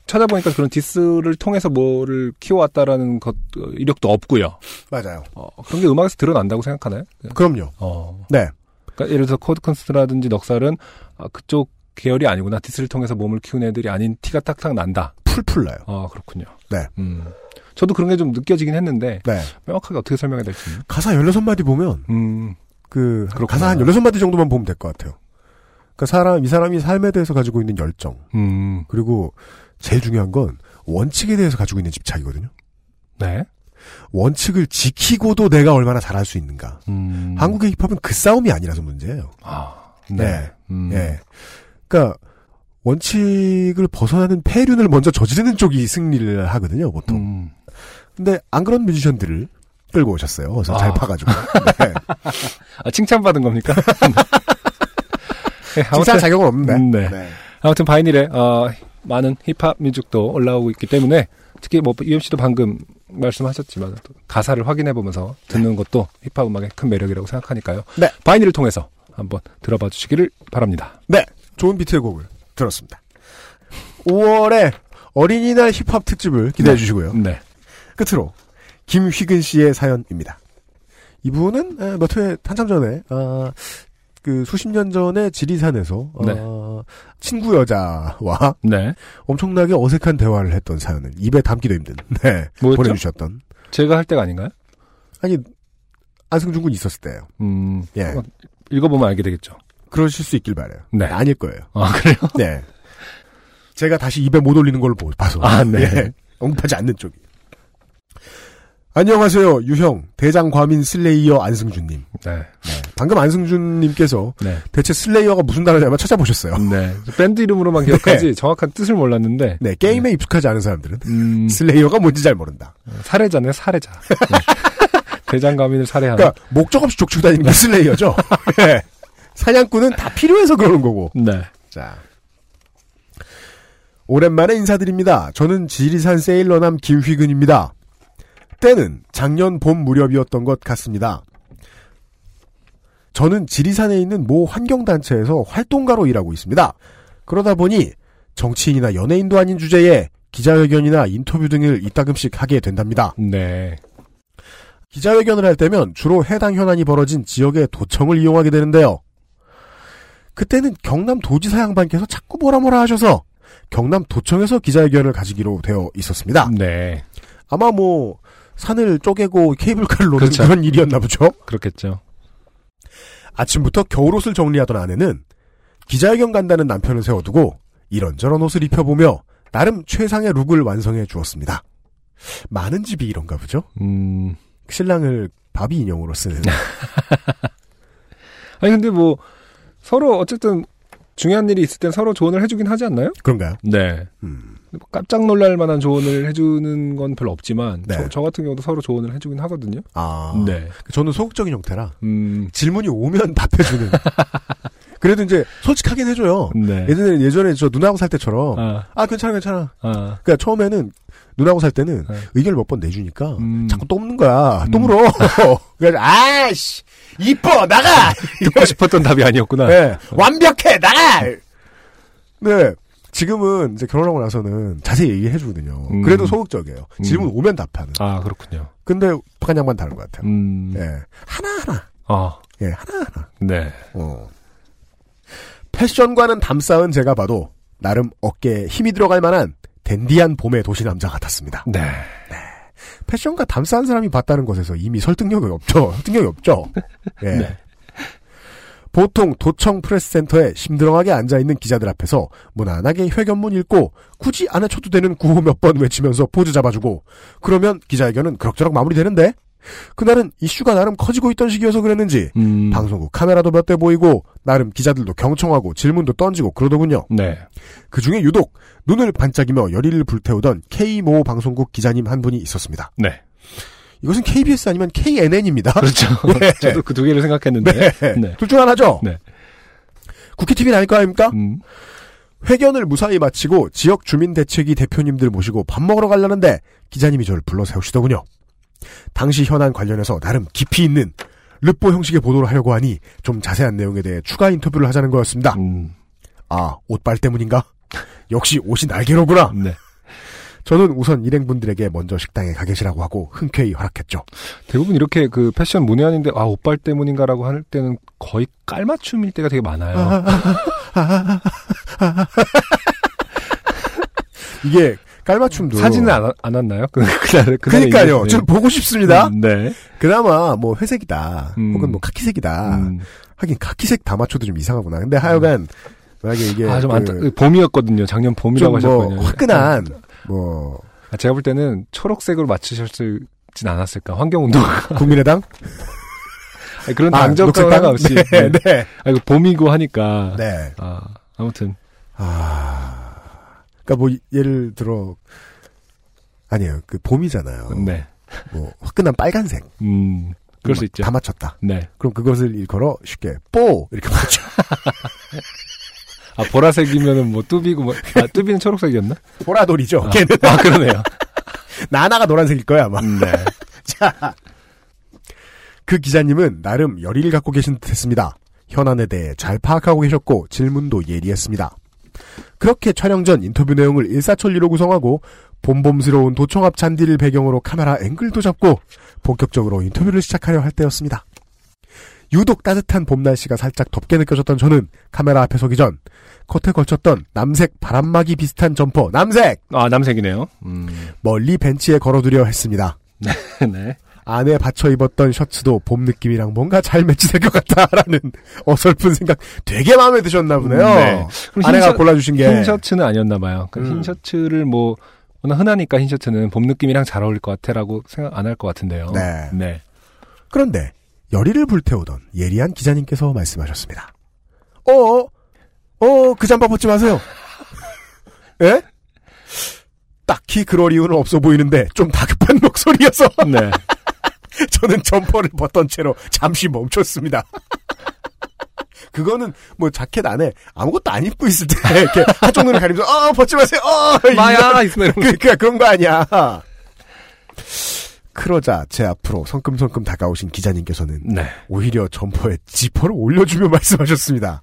찾아보니까 그런 디스를 통해서 뭐를 키워왔다라는 것 어, 이력도 없고요. 맞아요. 어, 그런 게 음악에서 드러난다고 생각하나요? 그럼요. 어. 네. 그러니까 예를 들어서 코드 쿤스트라든지 넉살은 아, 그쪽 계열이 아니구나. 디스를 통해서 몸을 키운 애들이 아닌 티가 탁탁 난다. 풀풀 나요. 아 그렇군요. 네. 음. 저도 그런 게 좀 느껴지긴 했는데 네. 명확하게 어떻게 설명해야 될지. 가사 16마디 보면, 음. 그, 그렇구나. 가사 한 16마디 정도만 보면 될 것 같아요. 그러니까 사람, 이 사람이 삶에 대해서 가지고 있는 열정. 음. 그리고 제일 중요한 건 원칙에 대해서 가지고 있는 집착이거든요. 네. 원칙을 지키고도 내가 얼마나 잘할 수 있는가. 음. 한국의 힙합은 그 싸움이 아니라서 문제예요. 아. 네. 네. 음. 예. 그러니까 원칙을 벗어나는 패륜을 먼저 저지르는 쪽이 승리를 하거든요, 보통. 음. 근데 안 그런 뮤지션들을 끌고 오셨어요. 어서 아. 잘 파가지고. 네. 아, 칭찬받은 겁니까? 네, 칭찬 자격은 없는데. 음, 네. 네. 아무튼 바이닐에 어, 많은 힙합 뮤직도 올라오고 있기 때문에 특히 뭐 UMC도 방금 말씀하셨지만 또 가사를 확인해 보면서 듣는 것도 힙합 음악의 큰 매력이라고 생각하니까요. 네. 바이닐을 통해서 한번 들어봐 주시기를 바랍니다. 네. 좋은 비트의 곡을 들었습니다. 5월에 어린이날 힙합 특집을 기대해 네. 주시고요. 네. 끝으로 김휘근 씨의 사연입니다. 이분은 에, 몇회 한참 전에 아, 그 수십 년 전에 지리산에서 네. 어, 친구 여자와 네. 엄청나게 어색한 대화를 했던 사연을 입에 담기도 힘든 네? 보내주셨던 제가 할 때가 아닌가요? 아니 안승준 군 있었을 때예요. 음. 예. 읽어보면 알게 되겠죠. 그러실 수 있길 바래요. 네. 아닐 거예요. 아, 그래요? 네. 제가 다시 입에 못 올리는 걸 보- 봐서. 아, 네. 예. 언급하지 않는 쪽이. 안녕하세요. 유형, 대장 과민 slayer 안승준님. 네. 네. 방금 안승준님께서 네. 대체 slayer가 무슨 단어냐면 찾아보셨어요. 네. 밴드 이름으로만 기억하지 정확한 뜻을 몰랐는데 네, 게임에 익숙하지 않은 사람들은 음, slayer가 뭔지 잘 모른다. 살해자네, 살해자. 네. 대장가민을 살해하는. 그러니까 목적 없이 족치고 다니는 게 슬레이어죠. 예. 사냥꾼은 다 필요해서 그러는 거고. 네. 자. 오랜만에 인사드립니다. 저는 지리산 세일러남 김휘근입니다. 때는 작년 봄 무렵이었던 것 같습니다. 저는 지리산에 있는 모 환경단체에서 활동가로 일하고 있습니다. 그러다 보니 정치인이나 연예인도 아닌 주제에 기자회견이나 인터뷰 등을 이따금씩 하게 된답니다. 네. 기자회견을 할 때면 주로 해당 현안이 벌어진 지역의 도청을 이용하게 되는데요. 그때는 경남 도지사 양반께서 자꾸 뭐라 뭐라 하셔서 경남 도청에서 기자회견을 가지기로 되어 있었습니다. 네. 아마 뭐 산을 쪼개고 케이블카를 놓는 그렇죠. 그런 일이었나 보죠. 그렇겠죠. 아침부터 겨울옷을 정리하던 아내는 기자회견 간다는 남편을 세워두고 이런저런 옷을 입혀보며 나름 최상의 룩을 완성해 주었습니다. 많은 집이 이런가 보죠. 음. 신랑을 바비 인형으로 쓰는. 아니, 근데 뭐, 서로 어쨌든 중요한 일이 있을 땐 서로 조언을 해주긴 하지 않나요? 그런가요? 네. 음. 뭐 깜짝 놀랄 만한 조언을 해주는 건 별로 없지만, 네. 저, 저 같은 경우도 서로 조언을 해주긴 하거든요. 아. 네. 저는 소극적인 형태라 음, 질문이 오면 답해주는. 그래도 이제 솔직하긴 해줘요. 네. 예전에 예전에 저 누나하고 살 때처럼 아, 아 괜찮아 괜찮아. 아. 그러니까 처음에는 누나하고 살 때는 네. 의견을 몇 번 내주니까 음. 자꾸 또 묻는 거야. 또 음. 물어. 그래서 아씨 이뻐 나가. 듣고 싶었던 답이 아니었구나. 네, 완벽해 나가. 네. 지금은 이제 결혼하고 나서는 자세히 얘기해 주거든요. 음. 그래도 소극적이에요. 음. 질문 오면 답하는. 아, 그렇군요. 근데 박한 양반 다른 것 같아요. 음. 예. 하나 하나. 아, 예, 하나 하나. 네. 어. 패션과는 담쌓은 제가 봐도 나름 어깨에 힘이 들어갈 만한 댄디한 봄의 도시 남자 같았습니다. 네. 패션과 담쌓은 사람이 봤다는 것에서 이미 설득력이 없죠. 설득력이 없죠. 예. 네. 보통 도청 프레스센터에 심드렁하게 앉아있는 기자들 앞에서 무난하게 회견문 읽고 굳이 안 해쳐도 되는 구호 몇 번 외치면서 포즈 잡아주고 그러면 기자회견은 그럭저럭 마무리되는데 그날은 이슈가 나름 커지고 있던 시기여서 그랬는지 음. 방송국 카메라도 몇 대 보이고 나름 기자들도 경청하고 질문도 던지고 그러더군요. 네. 그 중에 유독 눈을 반짝이며 열의를 불태우던 K모 방송국 기자님 한 분이 있었습니다. 네. 이것은 KBS 아니면 KNN입니다. 그렇죠. 예. 저도 그 두 개를 생각했는데. 네. 네. 둘중 하나죠? 네. 국회 TV는 아닐 거 아닙니까? 음. 회견을 무사히 마치고 지역 주민 대책위 대표님들 모시고 밥 먹으러 가려는데 기자님이 저를 불러 세우시더군요. 당시 현안 관련해서 나름 깊이 있는 르뽀 형식의 보도를 하려고 하니 좀 자세한 내용에 대해 추가 인터뷰를 하자는 거였습니다. 음. 아, 옷빨 때문인가? 역시 옷이 날개로구나. 네. 저는 우선 일행분들에게 먼저 식당에 가 계시라고 하고 흔쾌히 허락했죠. 대부분 이렇게 그 패션 문외한인데 아 옷빨 때문인가라고 할 때는 거의 깔맞춤일 때가 되게 많아요. 이게 깔맞춤도 사진은 안, 안 왔나요? 그 그날 그러니까요. 좀 보고 싶습니다. 음, 네. 그나마 뭐 회색이다. 음. 혹은 뭐 카키색이다. 음. 하긴 카키색 다 맞춰도 좀 이상하구나. 근데 하여간 만약에 이게 아 좀 그 안타 봄이었거든요. 작년 봄이라고 좀뭐 하셨거든요. 화끈한 뭐 아, 제가 볼 때는 초록색으로 맞추셨진 않았을까. 환경운동가. 국민의당 아니, 그런 아, 당적과 녹색당? 상관없이. 네, 네. 네. 아, 이거 봄이고 하니까. 네. 아, 아무튼. 아. 그러니까 뭐 예를 들어 아니에요. 그 봄이잖아요. 네. 뭐 화끈한 빨간색. 음. 그럴 수뭐 있죠. 다 맞췄다. 네. 그럼 그것을 일컬어 쉽게 뽀 이렇게 맞춰. 아, 보라색이면은 뭐 뚜비고 뭐, 아, 뚜비는 초록색이었나? 보라돌이죠. 아, 걔는 아, 그러네요. 나나가 노란색일 거야 아마. 네. 자, 그 기자님은 나름 열의를 갖고 계신 듯 했습니다. 현안에 대해 잘 파악하고 계셨고 질문도 예리했습니다. 그렇게 촬영 전 인터뷰 내용을 일사천리로 구성하고 봄봄스러운 도청 앞 잔디를 배경으로 카메라 앵글도 잡고 본격적으로 인터뷰를 시작하려 할 때였습니다. 유독 따뜻한 봄 날씨가 살짝 덥게 느껴졌던 저는 카메라 앞에 서기 전 겉에 걸쳤던 남색 바람막이 비슷한 점퍼 남색 아, 남색이네요. 음. 멀리 벤치에 걸어두려 했습니다. 네. 안에 받쳐 입었던 셔츠도 봄 느낌이랑 뭔가 잘 매치될 것 같다라는 어설픈 생각 되게 마음에 드셨나 보네요. 네. 그럼 아내가 흰 셔- 골라주신 게 흰 셔츠는 아니었나 봐요. 그 음. 흰 셔츠를 뭐 워낙 흔하니까 흰 셔츠는 봄 느낌이랑 잘 어울릴 것 같아라고 생각 안 할 것 같은데요. 네. 네. 그런데 열의를 불태우던 예리한 기자님께서 말씀하셨습니다. 어, 어, 그 잠바 벗지 마세요. 예? 딱히 그럴 이유는 없어 보이는데 좀 다급한 목소리여서 네. 저는 점퍼를 벗던 채로 잠시 멈췄습니다. 그거는 뭐 자켓 안에 아무것도 안 입고 있을 때 이렇게 한쪽 눈을 가리면서 어 벗지 마세요. 어 마야 있으면 이런 그러니까 그런 거 아니야. 그러자 제 앞으로 성큼성큼 다가오신 기자님께서는 네. 오히려 점퍼에 지퍼를 올려주며 말씀하셨습니다.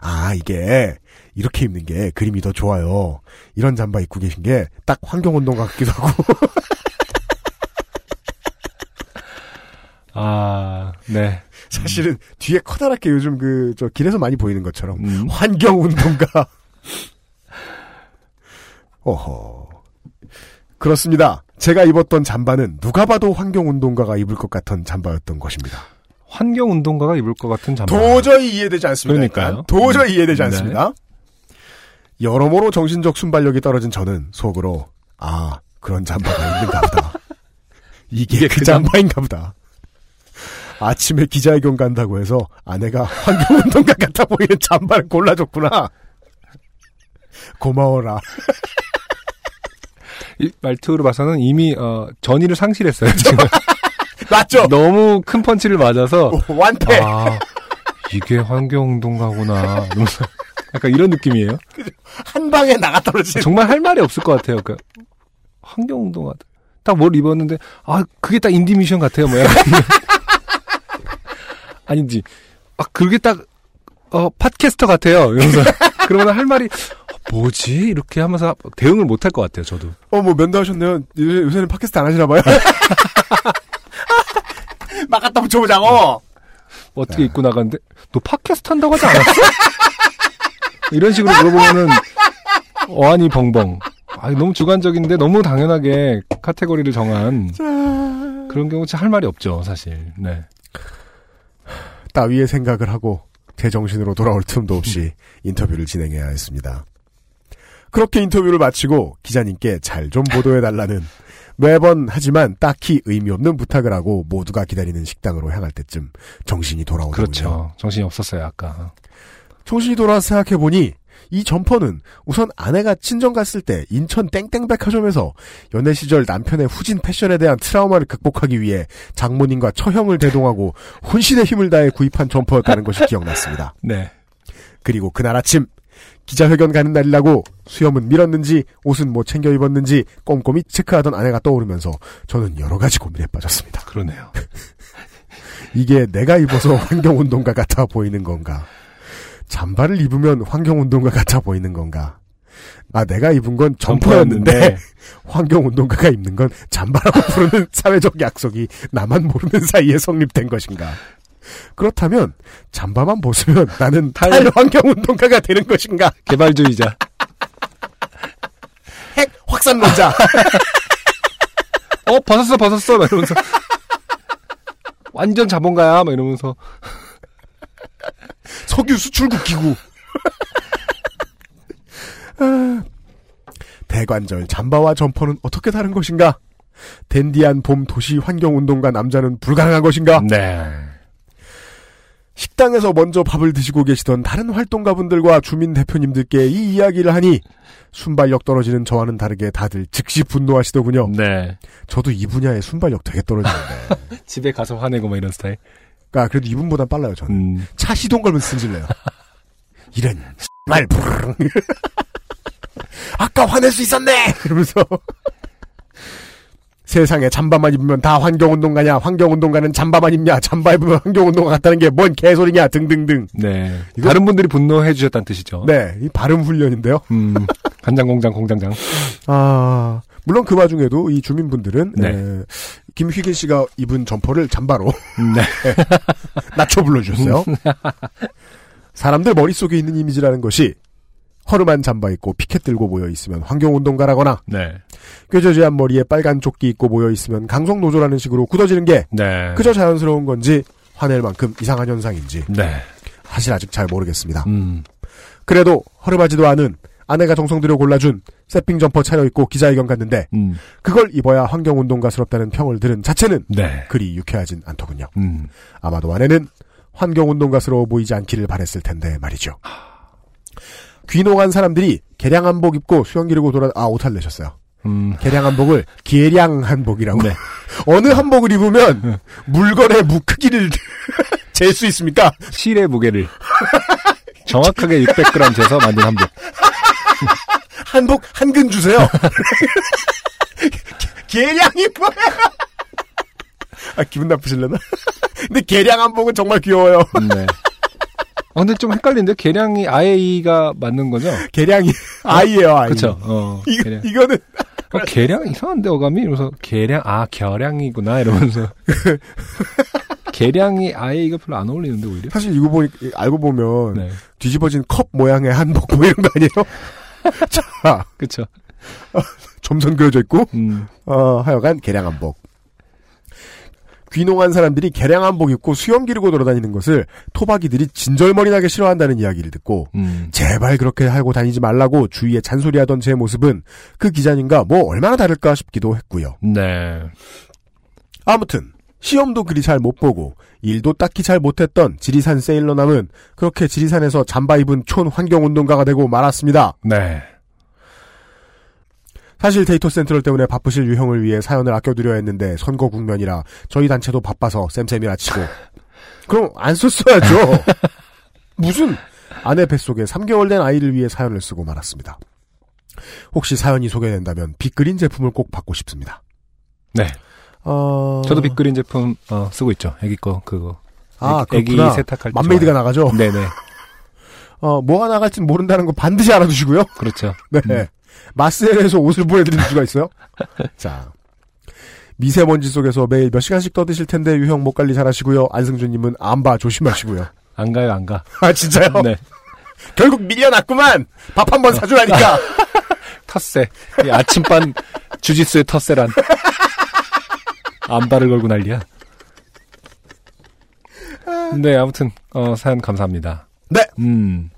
아 이게 이렇게 입는 게 그림이 더 좋아요. 이런 잠바 입고 계신 게 딱 환경운동 같기도 하고 아, 네. 사실은 뒤에 커다랗게 요즘 그 저 길에서 많이 보이는 것처럼 음. 환경운동가. 어허. 그렇습니다. 제가 입었던 잠바는 누가 봐도 환경운동가가 입을 것 같은 잠바였던 것입니다. 환경 운동가가 입을 것 같은 잠바. 도저히 이해되지 않습니다. 그러니까요. 도저히 이해되지 네. 않습니다. 여러모로 정신적 순발력이 떨어진 저는 속으로 아 그런 잠바가 있는가 보다. 이게, 이게 그그 잠바. 잠바인가 보다. 아침에 기자회견 간다고 해서 아내가 환경운동가 같아 보이는 잠바를 골라줬구나. 고마워라. 이 말투로 봐서는 이미 어, 전의를 상실했어요. 지금 맞죠? 너무 큰 펀치를 맞아서 완패. 아, 이게 환경운동가구나. 약간 이런 느낌이에요. 한 방에 나가 떨어지는. 정말 할 말이 없을 것 같아요. 그러니까 환경운동가들. 딱뭘 입었는데 아 그게 딱 인디미션 같아요. 뭐야. 아닌지 아 그게 딱 어, 팟캐스터 같아요. 이러면서 그러면 할 말이 어, 뭐지 이렇게 하면서 대응을 못 할 것 같아요. 저도. 어, 뭐 면도하셨네요. 요새, 요새는 팟캐스트 안 하시나 봐요. 막 갖다 붙여보자고. 어떻게 입고 나갔는데 너 팟캐스트 한다고 하지 않았어? 이런 식으로 물어보면은 어안이 벙벙. 아 너무 주관적인데 너무 당연하게 카테고리를 정한 그런 경우 진짜 할 말이 없죠 사실. 네. 따위의 생각을 하고 제 정신으로 돌아올 틈도 없이 인터뷰를 진행해야 했습니다. 그렇게 인터뷰를 마치고 기자님께 잘 좀 보도해달라는 매번 하지만 딱히 의미 없는 부탁을 하고 모두가 기다리는 식당으로 향할 때쯤 정신이 돌아오는군요. 그렇죠. 정신이 없었어요 아까. 정신이 돌아서 생각해보니 이 점퍼는 우선 아내가 친정 갔을 때 인천 땡땡백화점에서 연애 시절 남편의 후진 패션에 대한 트라우마를 극복하기 위해 장모님과 처형을 대동하고 혼신의 힘을 다해 구입한 점퍼였다는 것이 기억났습니다. 네. 그리고 그날 아침 기자회견 가는 날이라고 수염은 밀었는지 옷은 뭐 챙겨 입었는지 꼼꼼히 체크하던 아내가 떠오르면서 저는 여러 가지 고민에 빠졌습니다. 그러네요. 이게 내가 입어서 환경운동가 같아 보이는 건가? 잠바를 입으면 환경운동가 같아 보이는 건가? 아, 내가 입은 건 점퍼였는데, 점퍼였는데. 환경운동가가 입는 건 잠바라고 부르는 사회적 약속이 나만 모르는 사이에 성립된 것인가? 그렇다면, 잠바만 벗으면 나는 탈- 탈 환경운동가가 되는 것인가? 개발주의자. 핵 확산론자. 어 벗었어 벗었어 막 이러면서 완전 자본가야 막 이러면서 석유 수출국 기구. 아, 대관절 잠바와 점퍼는 어떻게 다른 것인가? 댄디한 봄 도시 환경 운동가 남자는 불가능한 것인가? 네. 식당에서 먼저 밥을 드시고 계시던 다른 활동가분들과 주민 대표님들께 이 이야기를 하니 순발력 떨어지는 저와는 다르게 다들 즉시 분노하시더군요. 네. 저도 이 분야에 순발력 되게 떨어지는데. 집에 가서 화내고 막 이런 스타일. 아, 그래도 이분보단 빨라요, 저는. 음. 차 시동 걸면 승질내요. 이런, 말, 부르릉. 아까 화낼 수 있었네! 이러면서. 세상에 잠바만 입으면 다 환경운동가냐, 환경운동가는 잠바만 입냐, 잠바 입으면 환경운동가 같다는 게 뭔 개소리냐, 등등등. 네. 이거- 다른 분들이 분노해 주셨다는 뜻이죠. 네, 이 발음 훈련인데요. 음. 간장 공장 공장장. 아, 물론 그 와중에도 이 주민분들은, 네. 에, 김휘길 씨가 입은 점퍼를 잠바로 네. 낮춰 불러주셨어요. 사람들 머릿속에 있는 이미지라는 것이 허름한 잠바 입고 피켓 들고 모여 있으면 환경운동가라거나 네. 꾀죄죄한 머리에 빨간 조끼 입고 모여 있으면 강성노조라는 식으로 굳어지는 게 네. 그저 자연스러운 건지 화낼 만큼 이상한 현상인지 네. 사실 아직 잘 모르겠습니다. 음. 그래도 허름하지도 않은 아내가 정성 들여 골라준 세핑 점퍼 차려입고 기자회견 갔는데 음. 그걸 입어야 환경운동가스럽다는 평을 들은 자체는 네. 그리 유쾌하진 않더군요. 음. 아마도 아내는 환경운동가스러워 보이지 않기를 바랬을 텐데 말이죠. 귀농한 사람들이 개량 한복 입고 수영 기르고 돌아 아 오탈 내셨어요. 음. 개량 한복을 계량 한복이라고. 네. 어느 한복을 입으면 물건의 무 크기를 잴 수 있습니까? 실의 무게를 정확하게 600g 재서 만든 한복. 한복 한 근 주세요. 계량이 뭐야? 아 기분 나쁘실려나? 근데 계량 한복은 정말 귀여워요. 네. 아, 근데 좀 헷갈리는데 계량이 아이가 맞는 거죠? 계량이 아이예요 아이. 그렇죠. 어. 이거, 계량. 이거는 어, 계량 이상한데 어감이 이러면서 계량 아 결량이구나 이러면서 계량이 아이가 별로 안 어울리는데 오히려. 사실 이거 보니 알고 보면 네. 뒤집어진 컵 모양의 한복 뭐 이런 거 아니에요? 자, 그렇죠. 점선 그려져 있고 음. 어, 하여간 개량 한복. 귀농한 사람들이 개량 한복 입고 수염 기르고 돌아다니는 것을 토박이들이 진절머리나게 싫어한다는 이야기를 듣고 음. 제발 그렇게 하고 다니지 말라고 주위에 잔소리하던 제 모습은 그 기자님과 뭐 얼마나 다를까 싶기도 했고요. 네. 아무튼 시험도 그리 잘 못 보고 일도 딱히 잘 못했던 지리산 세일러남은 그렇게 지리산에서 잠바 입은 촌 환경운동가가 되고 말았습니다. 네. 사실 데이터 센트럴 때문에 바쁘실 유형을 위해 사연을 아껴드려야 했는데 선거 국면이라 저희 단체도 바빠서 쌤쌤이라 치고 그럼 안 썼어야죠. 무슨 아내 뱃속에 3개월 된 아이를 위해 사연을 쓰고 말았습니다. 혹시 사연이 소개된다면 빅그린 제품을 꼭 받고 싶습니다. 네. 어... 저도 빅그린 제품 어, 쓰고 있죠. 애기 거 그거. 아, 애기. 애기 세탁할 때 맘메이드가. 나가죠? 네네. 어, 뭐가 나갈지 모른다는 거 반드시 알아두시고요. 그렇죠. 네. 음. 마스엘에서 옷을 보내드릴 수가 있어요. 자. 미세먼지 속에서 매일 몇 시간씩 떠드실 텐데 유형 목 관리 잘 하시고요. 안승준님은 안바 조심하시고요. 안 가요, 안 가. 아 진짜요? 네. 결국 밀려났구만. 밥 한 번 사주라니까. 텃세. 이 아침반 주짓수의 텃세란. 안발을 걸고 난리야. 네, 아무튼 어, 사연 감사합니다. 네. 음,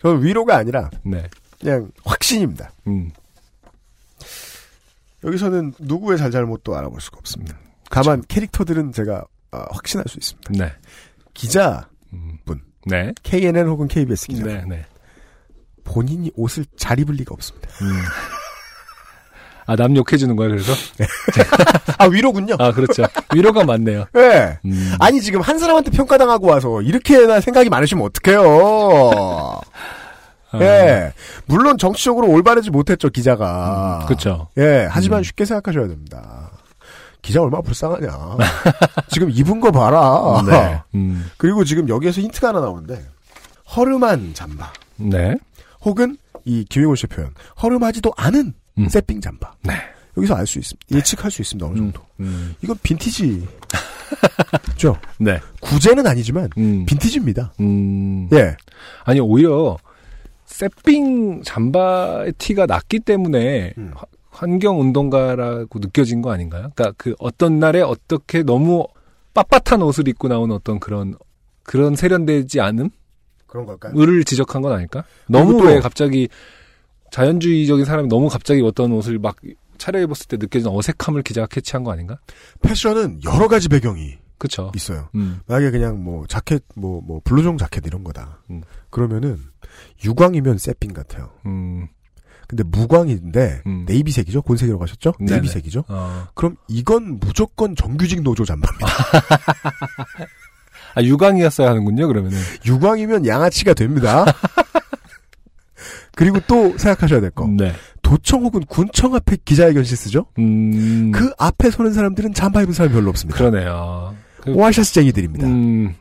저는 위로가 아니라 네. 그냥 확신입니다. 음, 여기서는 누구의 잘잘못도 알아볼 수가 없습니다. 다만 캐릭터들은 제가 어, 확신할 수 있습니다. 네. 기자 음, 분, 네. KNN 혹은 KBS 기자 네, 네. 본인이 옷을 잘 입을 리가 없습니다. 음. 아, 남 욕해주는 거예요, 그래서? 아 위로군요. 아, 그렇죠. 위로가 많네요. 예. 음. 아니 지금 한 사람한테 평가당하고 와서 이렇게나 생각이 많으시면 어떡해요. 아, 예. 물론 정치적으로 올바르지 못했죠 기자가. 그렇죠. 예. 하지만 음. 쉽게 생각하셔야 됩니다. 기자 얼마나 불쌍하냐. 지금 입은 거 봐라. 네. 음, 그리고 지금 여기에서 힌트가 하나 나오는데 허름한 잠바 네. 혹은 이 김용호 씨의 표현 허름하지도 않은 음. 세핑 잠바. 네. 여기서 알 수 있습니다. 예측할 수 있습니다. 어느 정도. 음, 이건 빈티지. 죠. 네. 구제는 아니지만 음, 빈티지입니다. 음. 예. 아니 오히려 세핑 잠바의 티가 났기 때문에 음. 화- 환경 운동가라고 느껴진 거 아닌가요? 그러니까 그 어떤 날에 어떻게 너무 빳빳한 옷을 입고 나온 어떤 그런 그런 세련되지 않음을 그런 걸까요? 지적한 건 아닐까? 너무 또- 왜 갑자기 자연주의적인 사람이 너무 갑자기 어떤 옷을 막 차려입었을 때 느껴지는 어색함을 기자가 캐치한 거 아닌가? 패션은 여러 가지 배경이 그쵸? 있어요. 음, 만약에 그냥 뭐 자켓, 뭐, 뭐, 블루종 자켓 이런 거다. 음. 그러면은 유광이면 세핑 같아요. 음, 근데 무광인데 음. 네이비색이죠? 곤색이라고 하셨죠? 네네. 네이비색이죠? 어. 그럼 이건 무조건 정규직 노조 잠바입니다. 아 유광이었어야 하는군요. 그러면은 유광이면 양아치가 됩니다. 그리고 또 생각하셔야 될 거. 네. 도청 혹은 군청 앞에 기자회견 실 쓰죠? 음, 그 앞에 서는 사람들은 잠바 입은 사람이 별로 없습니다. 그러네요. 그- 오아샤스쟁이들입니다. 음,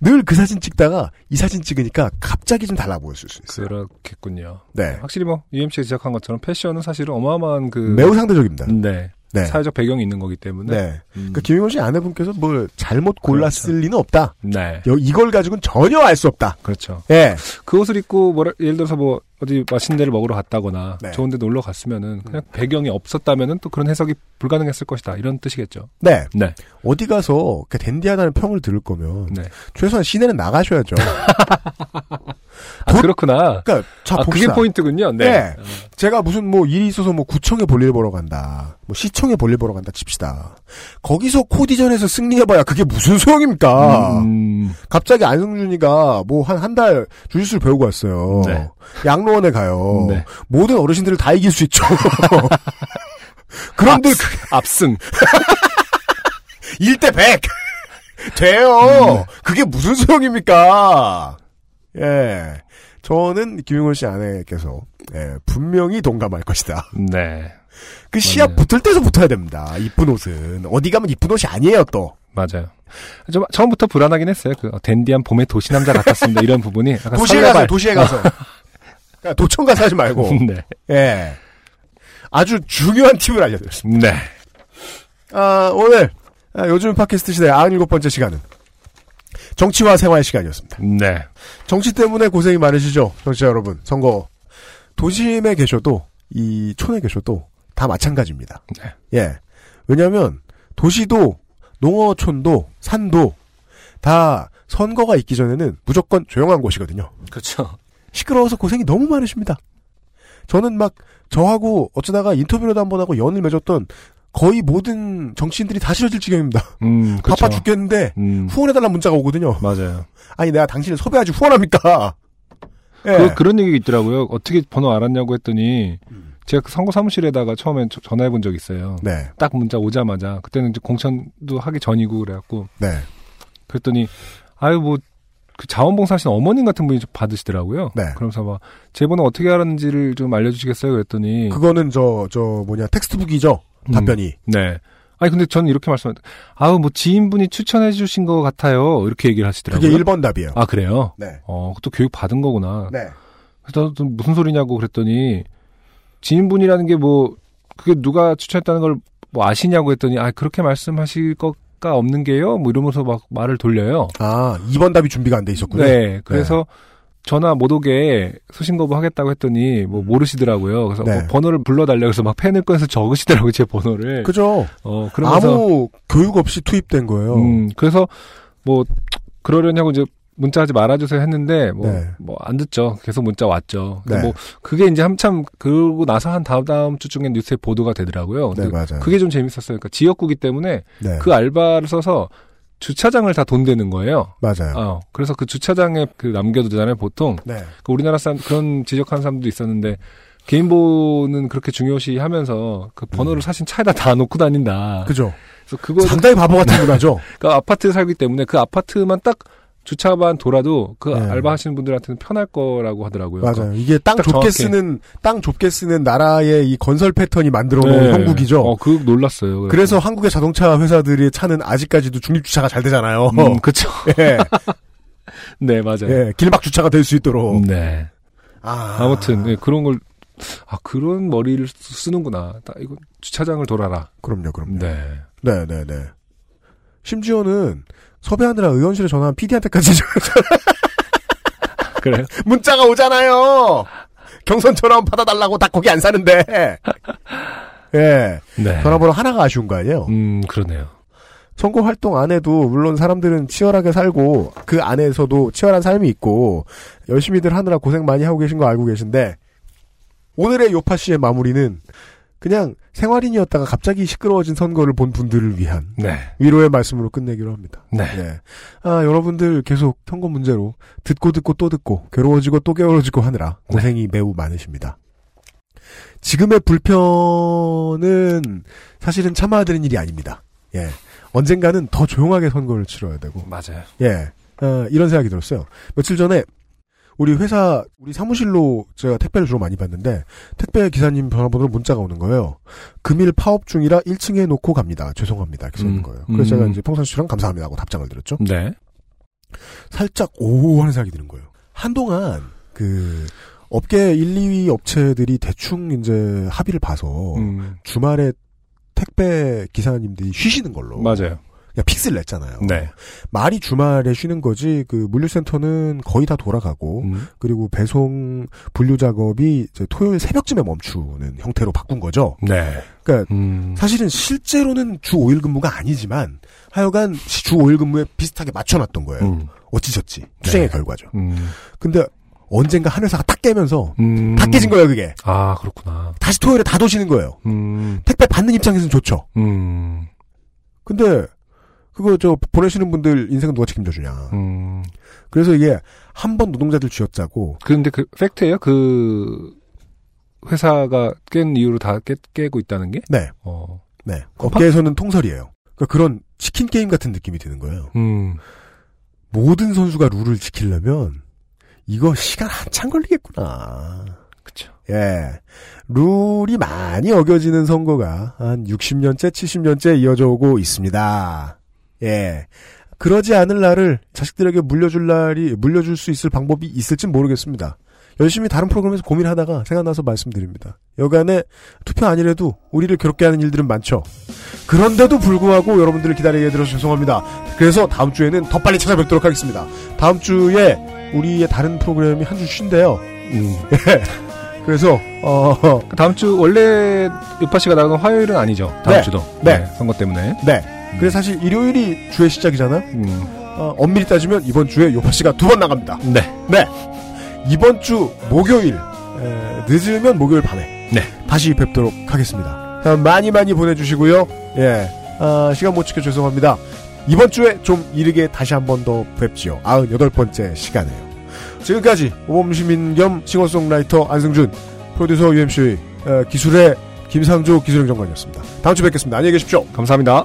늘그 사진 찍다가 이 사진 찍으니까 갑자기 좀 달라 보였을 수 있어요. 그렇겠군요. 네. 확실히 뭐 UMC가 지적한 것처럼 패션은 사실은 어마어마한 그 매우 상대적입니다. 네, 네. 사회적 배경이 있는 거기 때문에 네. 음, 그러니까 김용원 씨 아내분께서 뭘 잘못 골랐을 리는 없다. 네, 여- 이걸 가지고는 전혀 알 수 없다. 그렇죠. 예. 그 옷을 입고 뭐라 예를 들어서 뭐 어디 맛있는 데를 먹으러 갔다거나 네. 좋은 데 놀러 갔으면은 그냥 배경이 없었다면은 또 그런 해석이 불가능했을 것이다 이런 뜻이겠죠. 네. 네, 어디 가서 그 댄디하다는 평을 들을 거면 네. 최소한 시내는 나가셔야죠. 아, 도- 그렇구나. 그러니까 자 아, 그게. 포인트군요. 네. 네. 제가 무슨 뭐 일이 있어서 뭐 구청에 볼일 보러 간다. 뭐 시청에 볼일 보러 간다 칩시다. 거기서 코디전에서 승리해봐야 그게 무슨 소용입니까? 음, 갑자기 안승준이가 뭐 한 한 달 주짓수를 배우고 왔어요. 네. 양로원에 가요. 네. 모든 어르신들을 다 이길 수 있죠. 그런데 그 압승. 1대 100! 돼요! 음. 그게 무슨 소용입니까? 예. 저는 김용원 씨 아내께서, 예, 분명히 동감할 것이다. 네, 그 시합 맞네요. 붙을 때서 붙어야 됩니다. 이쁜 옷은. 어디 가면 이쁜 옷이 아니에요, 또. 맞아요. 좀 처음부터 불안하긴 했어요. 그 어, 댄디한 봄의 도시 남자 같았습니다. 이런 부분이 도시에. 가서, 도시에 가서. 그러니까 도청 가서 하지 말고. 네, 예. 아주 중요한 팁을 알려드렸습니다. 네, 아, 오늘, 아, 요즘 팟캐스트 시대 97번째 시간은 정치와 생활 시간이었습니다. 네, 정치 때문에 고생이 많으시죠, 정치자 여러분. 선거. 도심에 계셔도, 이 촌에 계셔도 다 마찬가지입니다. 네. 예. 왜냐면, 도시도, 농어촌도, 산도, 다 선거가 있기 전에는 무조건 조용한 곳이거든요. 그렇죠. 시끄러워서 고생이 너무 많으십니다. 저는 막, 저하고 어쩌다가 인터뷰라도 한 번 하고 연을 맺었던 거의 모든 정치인들이 다 싫어질 지경입니다. 음, 그렇죠. 바빠 죽겠는데, 음, 후원해달라는 문자가 오거든요. 맞아요. 아니, 내가 당신을 섭외하지 후원합니까? 예. 그, 그런 얘기 있더라고요. 어떻게 번호 알았냐고 했더니, 음. 제가 그 선거 사무실에다가 처음에 저- 전화해 본 적이 있어요. 네, 딱 문자 오자마자, 그때는 이제 공천도 하기 전이고 그래갖고, 네. 그랬더니 아유 뭐 그 자원봉사하시는 어머님 같은 분이 좀 받으시더라고요. 네. 그러면서 막 제 번호 어떻게 알았는지를 좀 알려주시겠어요? 그랬더니 그거는 저, 저 뭐냐, 텍스트북이죠? 음, 답변이. 네. 아니 근데 저는 이렇게 말씀 아우 뭐 지인분이 추천해 주신 것 같아요. 이렇게 얘기를 하시더라고요. 그게 1번 답이에요. 아 그래요? 네. 어, 또 교육 받은 거구나. 네. 그래서 또 무슨 소리냐고 그랬더니 지인분이라는 게 뭐 그게 누가 추천했다는 걸 뭐 아시냐고 했더니 아 그렇게 말씀하실 것가 없는 게요. 뭐 이러면서 막 말을 돌려요. 아, 2번 답이 준비가 안 돼 있었군요. 네. 그래서 전화 못 오게 수신 거부 하겠다고 했더니 뭐 모르시더라고요. 그래서 네. 뭐 번호를 불러달라 그래서 막 펜을 꺼내서 적으시더라고요 제 번호를. 그죠? 어 그러면서 아무 교육 없이 투입된 거예요. 음, 그래서 뭐 그러려냐고 이제 문자하지 말아주세요 했는데 뭐 네. 뭐안 듣죠. 계속 문자 왔죠. 네. 뭐 그게 이제 한참 그러고 나서 한 다음 다음 주 중에 뉴스에 보도가 되더라고요. 네, 맞아요. 그게 좀 재밌었어요. 그러니까 지역구기 때문에 네. 그 알바를 써서 주차장을 다 돈 되는 거예요. 맞아요. 어, 그래서 그 주차장에 그 남겨두잖아요, 보통. 네. 그 우리나라 사람 그런 지적하는 사람도 있었는데 개인보는 그렇게 중요시 하면서 그 번호를 사실 차에다 다 놓고 다닌다. 음. 그죠? 그래서 그거 상당히 바보 같은 문화죠. 그러니까 아파트에 살기 때문에 그 아파트만 딱 주차만 돌아도 그 네. 알바 하시는 분들한테는 편할 거라고 하더라고요. 맞아요. 이게 땅딱 좁게 정확해. 쓰는, 땅 좁게 쓰는 나라의 이 건설 패턴이 만들어 놓은 네. 형국이죠. 어, 그 놀랐어요. 그래서 한국의 자동차 회사들의 차는 아직까지도 중립 주차가 잘 되잖아요. 음, 그쵸. 예. 네, 맞아요. 예, 길막 주차가 될 수 있도록. 네. 아. 아무튼 네, 그런 걸 아, 그런 머리를 쓰- 쓰는구나. 딱 이거 주차장을 돌아라. 그럼요, 그럼요. 네. 네, 네, 네. 심지어는 섭외하느라 의원실에 전화한 PD한테까지 그래요? 문자가 오잖아요. 경선처럼 받아달라고 다 거기 안 사는데. 예. 네. 전화번호 하나가 아쉬운 거 아니에요? 음, 그러네요. 선거 활동 안에도 물론 사람들은 치열하게 살고 그 안에서도 치열한 삶이 있고 열심히들 하느라 고생 많이 하고 계신 거 알고 계신데 오늘의 요파 씨의 마무리는 그냥 생활인이었다가 갑자기 시끄러워진 선거를 본 분들을 위한 네. 위로의 말씀으로 끝내기로 합니다. 네. 아, 여러분들 계속 선거 문제로 듣고 듣고 또 듣고 괴로워지고 또 괴로워지고 하느라 고생이 매우 많으십니다. 지금의 불편은 사실은 참아야 되는 일이 아닙니다. 예. 언젠가는 더 조용하게 선거를 치러야 되고. 맞아요. 예. 어, 이런 생각이 들었어요. 며칠 전에 우리 회사, 우리 사무실로 제가 택배를 주로 많이 받는데, 택배 기사님 전화번호로 문자가 오는 거예요. 금일 파업 중이라 1층에 놓고 갑니다. 죄송합니다. 이렇게 써있는 음, 거예요. 그래서 음. 제가 이제 평상시랑 감사합니다 하고 답장을 드렸죠. 네. 살짝 오 하는 생각이 드는 거예요. 한동안 그 업계 1, 2위 업체들이 대충 이제 합의를 봐서 음, 주말에 택배 기사님들이 쉬시는 걸로 맞아요. 그냥 fix를 냈잖아요. 네. 말이 주말에 쉬는 거지 그 물류센터는 거의 다 돌아가고 음, 그리고 배송 분류 작업이 이제 토요일 새벽쯤에 멈추는 형태로 바꾼 거죠. 네. 그러니까 음, 사실은 실제로는 주 5일 근무가 아니지만 하여간 주 5일 근무에 비슷하게 맞춰놨던 거예요. 음, 어찌저찌 투쟁의 네. 결과죠. 음, 근데 언젠가 한 회사가 딱 깨면서 음. 다 깨진 거예요 그게. 아, 그렇구나. 다시 토요일에 다 도시는 거예요. 음, 택배 받는 입장에서는 좋죠. 음, 근데 그거 저 보내시는 분들 인생은 누가 책임져 주냐. 음. 그래서 이게 한 번 노동자들 쥐어짜고 근데 그 팩트예요? 그 회사가 깬 이유로 다 깨, 깨고 있다는 게? 네, 어. 네. 업계에서는 통설이에요. 그러니까 그런 치킨 게임 같은 느낌이 드는 거예요. 음. 모든 선수가 룰을 지키려면 이거 시간 한참 걸리겠구나. 그쵸. 예. 룰이 많이 어겨지는 선거가 한 60년째, 70년째 이어져 오고 있습니다. 예. 그러지 않을 날을 자식들에게 물려줄 날이, 물려줄 수 있을 방법이 있을진 모르겠습니다. 열심히 다른 프로그램에서 고민하다가 생각나서 말씀드립니다. 여간에 투표 아니래도 우리를 괴롭게 하는 일들은 많죠. 그런데도 불구하고 여러분들을 기다리게 해드려서 죄송합니다. 그래서 다음 주에는 더 빨리 찾아뵙도록 하겠습니다. 다음 주에 우리의 다른 프로그램이 한 주 쉰대요. 음. 예. 그래서 어, 다음 주 원래 요파 씨가 나가는 화요일은 아니죠. 다음 네. 주도. 네. 선거 때문에. 네. 그래서 사실 일요일이 주의 시작이잖아요. 음. 어, 엄밀히 따지면 이번 주에 요파 씨가 두 번 나갑니다. 네. 네. 이번 주 목요일 에, 늦으면 목요일 밤에 네. 다시 뵙도록 하겠습니다. 자, 많이 많이 보내주시고요. 예. 아, 시간 못 지켜 죄송합니다. 이번 주에 좀 이르게 다시 한 번 더 뵙지요. 98번째 시간에요. 지금까지 오범시민 겸 싱어송라이터 안승준, 프로듀서 UMC, 어, 기술의 김상조 기술행정관이었습니다. 다음 주에 뵙겠습니다. 안녕히 계십시오. 감사합니다.